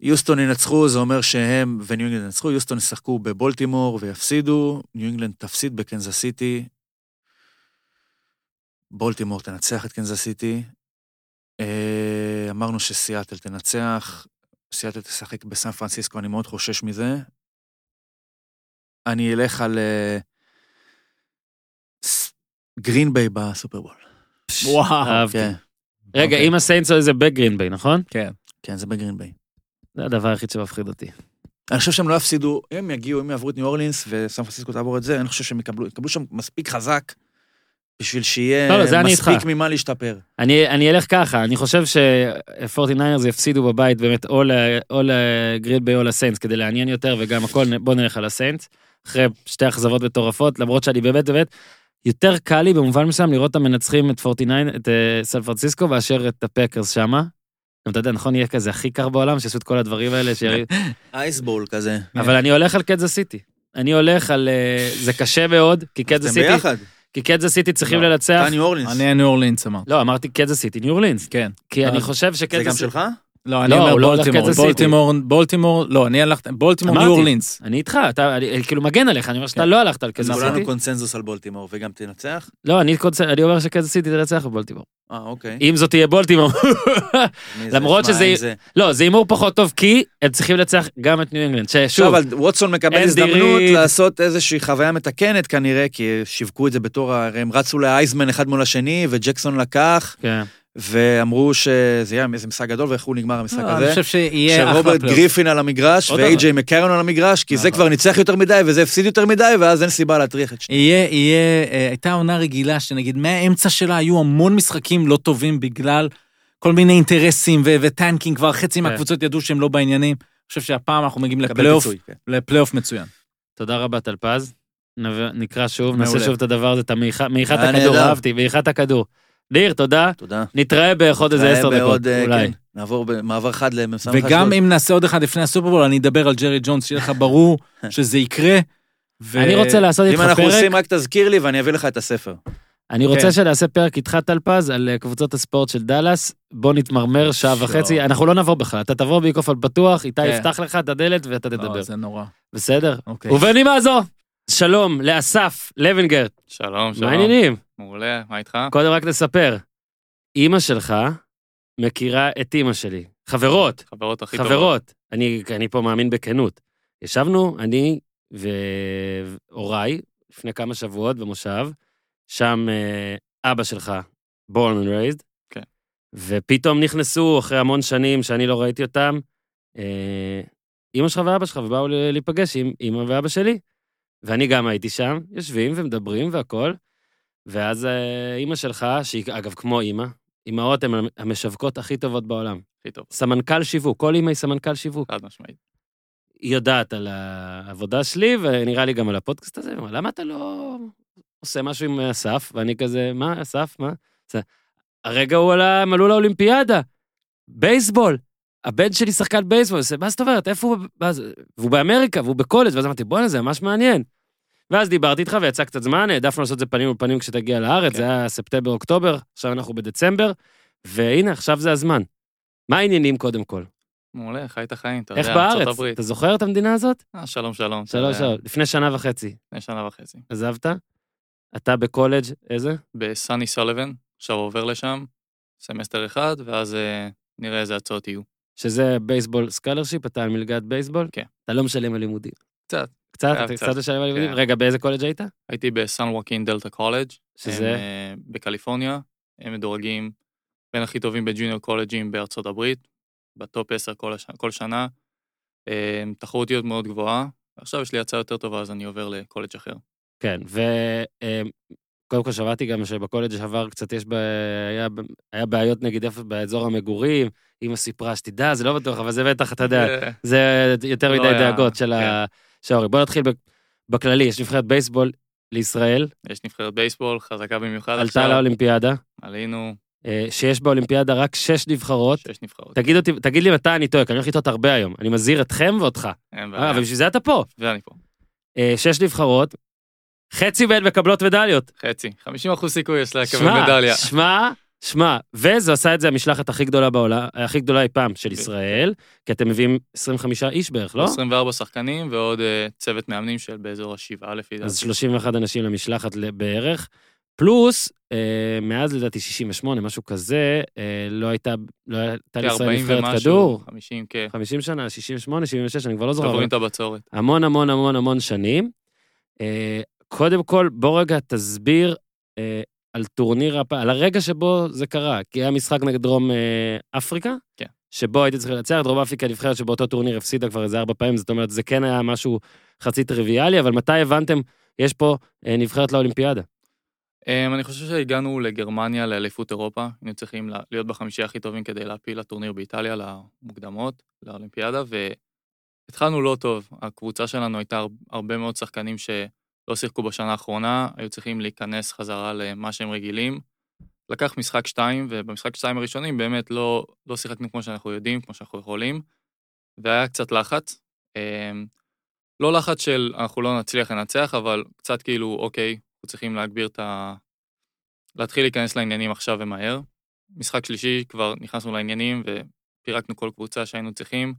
יוסטון ינצחו, זה אומר שהם וניו אינגלנד ינצחו, יוסטון ישחקו בבולטימור ויפסידו, ניו אינגלנד תפסיד בקנזס סיטי, בולטימור תנצח את קנזס סיטי, אה, אמרנו שסיאטל תנצח, סיאטל תשחק בסן פרנסיסקו, אני מאוד חושש מזה. אני אלך על אה, גרין ביי בסופרבול.
וואו.
אהבתי.
כן,
רגע,
אוקיי.
אם הסיינטס זה בגרין ביי, נכון?
כן.
כן, זה בגרין ביי.
זה הדבר היחיד שמפחיד אותי.
אני חושב שהם לא יפסידו, הם יגיעו, הם יעברו את ניו אורלינס וסן פרנסיסקו תעבור את זה, אני חושב שהם יקבלו, יקבלו שם מספיק חזק בשביל שיהיה
לא, לא.
מספיק ממה להשתפר.
אני, אני אלך ככה, אני חושב ש-49ers יפסידו בבית באמת או, ל, או לגריל ביי או לסיינטס כדי לעניין יותר וגם הכל, בוא נלך על הסיינטס. אחרי שתי אכזבות מטורפות, למרות שאני באמת באמת, יותר קל לי במובן מסוים לראות את המנצחים את 49, את אה, סן פרנסיסקו מאשר את הפקרס שמה. גם אתה יודע, נכון, יהיה כזה הכי קר בעולם, שיעשו את כל הדברים האלה, שיריב...
אייסבול כזה.
אבל אני הולך על קדזה סיטי. אני הולך על... אה, זה קשה מאוד, כי קדזה
אתם
סיטי,
ביחד.
כי קדזה סיטי צריכים
לא.
לנצח.
אתה ניו אורלינס.
אני ניו אורלינס אמרתי.
לא, אמרתי קדזה סיטי, ניו אורלינס.
כן.
כי אני חושב
זה
שקדזה
גם
סיטי...
שלך?
לא, אני
לא,
אומר
לא
בולטימור. בולטימור, בולטימור, לא, אני הלכתי, בולטימור ניו. אורלינס.
אני איתך, אתה אני, כאילו מגן עליך, אני אומר שאתה
כן.
לא הלכת על
כולנו
סיטי.
קונצנזוס על בולטימור, וגם תנצח?
לא, אני אומר שקדזה סיטי תנצח בבולטימור.
אה, אוקיי.
אם זאת תהיה בולטימור. למרות שזה- לא, זה הימור פחות טוב, כי הם צריכים לנצח גם את ניו אינגלנד. ששוב,
אבל ווטסון מקבל הזדמנות. לעשות איזושהי חוויה מתקנת כנראה, כי שיווקו את זה בתור, הרי הם רצו להייזמן אחד מול השני, וג'קסון לקח,
כן.
ואמרו שזה יהיה איזה משחק גדול, ואיך הוא נגמר המשחק
לא, אני
הזה.
חושב שיהיה אחלה
שרוברט
פלייאוף.
גריפין על המגרש,
עוד
ואיי-ג'יי מקרון על המגרש, כי זה
נכון.
כבר ניצח יותר מדי, וזה הפסיד יותר מדי, ואז אין סיבה להטריח את שניהם.
יהיה, יהיה, אה, הייתה עונה רגילה שנגיד מהאמצע שלה היו המון משחקים לא טובים בגלל כל מיני אינטרסים ו- וטנקים, כבר חצי מהקבוצות ידעו שהם לא בעניינים. אני חושב שהפעם אנחנו מגיעים לפלייאוף,
כן.
לפלייאוף מצוין.
תודה רבה, טלפז. נקרא שוב. נעשה שוב את הדבר הזה, את מעיכת הכדור. אהבתי, מעיכת הכדור. ניר, תודה.
תודה.
נתראה בעוד איזה עשר דקות,
בעוד, אה,
אולי.
כן, נעבור במעבר חד למ"ס
וגם אם נעשה עוד אחד לפני הסופרבול, אני אדבר על ג'רי ג'ונס, שיהיה לך ברור שזה יקרה. ו-
אני רוצה לעשות
אם
איתך
אנחנו
פרק,
עושים, רק תזכיר לי ואני אביא לך את הספר.
אני רוצה
כן.
שנעשה פרק איתך טלפז על אה, קבוצות הספורט של דאלאס, בוא נתמרמר שעה. וחצי, אנחנו לא נבוא בכלל, אתה תבוא בעיקוף על פתוח, איתי
כן.
יפתח לך את הדלת ואתה תדבר,
לא, זה נורא.
בסדר?
אוקיי.
ובנימה זו, שלום לאסף לוינגרט,
שלום, שלום.
מה העניינים?
מעולה, מה איתך?
קודם רק נספר, אימא שלך מכירה את אימא שלי, חברות,
חברות הכי טובות.
חברות, אני, אני פה מאמין בכנות. ישבנו, אני והוריי, לפני כמה שבועות במושב, שם אה, אבא שלך, born and raised,
כן.
ופתאום נכנסו, אחרי המון שנים שאני לא ראיתי אותם, אה, אימא שלך ואבא שלך, ובאו להיפגש עם אימא ואבא שלי. ואני גם הייתי שם, יושבים ומדברים והכול, ואז אה, אימא שלך, שהיא אגב כמו אימא, אימהות הן המשווקות הכי טובות בעולם.
הכי טוב,
סמנכ"ל שיווק, כל אימא היא סמנכ"ל שיווק.
חד משמעית.
היא יודעת על העבודה שלי, ונראה לי גם על הפודקאסט הזה, היא אמרה, למה אתה לא עושה משהו עם אסף? ואני כזה, מה, אסף, מה? הרגע הוא עלה, הם עלו לאולימפיאדה, בייסבול. הבן שלי שחקן בייסבול, מה זאת אומרת, איפה הוא? מה זה?" והוא באמריקה, והוא בקולג', ואז אמרתי, בואנה, זה ממש מעניין. ואז דיברתי איתך ויצא קצת זמן, העדפנו לעשות את זה פנים מול פנים כשתגיע לארץ,
כן.
זה היה ספטמבר-אוקטובר, עכשיו אנחנו בדצמבר, והנה, עכשיו זה הזמן. מה העניינים קודם כל?
מעולה, חי את החיים, אתה
איך
יודע,
בארץ?
ארצות הברית.
אתה זוכר את המדינה הזאת?
אה, שלום, שלום. יודע,
שעות, לפני שנה וחצי.
לפני שנה וחצי.
עזבת? אתה בקולג' איזה?
ב-SUNY Sullivan, עכשיו עובר לשם, סמסטר אחד, ואז אה, נראה איזה הצעות יהיו.
שזה baseball scholarship, אתה על מלגת בייסבול?
כן.
אתה לא משלם על לימודים.
קצת.
קצת? אתה
קצת.
משלם על לימודים?
כן.
רגע, באיזה קולג' היית?
הייתי ב-San Joaquin Delta College,
שזה?
אה, בקליפורניה, הם מדורגים בין הכי טובים ב junior קולג'ים בארצות הברית, ב top 10 כל, הש... כל שנה. אה, תחרותיות מאוד גבוהה. עכשיו יש לי הצעה יותר טובה, אז אני עובר לקולג' אחר.
כן, וקודם כל שמעתי גם שבקולג' שעבר קצת יש, ב... היה, היה בעיות נגיד איפה באזור המגורים, אמא סיפרה שתדע, זה לא בטוח, אבל זה בטח, אתה יודע,
זה-
יותר
לא
מדי
היה-
דאגות של
כן.
ההורים. בוא נתחיל בכללי, יש נבחרת בייסבול לישראל,
יש נבחרת בייסבול חזקה במיוחד
עלתה. לאולימפיאדה,
עלינו
אה, שיש באולימפיאדה רק שש נבחרות.
שש נבחרות.
תגיד אותי, תגיד לי מתי אני טועה, כי אני הולך לטעות הרבה היום. אני מזהיר אתכם ואותך.
אין
אה,
בעיה.
אבל בשביל זה אתה פה.
ואני פה.
אה, שש נבחרות, חצי מהן מקבלות מדליות.
חצי. 50 אחוז סיכוי יש לקבל מדליה.
שמע, שמע, וזה עשה את זה המשלחת הכי גדולה בעולם, הכי גדולה אי פעם של ישראל, כי אתם מביאים 25 איש בערך, לא?
24 שחקנים ועוד אה, צוות מאמנים של באזור השבעה לפי דעתי.
אז 31 אנשים למשלחת בערך, פלוס, אה, מאז לדעתי 68, משהו כזה, אה, לא הייתה, לא הייתה לישראל
כ-40
נבחרת כדור.
50, כן.
50 שנה, 68, 76, אני כבר לא זוכר.
עוברים את הבצורת.
המון המון המון המון שנים. אה, קודם כל, בוא רגע תסביר אה, על טורניר, הפ- על הרגע שבו זה קרה, כי היה משחק נגד דרום אה, אפריקה,
כן.
שבו הייתי צריך לנצח, דרום אפריקה נבחרת שבאותו טורניר הפסידה כבר איזה ארבע פעמים, זאת אומרת, זה כן היה משהו חצי טריוויאלי, אבל מתי הבנתם, יש פה אה, נבחרת לאולימפיאדה?
Um, אני חושב שהגענו לגרמניה לאליפות אירופה, היינו צריכים לה- להיות בחמישייה הכי טובים כדי להפיל לטורניר באיטליה, למוקדמות, לאולימפיאדה, והתחלנו לא טוב. הקבוצה שלנו הייתה הר- הרבה מאוד שחקנים שלא שיחקו בשנה האחרונה, היו צריכים להיכנס חזרה למה שהם רגילים. לקח משחק שתיים, ובמשחק שתיים הראשונים באמת לא, לא שיחקנו כמו שאנחנו יודעים, כמו שאנחנו יכולים, והיה קצת לחץ. Um, לא לחץ של אנחנו לא נצליח לנצח, אבל קצת כאילו, אוקיי, אנחנו צריכים להגביר את ה... להתחיל להיכנס לעניינים עכשיו ומהר. משחק שלישי, כבר נכנסנו לעניינים ופירקנו כל קבוצה שהיינו צריכים.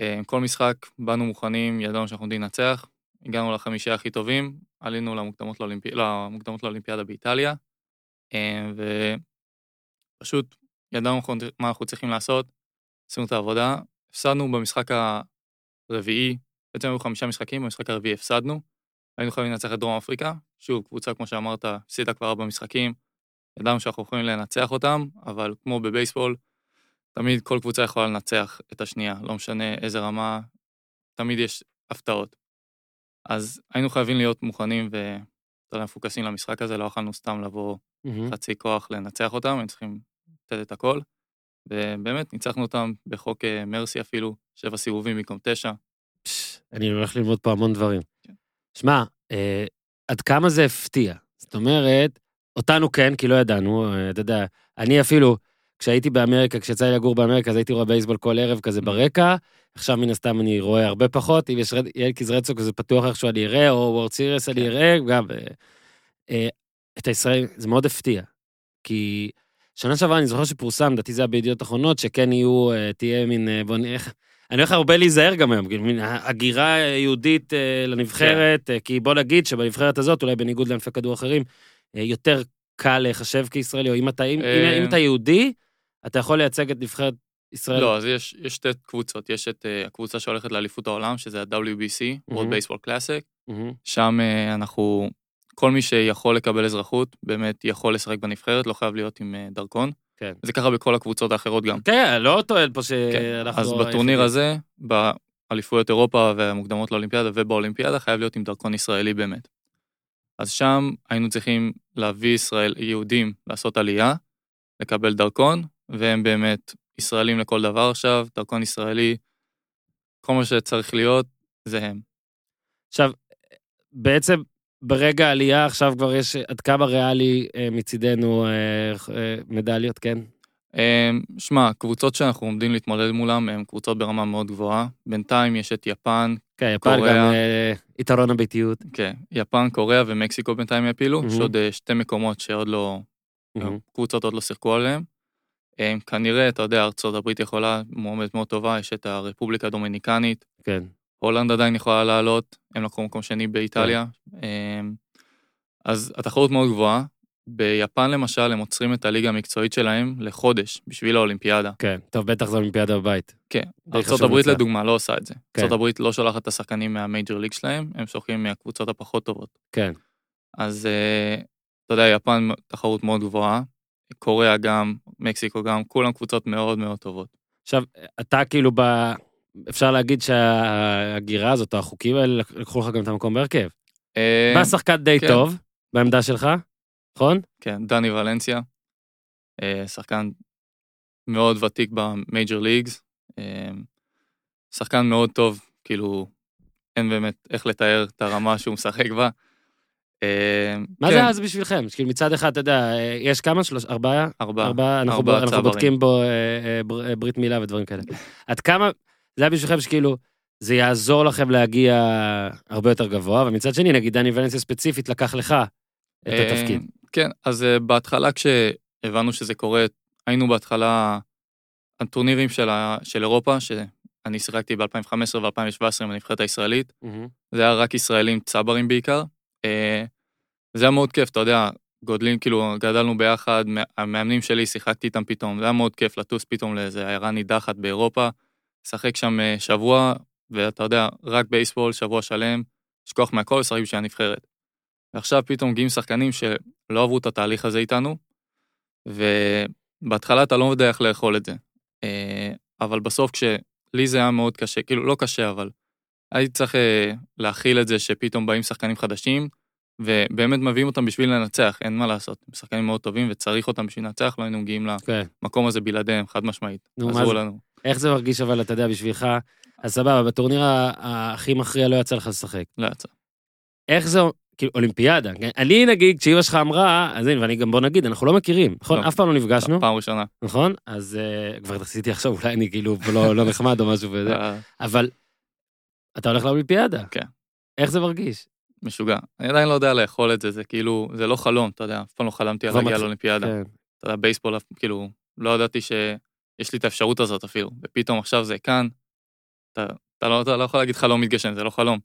אה, כל משחק, באנו מוכנים, ידענו שאנחנו יודעים לנצח. הגענו לחמישייה הכי טובים, עלינו למוקדמות, לאולימפי... למוקדמות לאולימפיאדה באיטליה, אה, ופשוט ידענו מה אנחנו צריכים לעשות, עשינו את העבודה. הפסדנו במשחק הרביעי, בעצם היו חמישה משחקים, במשחק הרביעי הפסדנו. היינו חייבים לנצח את דרום אפריקה, שוב, קבוצה, כמו שאמרת, הפסידה כבר ארבע משחקים, ידענו שאנחנו יכולים לנצח אותם, אבל כמו בבייסבול, תמיד כל קבוצה יכולה לנצח את השנייה, לא משנה איזה רמה, תמיד יש הפתעות. אז היינו חייבים להיות מוכנים ואתה יודע, מפוקסים למשחק הזה, לא יכולנו סתם לבוא חצי כוח לנצח אותם, היינו צריכים לתת את הכל. ובאמת, ניצחנו אותם בחוק אה, מרסי אפילו, שבע סיבובים במקום תשע.
אני הולך ללמוד פה המון דברים.
כן.
שמע, אה, עד כמה זה הפתיע? זאת אומרת, אותנו כן, כי לא ידענו, אה, אתה יודע, אני אפילו, כשהייתי באמריקה, כשיצא לי לגור באמריקה, אז הייתי רואה בייסבול כל ערב כזה ברקע, עכשיו מן הסתם אני רואה הרבה פחות, אם יש ינקיז רדסוק זה פתוח איכשהו אני אראה, או וורד סיריוס אני
כן.
אראה, גם אה, את הישראל, זה מאוד הפתיע. כי שנה שעברה אני זוכר שפורסם, לדעתי זה היה בידיעות אחרונות, שכן יהיו, אה, תהיה מין, אה, בוא נראה, אני הולך הרבה להיזהר גם היום, כאילו, מין הגירה יהודית לנבחרת, אה, כי בוא נגיד שבנבחרת הזאת, אולי בניגוד לענפי כדור אחרים, יותר קל להיחשב כישראלי, או אם אתה, אם, אם, אם אתה יהודי, אתה יכול לייצג את נבחרת ישראל.
לא, אז יש, יש שתי קבוצות, יש את uh, הקבוצה שהולכת לאליפות העולם, שזה ה-WBC, World
מהמם.
Baseball Classic,
מהמם.
שם uh, אנחנו, כל מי שיכול לקבל אזרחות, באמת יכול לשחק בנבחרת, לא חייב להיות עם uh, דרכון.
כן.
זה ככה בכל הקבוצות האחרות גם.
כן, לא טוען פה
כן.
שאנחנו...
אז
היחידים.
בטורניר הזה, באליפויות אירופה והמוקדמות לאולימפיאדה ובאולימפיאדה, חייב להיות עם דרכון ישראלי באמת. אז שם היינו צריכים להביא ישראל, יהודים לעשות עלייה, לקבל דרכון, והם באמת ישראלים לכל דבר עכשיו, דרכון ישראלי, כל מה שצריך להיות, זה הם.
עכשיו, בעצם ברגע העלייה עכשיו כבר יש עד כמה ריאלי אה, מצידנו אה, אה, מדליות, כן?
אמ, שמע, קבוצות שאנחנו עומדים להתמודד מולם הן קבוצות ברמה מאוד גבוהה. בינתיים יש את יפן,
כן, יפן
קוריאה.
גם אה, יתרון הביתיות.
כן, יפן, קוריאה ומקסיקו בינתיים יפילו, יש
מהמם.
עוד שתי מקומות שעוד לא,
מהמם.
קבוצות עוד לא שיחקו עליהם. אמ, כנראה, אתה יודע, הברית יכולה, מועמדת מאוד טובה, יש את הרפובליקה הדומיניקנית,
כן.
הולנד עדיין יכולה לעלות, הם לקחו מקום שני באיטליה. אמ, אז התחרות מאוד גבוהה. ביפן למשל, הם עוצרים את הליגה המקצועית שלהם לחודש בשביל האולימפיאדה.
כן, טוב, בטח זו אולימפיאדה בבית.
כן,
לנצח.
לדוגמה לא עושה את זה.
כן.
הברית לא שולחת את השחקנים מהמייג'ר ליג שלהם, הם שולחים מהקבוצות הפחות טובות.
כן.
אז אה, אתה יודע, יפן תחרות מאוד גבוהה. קוריאה גם, מקסיקו גם, כולם קבוצות מאוד מאוד טובות.
עכשיו, אתה כאילו ב... אפשר להגיד שההגירה הזאת, או החוקים האלה, לקחו לך גם את המקום בהרכב.
אה,
בא שחקן די
כן.
טוב, בעמדה שלך, נכון?
כן, דני ולנסיה, אה, שחקן מאוד ותיק במייג'ר ליגס, אה, שחקן מאוד טוב, כאילו, אין באמת איך לתאר את הרמה שהוא משחק בה. אה,
מה
כן,
זה אז בשבילכם? כאילו מצד אחד, אתה יודע, אה, יש כמה? שלוש, ארבעה?
ארבעה.
ארבעה, אנחנו. בודקים בו אה, בר- ברית מילה ודברים כאלה. עד כמה, זה היה בשבילכם שכאילו, זה יעזור לכם להגיע הרבה יותר גבוה, ומצד שני, נגיד דני ולנסיה ספציפית לקח לך את התפקיד.
כן, אז בהתחלה כשהבנו שזה קורה, היינו בהתחלה, הטורנירים של, ה, של אירופה, שאני שיחקתי ב-2015 ו-2017 עם הנבחרת הישראלית. זה היה רק ישראלים צברים בעיקר. אה, זה היה מאוד כיף, אתה יודע, גודלים, כאילו, גדלנו ביחד, המאמנים שלי, שיחקתי איתם פתאום, זה היה מאוד כיף לטוס פתאום לאיזה עיירה נידחת באירופה, לשחק שם אה, שבוע, ואתה יודע, רק בייסבול, שבוע שלם, לשכוח מהכל, לשחק בשביל הנבחרת. ועכשיו פתאום מגיעים שחקנים שלא עברו את התהליך הזה איתנו, ובהתחלה אתה לא יודע איך לאכול את זה. אה, אבל בסוף כשלי זה היה מאוד קשה, כאילו לא קשה, אבל הייתי צריך אה, להכיל את זה שפתאום באים שחקנים חדשים, ובאמת מביאים אותם בשביל לנצח, אין מה לעשות. הם שחקנים מאוד טובים וצריך אותם בשביל לנצח, לא היינו מגיעים
כן.
למקום הזה בלעדיהם, חד משמעית.
נו, מה
עזרו
זה?
לנו.
איך זה מרגיש אבל, אתה יודע, בשבילך, אז סבבה, בטורניר הכי מכריע לא יצא לך לשחק.
לא יצא.
איך זה, כאילו, אולימפיאדה. כן? אני נגיד, כשאימא שלך אמרה, אז הנה, ואני גם בוא נגיד, אנחנו לא מכירים, נכון?
לא.
אף פעם לא נפגשנו,
פעם ראשונה.
נכון? אז אה, כבר עשיתי עכשיו, אולי אני כאילו לא לא נחמד או משהו וזה,
אה,
אבל אתה הולך לאולימפיאדה.
כן.
איך זה מרגיש?
משוגע. אני עדיין לא יודע לאכול את זה, זה כאילו, זה לא חלום, אתה יודע, אף פעם לא חלמתי על להגיע לאולימפיאדה.
כן.
אתה יודע, בייסבול, כאילו, לא ידעתי שיש לי את האפשרות הזאת אפילו, ופתאום עכשיו זה כאן, אתה, אתה, לא, אתה לא יכול להגיד חלום מתגשם, זה לא חלום.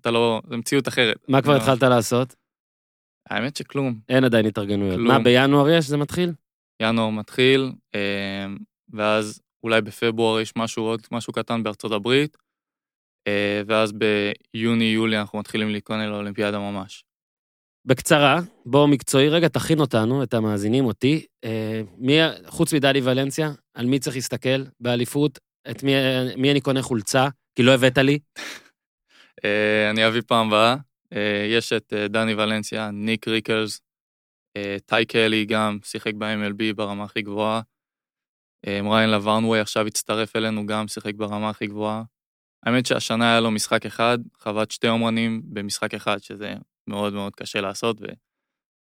אתה לא, זה מציאות אחרת.
מה כבר
לא-
התחלת לעשות?
האמת שכלום.
אין עדיין התארגנויות. מה, בינואר יש? זה מתחיל?
ינואר מתחיל, אה, ואז אולי בפברואר יש משהו, עוד משהו קטן בארצות הברית, ואז ביוני-יולי אנחנו מתחילים להתכונן לאולימפיאדה ממש.
בקצרה, בוא מקצועי רגע, תכין אותנו, את המאזינים, אותי. אה, מי, חוץ מדני ולנסיה, על מי צריך להסתכל באליפות? את מי, מי אני קונה חולצה? כי לא הבאת לי.
אה, אני אביא פעם הבאה. אה, יש את אה, דני ולנסיה, ניק ריקלס, אה, טי קלי גם, שיחק ב-MLB ברמה הכי גבוהה. אה, ריין לברנווי עכשיו הצטרף אלינו גם, שיחק ברמה הכי גבוהה. האמת שהשנה היה לו משחק אחד, חוות שתי עומרנים במשחק אחד, שזה מאוד מאוד קשה לעשות,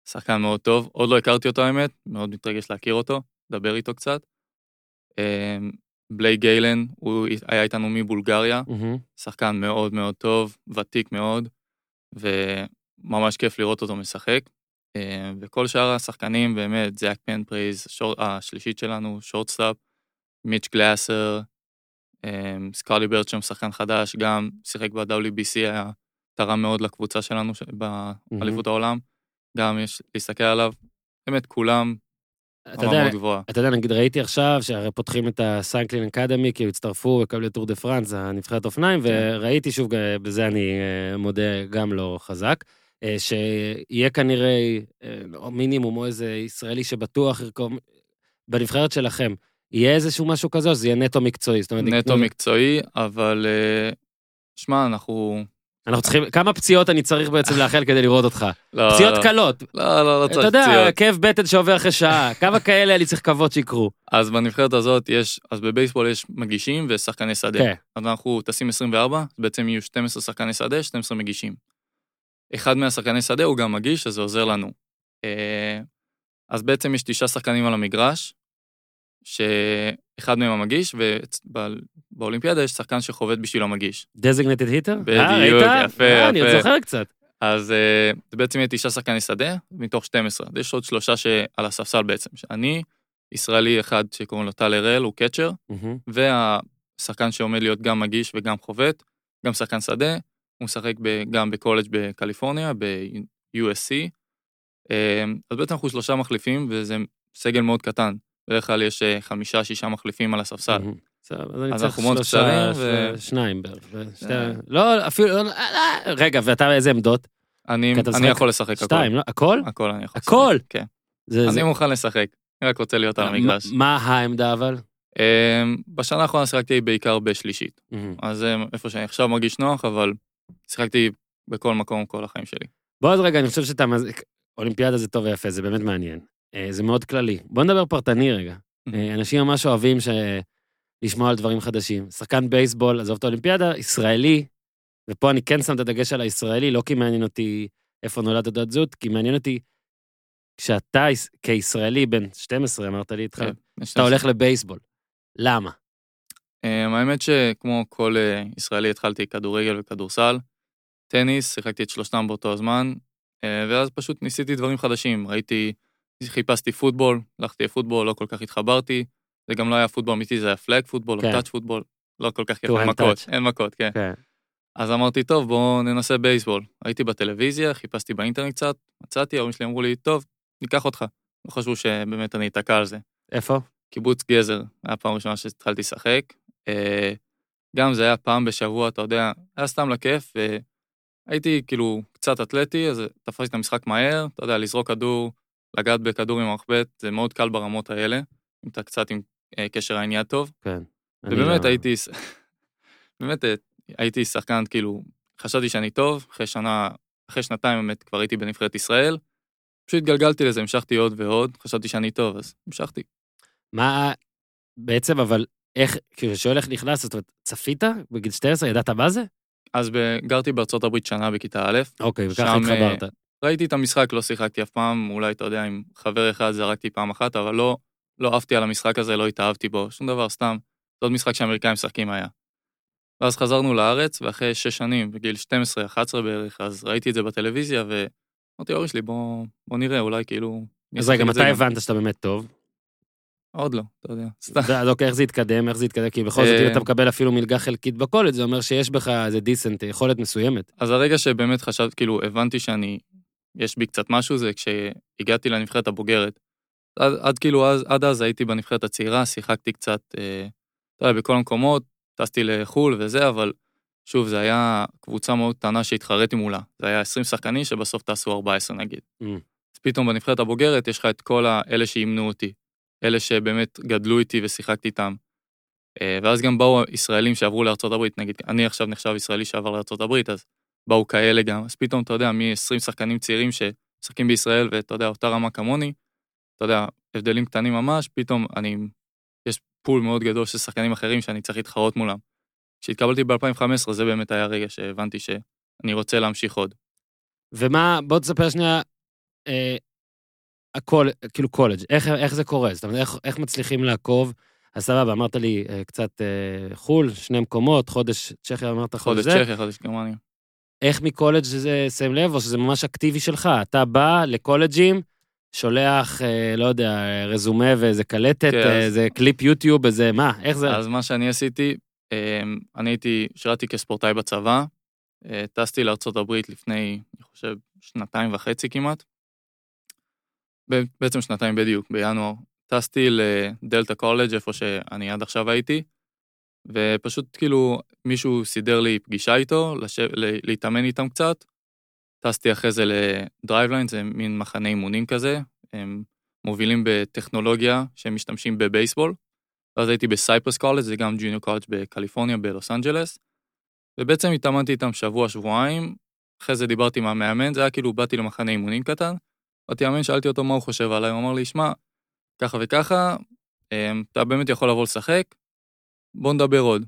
ושחקן מאוד טוב. עוד לא הכרתי אותו האמת, מאוד מתרגש להכיר אותו, לדבר איתו קצת. אה, בלייק גיילן, הוא היה איתנו בבולגריה,
מהמם.
שחקן מאוד מאוד טוב, ותיק מאוד, וממש כיף לראות אותו משחק. אה, וכל שאר השחקנים, באמת, זאק פנפרייז, שור- השלישית שלנו, shortstop, מיץ' גלאסר, אה, סקוטי ברצ'ם, שחקן חדש, גם שיחק ב-WBC, היה תרם מאוד לקבוצה שלנו ש- באליפות העולם. גם יש להסתכל עליו, באמת כולם
אתה יודע,
גבוהה.
אתה יודע, נגיד ראיתי עכשיו שהרי פותחים את ה-Cycling Academy, כאילו הצטרפו וקבלו את טור דה פרנס, הנבחרת אופניים,
כן.
וראיתי שוב, אה, בזה אני אה, מודה גם לא חזק, אה, שיהיה כנראה אה, או מינימום או איזה ישראלי שבטוח ירכוב בנבחרת שלכם. יהיה איזשהו משהו כזה, או שזה יהיה נטו מקצועי? זאת אומרת,
נטו
יקנו-
מקצועי, אבל אה, שמע, אנחנו...
אנחנו צריכים, כמה פציעות אני צריך בעצם לאחל כדי לראות אותך?
לא,
פציעות
לא,
קלות.
לא, לא, לא צריך
אתה יודע,
פציעות.
כאב בטן שעובר אחרי שעה, כמה כאלה אני צריך לקוות שיקרו.
אז בנבחרת הזאת יש, אז בבייסבול יש מגישים ושחקני שדה.
כן.
אז אנחנו טסים 24, בעצם יהיו 12 שחקני שדה, 12 מגישים. אחד מהשחקני שדה הוא גם מגיש, אז זה עוזר לנו. אה, אז בעצם יש תשעה שחקנים על המגרש, שאחד מהם המגיש, ובאולימפיאדה יש שחקן שחובט בשביל המגיש.
דזיגנטד היטר?
בדיוק, יפה,
אני עוד
יפה.
זוכר קצת.
אז אה, זה בעצם יהיה תשעה שחקני שדה, מתוך 12. אז יש עוד שלושה שעל הספסל בעצם. אני, ישראלי אחד שקוראים לו טל הראל, הוא קצ'ר. והשחקן שעומד להיות גם מגיש וגם חובט, גם שחקן שדה, הוא משחק גם בקולג' בקליפורניה, ב-USC. אה, אז בעצם אנחנו שלושה מחליפים, וזה סגל מאוד קטן. בדרך כלל יש אה, חמישה, שישה מחליפים על הספסל.
אז אני צריך שלושה,
קצרים,
ש-
ו-
שניים בערך.
אה.
לא, אפילו, לא, אה, רגע, ואתה איזה עמדות?
אני, יכול לשחק הכל.
שתיים, לא? הכל?
הכל אני יכול
הכל?
לשחק. כן.
זה-
אני מוכן לשחק, אני רק רוצה להיות על המגרש.
מה- העמדה אבל?
אמ, בשנה האחרונה שיחקתי בעיקר בשלישית. אז זה איפה שאני עכשיו מרגיש נוח, אבל שיחקתי בכל מקום כל החיים שלי.
בוא אז רגע, אני חושב שאתה... אולימפיאדה זה טוב ויפה, זה באמת מעניין. אה, זה מאוד כללי. בוא נדבר פרטני רגע. אה, אנשים ממש אוהבים ש... לשמוע על דברים חדשים. שחקן בייסבול, עזוב את האולימפיאדה, ישראלי, ופה אני כן שם את הדגש על הישראלי, לא כי מעניין אותי איפה נולדת תעודת זהות, כי מעניין אותי כשאתה יש- כישראלי בן 12, אמרת לי איתך,
כן,
אתה הולך לבייסבול. למה?
אמ, האמת שכמו כל אה, ישראלי התחלתי כדורגל וכדורסל, טניס, שיחקתי את שלושתם באותו הזמן, אה, ואז פשוט ניסיתי דברים חדשים. ראיתי, חיפשתי פוטבול, הלכתי לפוטבול, לא כל כך התחברתי, זה גם לא היה פוטבול אמיתי, זה היה פלאג פוטבול או
כן.
טאץ' פוטבול, לא כל כך יפה,
hand
מכות,
touch.
אין מכות, כן.
כן.
אז אמרתי, טוב, בואו ננסה בייסבול. הייתי בטלוויזיה, חיפשתי באינטרנט קצת, מצאתי, ההורים שלי אמרו לי, טוב, ניקח אותך. לא חשבו שבאמת אני אתקע על זה.
איפה?
קיבוץ גזר, היה פעם ראשונה שהתחלתי לשחק. אה, גם זה היה פעם בשבוע, אתה יודע, היה סתם לכיף, והייתי כאילו קצת אתלטי, אז תפסתי את המשחק מהר, אתה יודע, לזרוק כדור, לגעת בכדור עם המחבט, זה מאוד קל ברמות האלה, אם אתה קצת עם אה, קשר יד טוב.
כן.
ובאמת
לא-
הייתי, באמת אה, הייתי שחקן, כאילו, חשבתי שאני טוב, אחרי שנה, אחרי שנתיים באמת כבר הייתי בנבחרת ישראל, פשוט התגלגלתי לזה, המשכתי עוד ועוד, חשבתי שאני טוב, אז המשכתי.
מה, בעצם, אבל איך, כאילו, כששואל איך נכנסת, זאת אומרת, צפית בגיל 12, ידעת מה זה?
אז גרתי בארצות הברית שנה בכיתה א',
אוקיי, וככה
שם,
התחברת.
ראיתי את המשחק, לא שיחקתי אף פעם, אולי, אתה יודע, עם חבר אחד זרקתי פעם אחת, אבל לא, לא עפתי על המשחק הזה, לא התאהבתי בו, שום דבר, סתם. זה עוד משחק שהאמריקאים משחקים היה. ואז חזרנו לארץ, ואחרי שש שנים, בגיל 12-11 בערך, אז ראיתי את זה בטלוויזיה, ואמרתי להורים שלי, בוא, בוא נראה, אולי כאילו...
אז רגע, מתי
גם."
הבנת שאתה באמת טוב?
עוד לא, אתה יודע. סתם.
אוקיי, איך זה התקדם, איך זה התקדם? כי בכל זאת,
אה,
אם אתה מקבל אפילו מלגה חלקית בקולג', זה אומר שיש בך איזה דיסנט, יכולת מסוימת.
אז הרגע שבאמת חשבתי, כאילו, הבנתי שאני, יש בי קצת משהו, זה כשהגעתי לנבחרת הבוגרת. עד, עד כאילו, אז, עד אז הייתי בנבחרת הצעירה, שיחקתי קצת, אה, אתה יודע, בכל המקומות, טסתי לחו"ל וזה, אבל שוב, זה היה קבוצה מאוד קטנה שהתחרתי מולה. זה היה 20 שחקנים שבסוף טסו 14 נגיד.
Mm.
אז פתאום בנבחרת הבוגרת יש לך את כל האלה שאימנו אותי, אלה שבאמת גדלו איתי ושיחקתי איתם. אה, ואז גם באו ישראלים שעברו לארצות הברית, נגיד, אני עכשיו נחשב ישראלי שעבר לארצות הברית, אז באו כאלה גם, אז פתאום, אתה יודע, מ-20 שחקנים צעירים שמשחקים בישראל, ואתה יודע, אותה רמה כמוני, אתה יודע, הבדלים קטנים ממש, פתאום אני, יש pool מאוד גדול של שחקנים אחרים שאני צריך להתחרות מולם. כשהתקבלתי ב-2015, זה באמת היה הרגע שהבנתי שאני רוצה להמשיך עוד.
ומה, בוא תספר שנייה, אה, הקול, כאילו קולג', איך, איך זה קורה? זאת אומרת, איך, איך מצליחים לעקוב? אז סבבה, אמרת לי אה, קצת אה, חו"ל, שני מקומות, חודש צ'כיה, אמרת
חודש
זה.
צ'כיה, חודש גרמניה.
איך מקולג' זה שים לב, או שזה ממש אקטיבי שלך? אתה בא לקולג'ים, שולח, אה, לא יודע, רזומה ואיזה קלטת,
כן,
אה,
אז-
איזה קליפ יוטיוב, איזה, מה, איך זה?
אז מה שאני עשיתי, אמ, אני הייתי, שירתי כספורטאי בצבא, אה, טסתי הברית לפני, אני חושב, שנתיים וחצי כמעט. בעצם שנתיים בדיוק, בינואר. טסתי לדלתא קולג', איפה שאני עד עכשיו הייתי, ופשוט כאילו מישהו סידר לי פגישה איתו, לשב, ל- להתאמן איתם קצת. טסתי אחרי זה ל-Driveline, זה מין מחנה אימונים כזה, הם מובילים בטכנולוגיה שהם משתמשים בבייסבול. ואז הייתי בסייפרס קולג', זה גם junior college בקליפורניה, בלוס אנג'לס. ובעצם התאמנתי איתם שבוע, שבועיים, אחרי זה דיברתי עם המאמן, זה היה כאילו, באתי למחנה אימונים קטן, באתי לאמן, שאלתי אותו מה הוא חושב עליי, הוא אמר לי, שמע, ככה וככה, אמ, אתה באמת יכול לבוא לשחק, בוא נדבר עוד.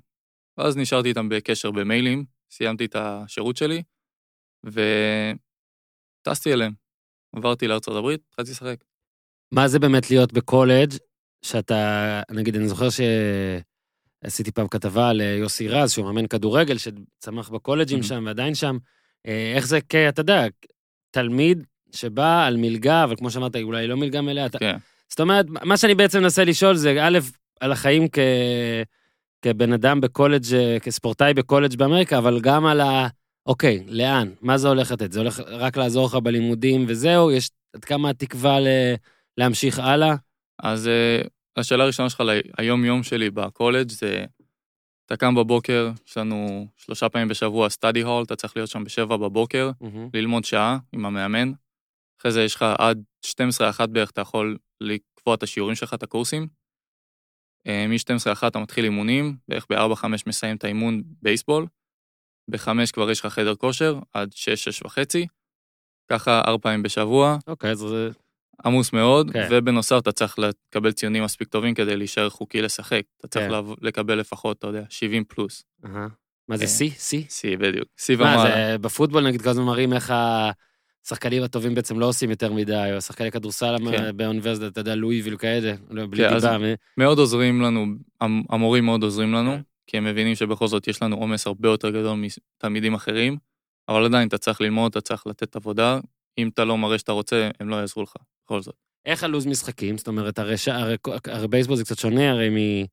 ואז נשארתי איתם בקשר במיילים, סיימתי את השירות שלי, וטסתי אליהם. עברתי לארצות הברית, התחלתי לשחק.
מה זה באמת להיות בקולג', שאתה, נגיד, אני זוכר שעשיתי פעם כתבה על אה, יוסי רז, שהוא מאמן כדורגל, שצמח בקולג'ים
Mhm.
שם ועדיין שם. אה, איך זה, כ- אתה יודע, תלמיד שבא על מלגה, אבל כמו שאמרת, אולי לא מלגה מלאה. אתה-
כן.
זאת אומרת, מה שאני בעצם מנסה לשאול זה, א', על החיים כ... כבן אדם בקולג', כספורטאי בקולג' באמריקה, אבל גם על ה... אוקיי, לאן? מה זה הולך לתת? זה הולך רק לעזור לך בלימודים וזהו? יש עד כמה התקווה ל... להמשיך הלאה?
אז אה, השאלה הראשונה שלך ליום-יום שלי בקולג' זה, אתה קם בבוקר, יש לנו שלושה פעמים בשבוע סטאדי הול, אתה צריך להיות שם בשבע בבוקר, ללמוד שעה עם המאמן. אחרי זה יש לך עד 12-1 בערך, אתה יכול לקבוע את השיעורים שלך, את הקורסים. אה, מ-12-1 אתה מתחיל אימונים, בערך ב-4-5 מסיים את האימון בייסבול. ב-5 כבר יש לך חדר כושר, עד 6-6 וחצי. ככה ארבע פעמים בשבוע,
אוקיי, אז זה...
עמוס מאוד,
כן.
ובנוסף אתה צריך לקבל ציונים מספיק טובים כדי להישאר חוקי לשחק. אתה צריך
כן.
לעב- לקבל לפחות, אתה יודע, 70 פלוס.
אהה. מה זה,
כן.
שיא? שיא?
שיא, בדיוק. שיא
מה,
ומעלה.
זה בפוטבול נגיד כל הזמן מראים איך השחקנים הטובים בעצם לא עושים יותר מדי, או שחקני כדורסל
כן.
באוניברסיטה, אתה יודע, לואיביל כאלה, לא, בלי
כן,
דיבה. מ-
מאוד עוזרים לנו, המ- המורים מאוד עוזרים לנו,
כן.
כי הם מבינים שבכל זאת יש לנו עומס הרבה יותר גדול מתלמידים אחרים, אבל עדיין אתה צריך ללמוד, אתה צריך לתת עבודה, אם אתה לא מראה שאתה רוצה, הם לא יעזרו לך, בכל זאת.
איך הלו"ז משחקים? זאת אומרת, הרי, ש... הרי, הרי בייסבול זה קצת שונה הרי מ...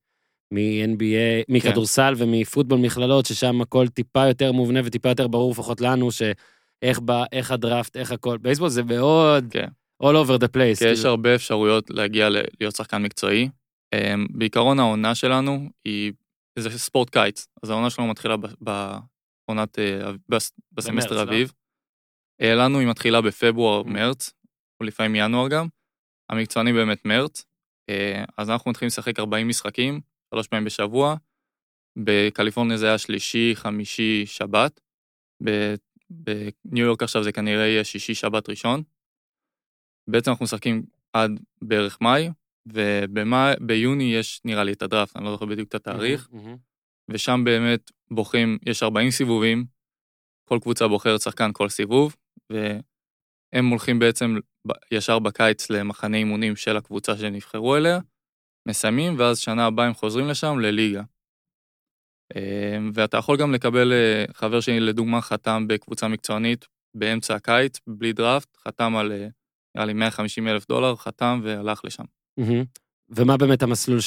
מ-NBA, מכדורסל ומפוטבול מכללות, ששם הכל טיפה יותר מובנה וטיפה יותר ברור, לפחות לנו, שאיך ב... איך הדראפט, איך הכל. בייסבול זה מאוד
כן.
all over the place.
כי יש
כאילו.
הרבה אפשרויות להגיע ל- להיות שחקן מקצועי. אמ, בעיקרון העונה שלנו היא, זה ספורט קיץ, אז העונה שלנו מתחילה ב- בעונת, אה, בס- בסמסטר
לא?
אביב. אה, לנו היא מתחילה בפברואר,
Mm.
מרץ, או לפעמים ינואר גם. המקצועני באמת מרץ. אה, אז אנחנו מתחילים לשחק 40 משחקים, שלוש פעמים בשבוע. בקליפורניה זה היה שלישי, חמישי, שבת. בניו יורק עכשיו זה כנראה יהיה שישי, שבת ראשון. בעצם אנחנו משחקים עד בערך מאי, וביוני יש נראה לי את הדראפט, אני לא זוכר בדיוק את התאריך,
מהמם.
ושם באמת בוחרים, יש 40 סיבובים, כל קבוצה בוחרת שחקן כל סיבוב, והם הולכים בעצם ישר בקיץ למחנה אימונים של הקבוצה שנבחרו אליה, מסיימים, ואז שנה הבאה הם חוזרים לשם לליגה. אה, ואתה יכול גם לקבל, אה, חבר שלי לדוגמה חתם בקבוצה מקצוענית באמצע הקיץ, בלי דראפט, חתם על, אה, נראה לי 150 אלף דולר, חתם והלך לשם.
ומה באמת המסלול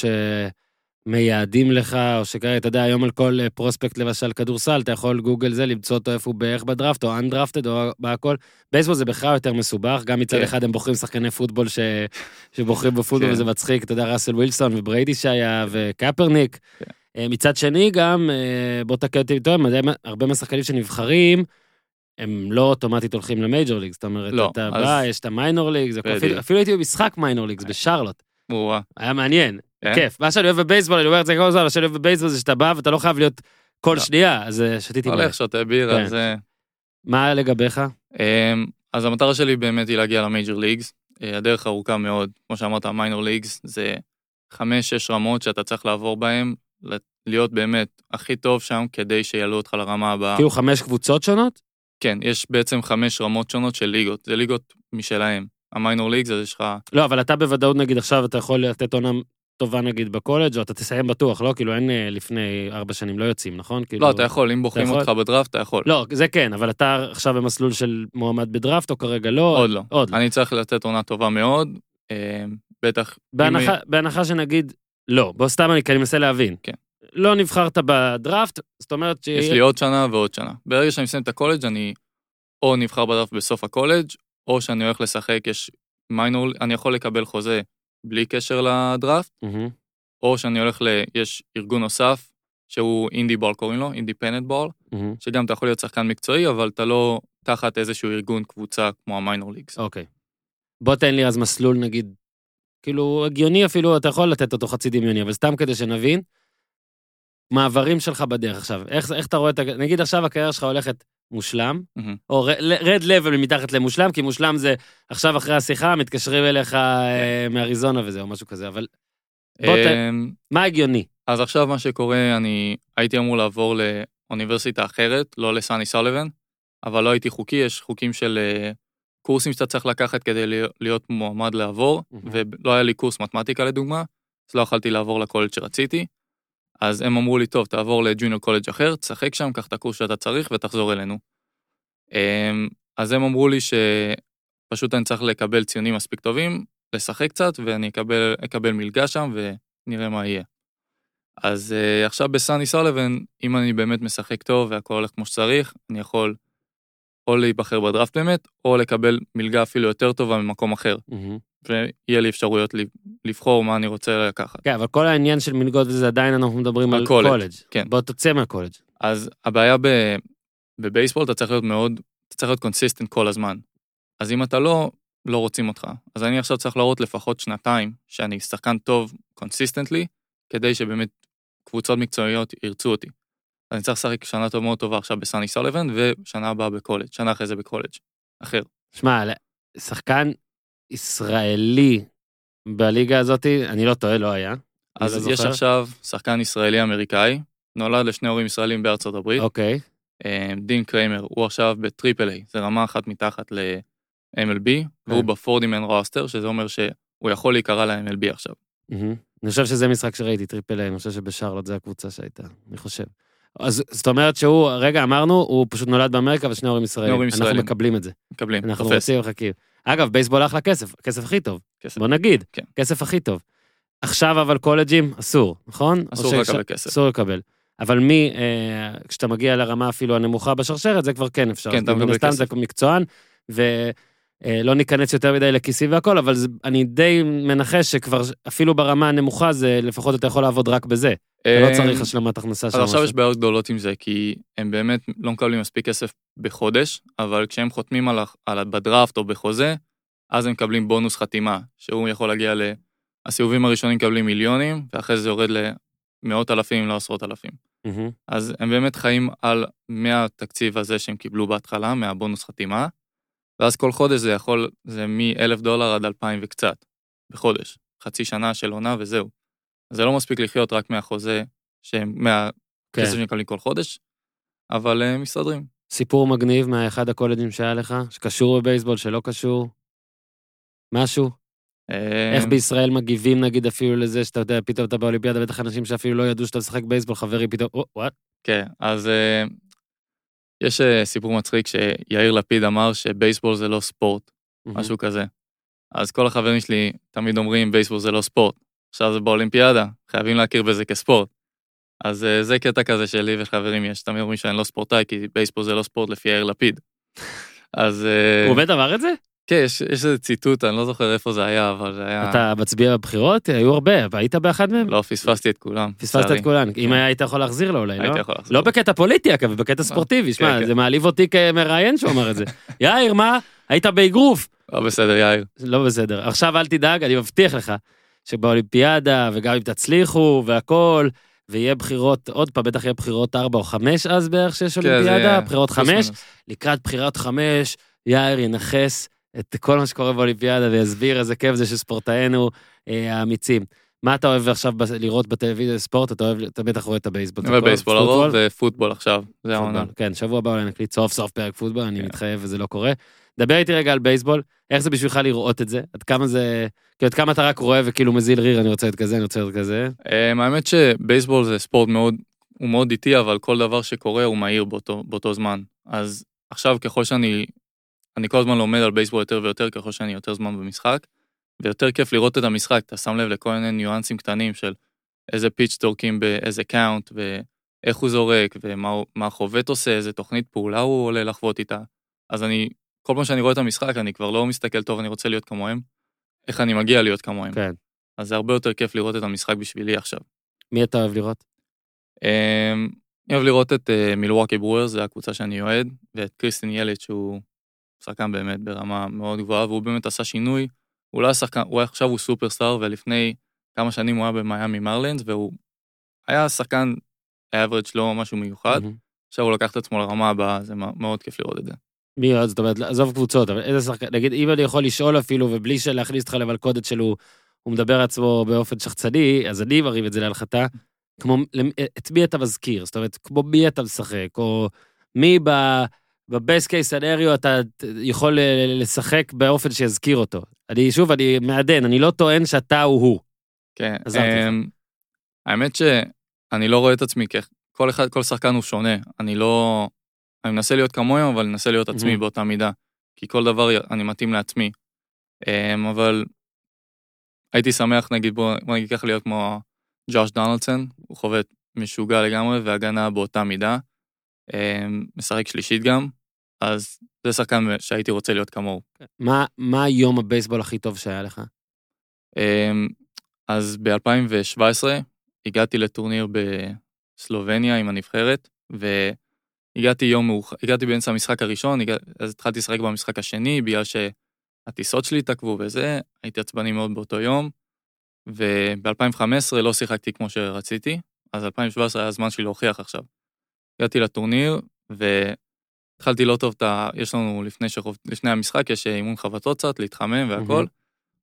שמייעדים לך, או שכרגע, אתה יודע, היום על כל אה, prospect למשל כדורסל, אתה יכול גוגל זה, למצוא אותו איפה הוא בערך בדראפט, או undrafted, או בהכל. בייסבול זה בכלל יותר מסובך, גם מצד
כן.
אחד הם בוחרים שחקני פוטבול ש... שבוחרים בפוטבול,
כן.
וזה מצחיק, אתה יודע, ראסל ווילסון ובריידי שהיה, וקפרניק.
כן.
אה, מצד שני גם, אה, בוא תקן אותי טוב, הרבה מהשחקנים שנבחרים, הם לא אוטומטית הולכים למייג'ור ליג, זאת אומרת,
לא,
אתה
אז-
בא, יש את המיינור ליג,
בדיוק.
אפילו הייתי במשחק מיינור ליגס בשרלוט.
וואה,
היה מעניין,
כן?
כיף. מה שאני אוהב בבייסבול, אני אומר את זה כל הזמן, מה שאני אוהב בבייסבול זה שאתה בא ואתה לא חייב להיות כל
לא.
שנייה, אז אה, שתיתי מלא.
הולך, שותה בירה,
כן.
זה...
מה לגביך?
אמ, אז המטרה שלי באמת היא להגיע למייג'ר ליגס. אה, הדרך ארוכה מאוד, כמו שאמרת, המיינור ליגס זה חמש-שש רמות שאתה צריך לעבור בהן, להיות באמת הכי טוב שם כדי שיעלו אותך לרמה הבאה.
כאילו חמש קבוצות שונות?
כן, יש בעצם חמש רמות שונות של ליגות, זה ליגות משלהם. המיינור ליגס, אז יש לך...
לא, אבל אתה בוודאות נגיד עכשיו אתה יכול לתת עונה טובה נגיד בקולג' או אתה תסיים בטוח, לא? כאילו אין אה, לפני ארבע שנים לא יוצאים, נכון? כאילו...
לא, אתה יכול, אם בוחרים
יכול?
אותך בדראפט, אתה יכול.
לא, זה כן, אבל אתה עכשיו במסלול של מועמד בדראפט או כרגע לא?
עוד לא.
עוד לא.
אני צריך לתת עונה טובה מאוד, אה, בטח...
בהנחה,
אם-
בהנחה שנגיד, לא, בוא סתם אני, כי אני מנסה להבין.
כן.
לא נבחרת בדראפט, זאת אומרת ש...
יש לי עוד שנה ועוד שנה. ברגע שאני מסיים את הקולג' אני או נבחר בדראפט בסוף הקולג', או שאני הולך לשחק, יש minor, אני יכול לקבל חוזה בלי קשר לדראפט,
מהמם.
או שאני הולך ל... יש ארגון נוסף, שהוא indie ball קוראים לו, independent ball,
מהמם.
שגם אתה יכול להיות שחקן מקצועי, אבל אתה לא תחת איזשהו ארגון קבוצה כמו המיינור ליגס.
אוקיי. בוא תן לי אז מסלול נגיד, כאילו הגיוני אפילו, אתה יכול לתת אותו חצי דמיוני, אבל סתם כדי שנבין, מעברים שלך בדרך עכשיו, איך, איך אתה רואה את, הג- נגיד עכשיו הקריירה שלך הולכת מושלם,
מהמם.
או רד לבל מתחת למושלם, כי מושלם זה עכשיו אחרי השיחה מתקשרים אליך אה, מאריזונה וזה, או משהו כזה, אבל בוא ת-
אמ,
מה הגיוני?
אז עכשיו מה שקורה, אני הייתי אמור לעבור לאוניברסיטה אחרת, לא לסני סוליבן, אבל לא הייתי חוקי, יש חוקים של אה, קורסים שאתה צריך לקחת כדי להיות- מועמד לעבור,
מהמם.
ולא היה לי קורס מתמטיקה לדוגמה, אז לא יכולתי לעבור לקולג' שרציתי. אז הם אמרו לי, טוב, תעבור לג'וניור קולג' אחר, תשחק שם, קח את הקורס שאתה צריך ותחזור אלינו. אמ, אז הם אמרו לי שפשוט אני צריך לקבל ציונים מספיק טובים, לשחק קצת, ואני אקבל, אקבל מלגה שם ונראה מה יהיה. אז uh, עכשיו ב-SUNY Sullivan, אם אני באמת משחק טוב והכל הולך כמו שצריך, אני יכול או להיבחר בדראפט באמת, או לקבל מלגה אפילו יותר טובה ממקום אחר. ויהיה לי אפשרויות לב- לבחור מה אני רוצה לקחת.
כן, אבל כל העניין של מלגות וזה עדיין אנחנו מדברים
על
על
קולג',
קולג'.
כן.
בוא תצא מהקולג'.
אז הבעיה ב, בבייסבול, אתה צריך להיות מאוד, אתה צריך להיות consistent כל הזמן. אז אם אתה לא, לא רוצים אותך. אז אני עכשיו צריך להראות לפחות שנתיים שאני שחקן טוב consistently, כדי שבאמת קבוצות מקצועיות ירצו אותי. אז אני צריך לשחק שנה טוב מאוד טובה עכשיו ב-SUNY Sullivan, ושנה הבאה בקולג', שנה אחרי זה בקולג', אחר.
שמע, שחקן ישראלי בליגה הזאת, אני לא טועה, לא היה. אני לא
אז יש. עכשיו שחקן ישראלי-אמריקאי, נולד לשני הורים ישראלים בארצות הברית,
אוקיי,
אה, דין קריימר, הוא עכשיו ב triple A, זה רמה אחת מתחת ל-MLB,
כן.
והוא ב forty-man roster, שזה אומר שהוא יכול להיקרא ל-MLB עכשיו.
מהמם. אני חושב שזה משחק שראיתי, Triple A, אני חושב שבשרלוט זה הקבוצה שהייתה, אני חושב. אז זאת אומרת שהוא, רגע, אמרנו, הוא פשוט נולד באמריקה ושני הורים ישראלים.
הורים
אנחנו
ישראלים.
מקבלים את זה.
מקבלים,
אנחנו
תופס.
רוצים ומחכים. אגב, בייסבול אחלה כסף, הכסף הכי טוב.
כסף.
בוא נגיד,
כן.
כסף הכי טוב. עכשיו אבל קולג'ים אסור, נכון?
אסור לקבל
שכש-
כסף.
אסור לקבל. אבל מי, אה, כשאתה מגיע לרמה אפילו הנמוכה בשרשרת, זה כבר כן אפשר.
כן, אתה מקבל כסף.
זה מקצוען, ולא ניכנס יותר מדי לכיסים והכל, אבל זה, אני די מנחש שכבר אפילו ברמה הנמוכה זה, לפחות אתה יכול לעבוד רק בזה. אתה לא
אה,
צריך השלמת הכנסה
אז
שם.
עכשיו
משהו.
יש בעיות גדולות עם זה, כי הם באמת לא מקבלים מספיק כסף בחודש, אבל כשהם חותמים על, על, בדראפט או בחוזה, אז הם מקבלים בונוס חתימה, שהוא יכול להגיע ל... הסיבובים הראשונים מקבלים מיליונים, ואחרי זה יורד למאות אלפים, לא עשרות אלפים. אז הם באמת חיים על מהתקציב הזה שהם קיבלו בהתחלה, מהבונוס חתימה, ואז כל חודש זה יכול, זה מ-1,000 דולר עד 2,000 וקצת, בחודש. חצי שנה של עונה וזהו. זה לא מספיק לחיות רק מהחוזה, מהכסף
כן.
שהם מקבלים כל חודש, אבל הם מסתדרים.
סיפור מגניב מאחד הקולג'ים שהיה לך, שקשור בבייסבול, שלא קשור? משהו? איך
אה,
בישראל מגיבים נגיד אפילו לזה שאתה יודע, פתאום אתה באולימפיאדה, בטח אנשים שאפילו לא ידעו שאתה משחק בייסבול, חברי פתאום, או, וואט?
כן, אז אה, יש אה, סיפור מצחיק שיאיר לפיד אמר שבייסבול זה לא ספורט, משהו כזה. אז כל החברים שלי תמיד אומרים בייסבול זה לא ספורט. עכשיו זה באולימפיאדה, חייבים להכיר בזה כספורט. אז אה, זה קטע כזה שלי וחברים יש, תמיד אומרים שאני לא ספורטאי, כי בייסבול זה לא ספורט לפי יאיר לפיד. אז אה,
הוא באמת אמר את זה?
כן, יש, יש איזה ציטוט, אני לא זוכר איפה זה היה, אבל זה היה...
אתה מצביע בבחירות? היו הרבה, היית באחד מהם?
לא, פספסתי את כולם.
פספסת. את כולן. אם
כן.
היית יכול להחזיר לו אולי, לא?
הייתי יכול לחזור.
לא בקטע פוליטי, אגב, בקטע ספורטיבי. שמע,
כן.
זה מעליב אותי כמראיין שהוא אמר את זה. יאיר, מה? היית באגרוף.
לא בסדר, יאיר.
לא בסדר. עכשיו אל תדאג, אני מבטיח לך שבאולימפיאדה, וגם אם תצליחו והכל, ויהיה בחירות, עוד פעם, בטח יהיה בחירות 4 או 5 אז בערך שיש
כן,
אולימפיאדה, בחירות
פלוס
5,
מינוס.
לקראת בחירת 5, יאיר ינכס את כל מה שקורה באולימפיאדה ויסביר איזה כיף זה שספורטאינו אה, האמיצים. מה אתה אוהב עכשיו לראות בטלוויזיה ספורט? אתה אוהב, אתה בטח רואה את הבייסבול.
אבל
אתה
בייסבול? הרוב ופוטבול עכשיו, זה העונה.
כן, שבוע הבא אולי נקליט סוף סוף פרק פוטבול, אני
כן.
מתחייב וזה לא קורה. דבר איתי רגע על בייסבול, איך זה בשבילך לראות את זה? עד כמה זה, כאילו עד כמה אתה רק רואה וכאילו מזיל ריר, אני רוצה להיות כזה, אני רוצה להיות כזה.
אמ, האמת שבייסבול זה ספורט מאוד, הוא מאוד איטי, אבל כל דבר שקורה הוא מהיר באותו זמן. אז עכשיו ככל שאני, אני כל הזמן לומד על בייסבול יותר ויותר, ככל שאני יותר זמן במשחק, ויותר כיף לראות את המשחק, אתה שם לב לכל מיני ניואנסים קטנים של איזה pitch זורקים באיזה count, ואיך הוא זורק, ומה החובט עושה, איזה תוכנית פעולה הוא עולה לחבוט איתה. אז אני, כל פעם שאני רואה את המשחק, אני כבר לא מסתכל טוב, אני רוצה להיות כמוהם, איך אני מגיע להיות כמוהם.
כן.
אז זה הרבה יותר כיף לראות את המשחק בשבילי עכשיו.
מי אתה אוהב לראות?
אמ, אני אוהב לראות את Milwaukee Brewers, זו הקבוצה שאני אוהד, ואת Christian Yelich, שהוא שחקן באמת ברמה מאוד גבוהה, והוא באמת עשה שינוי. הוא לא היה שחקן, הוא היה- עכשיו הוא סופרסטאר, ולפני כמה שנים הוא היה במיאמי מרלינס, והוא היה שחקן, האברד שלו משהו מיוחד.
מהמם.
עכשיו הוא לקח את עצמו לרמה הבאה, זה מאוד כיף לראות את זה.
מי עוד? זאת אומרת, עזוב קבוצות, אבל איזה שחקן, נגיד, אם אני יכול לשאול אפילו, ובלי להכניס אותך למלכודת שלו, הוא מדבר עצמו באופן שחצני, אז אני מרים את זה להנחתה. כמו, את מי אתה מזכיר? זאת אומרת, כמו מי אתה משחק, או מי ב... בבסט קייס סנריו אתה יכול אה, לשחק באופן שיזכיר אותו. אני, שוב, אני מעדן, אני לא טוען שאתה הוא הוא.
כן. אמ, האמת שאני לא רואה את עצמי כ... כל אחד, כל שחקן הוא שונה. אני לא... אני מנסה להיות כמוהם, אבל אני מנסה להיות עצמי
מהמם.
באותה מידה. כי כל דבר אני מתאים לעצמי. אמ, אבל הייתי שמח, נגיד, בוא, בוא נגיד ככה להיות כמו ג'וש דונלדסון, הוא חובט משוגע לגמרי, והגנה באותה מידה. אמ, משחק שלישית גם, אז זה שחקן שהייתי רוצה להיות כמוהו.
מה, מה יום הבייסבול הכי טוב שהיה לך?
אמ, אז ב-2017 הגעתי לטורניר בסלובניה עם הנבחרת, והגעתי יום מאוחר, הגעתי באמצע המשחק הראשון, הגע... אז התחלתי לשחק במשחק השני, בגלל הטיסות שלי התעכבו וזה, הייתי עצבני מאוד באותו יום, וב-2015 לא שיחקתי כמו שרציתי, אז 2017 היה הזמן שלי להוכיח עכשיו. הגעתי לטורניר, והתחלתי לא טוב את ה... יש לנו לפני, שחוב... לפני המשחק, יש אימון חבטות קצת, להתחמם והכל.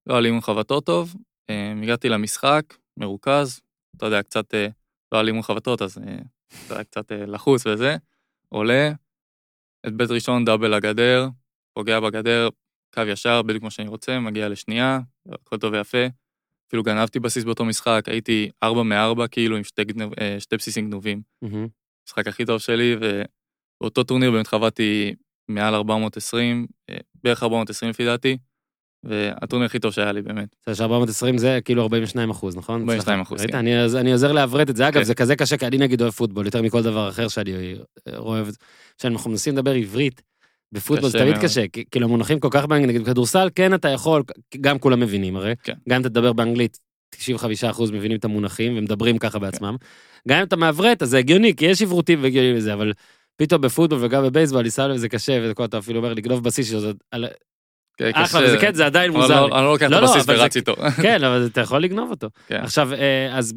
לא היה לי אימון חבטות טוב, אה, הגעתי למשחק, מרוכז, אתה יודע, קצת, אה, לא היה לי אימון חבטות, אז אה, זה היה קצת אה, לחוץ וזה, עולה, את בית ראשון דאבל לגדר, פוגע בגדר, קו ישר, בדיוק כמו שאני רוצה, מגיע לשנייה, הכל טוב ויפה. אפילו גנבתי בסיס באותו משחק, הייתי 4 מ-4 כאילו עם שתי, גנב, אה, שתי בסיסים גנובים.
מהמם.
המשחק הכי טוב שלי, ובאותו טורניר באמת חבטתי מעל 420, אה, בערך 420 לפי דעתי, והטורניר הכי טוב שהיה לי באמת.
זה ש-420 זה כאילו 42 אחוז, נכון?
42 אחוז? כן.
אני אני עוזר לעברת את זה. אגב,
כן.
זה כזה קשה, כי אני נגיד אוהב פוטבול, יותר מכל דבר אחר שאני אה, אוהב. כשאנחנו מנסים לדבר עברית, בפוטבול זה תמיד
מאוד.
קשה, כאילו המונחים כל כך באנגלית, נגיד בכדורסל, כן אתה יכול, גם כולם מבינים הרי,
כן.
גם אם אתה תדבר באנגלית, 95% מבינים את המונחים ומדברים ככה בעצמם. גם אם אתה מעברת, אז זה הגיוני, כי יש עברותים והגיוני בזה, אבל פתאום בפוטבול וגם בבייסבול, אני שם לב זה קשה, וכל אתה אפילו אומר לגנוב בסיס שזה
כן,
אחלה. וזה כן, זה עדיין מוזר.
לא- אני לא לוקח את
לא, לא,
הבסיס ורץ איתו.
כן, אבל אתה יכול לגנוב אותו.
כן.
עכשיו, אה, אז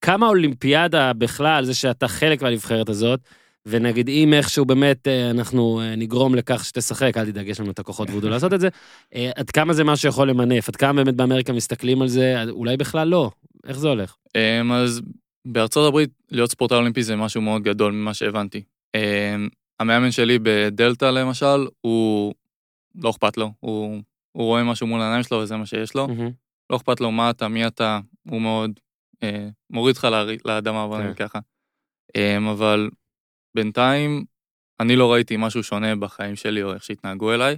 כמה אולימפיאדה בכלל, זה שאתה חלק מהנבחרת הזאת, ונגיד אם איכשהו באמת אה, אנחנו אה, נגרום לכך שתשחק, אל תדאג, יש לנו את הכוחות וודו לעשות את זה, אה, עד כמה זה משהו שיכול למנף, עד כמה באמת באמריקה מסתכלים על זה, אולי בכלל לא, איך זה הולך?
אמ, אז בארצות הברית להיות ספורטאי אולימפי זה משהו מאוד גדול ממה שהבנתי. אמ, המאמן שלי בדלתא למשל, הוא לא אכפת לו, הוא, הוא רואה משהו מול העיניים שלו וזה מה שיש לו. לא אכפת לו מה אתה, מי אתה, הוא מאוד מוריד לאר- לאדמה, בוא
כן.
נגיד ככה. אה, אבל בינתיים אני לא ראיתי משהו שונה בחיים שלי או איך שהתנהגו אליי.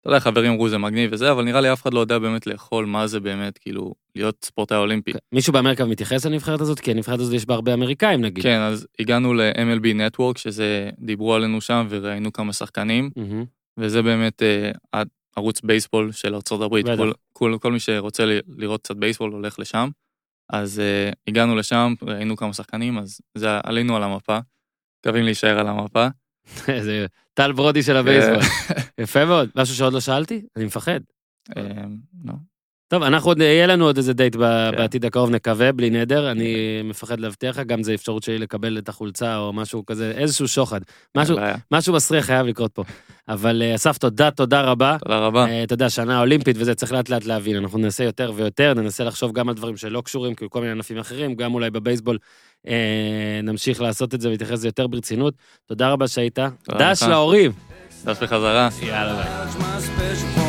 אתה יודע, חברים אמרו זה מגניב וזה, אבל נראה לי אף אחד לא יודע באמת לאכול מה זה באמת, כאילו, להיות ספורטאי אולימפי.
מישהו באמריקה מתייחס לנבחרת הזאת? כי הנבחרת הזאת יש בה הרבה אמריקאים נגיד.
כן, אז הגענו ל-MLB Network, שזה, דיברו עלינו שם וראינו כמה שחקנים. וזה באמת אה, ערוץ בייסבול של.
בטח.
כל, כל, כל מי שרוצה ל- לראות קצת בייסבול הולך לשם. אז אה, הגענו לשם, ראינו כמה שחקנים, אז זה עלינו על המפה. מקווים להישאר על המפה.
זה טל ברודי של הבייסבול.
אה.
יפה מאוד. משהו שעוד לא שאלתי? אני מפחד.
לא.
טוב, אנחנו עוד, יהיה לנו עוד איזה דייט
כן.
בעתיד הקרוב, נקווה, בלי נדר. אני מפחד להבטיח לך, גם זה אפשרות שלי לקבל את החולצה או משהו כזה, איזשהו שוחד. משהו, מסריח חייב לקרות פה. אבל אה, אסף, תודה, תודה רבה.
תודה רבה.
אתה יודע, שנה אולימפית וזה, צריך לאט לאט להבין. אנחנו ננסה יותר ויותר, ננסה לחשוב גם על דברים שלא קשורים, כאילו כל מיני ענפים אחרים, גם אולי בבייסבול אה, נמשיך לעשות את זה ולהתייחס לזה יותר ברצינות. תודה רבה שהיית.
תודה
דש
לך.
להורים.
דש בחזרה.
יאללה ביי.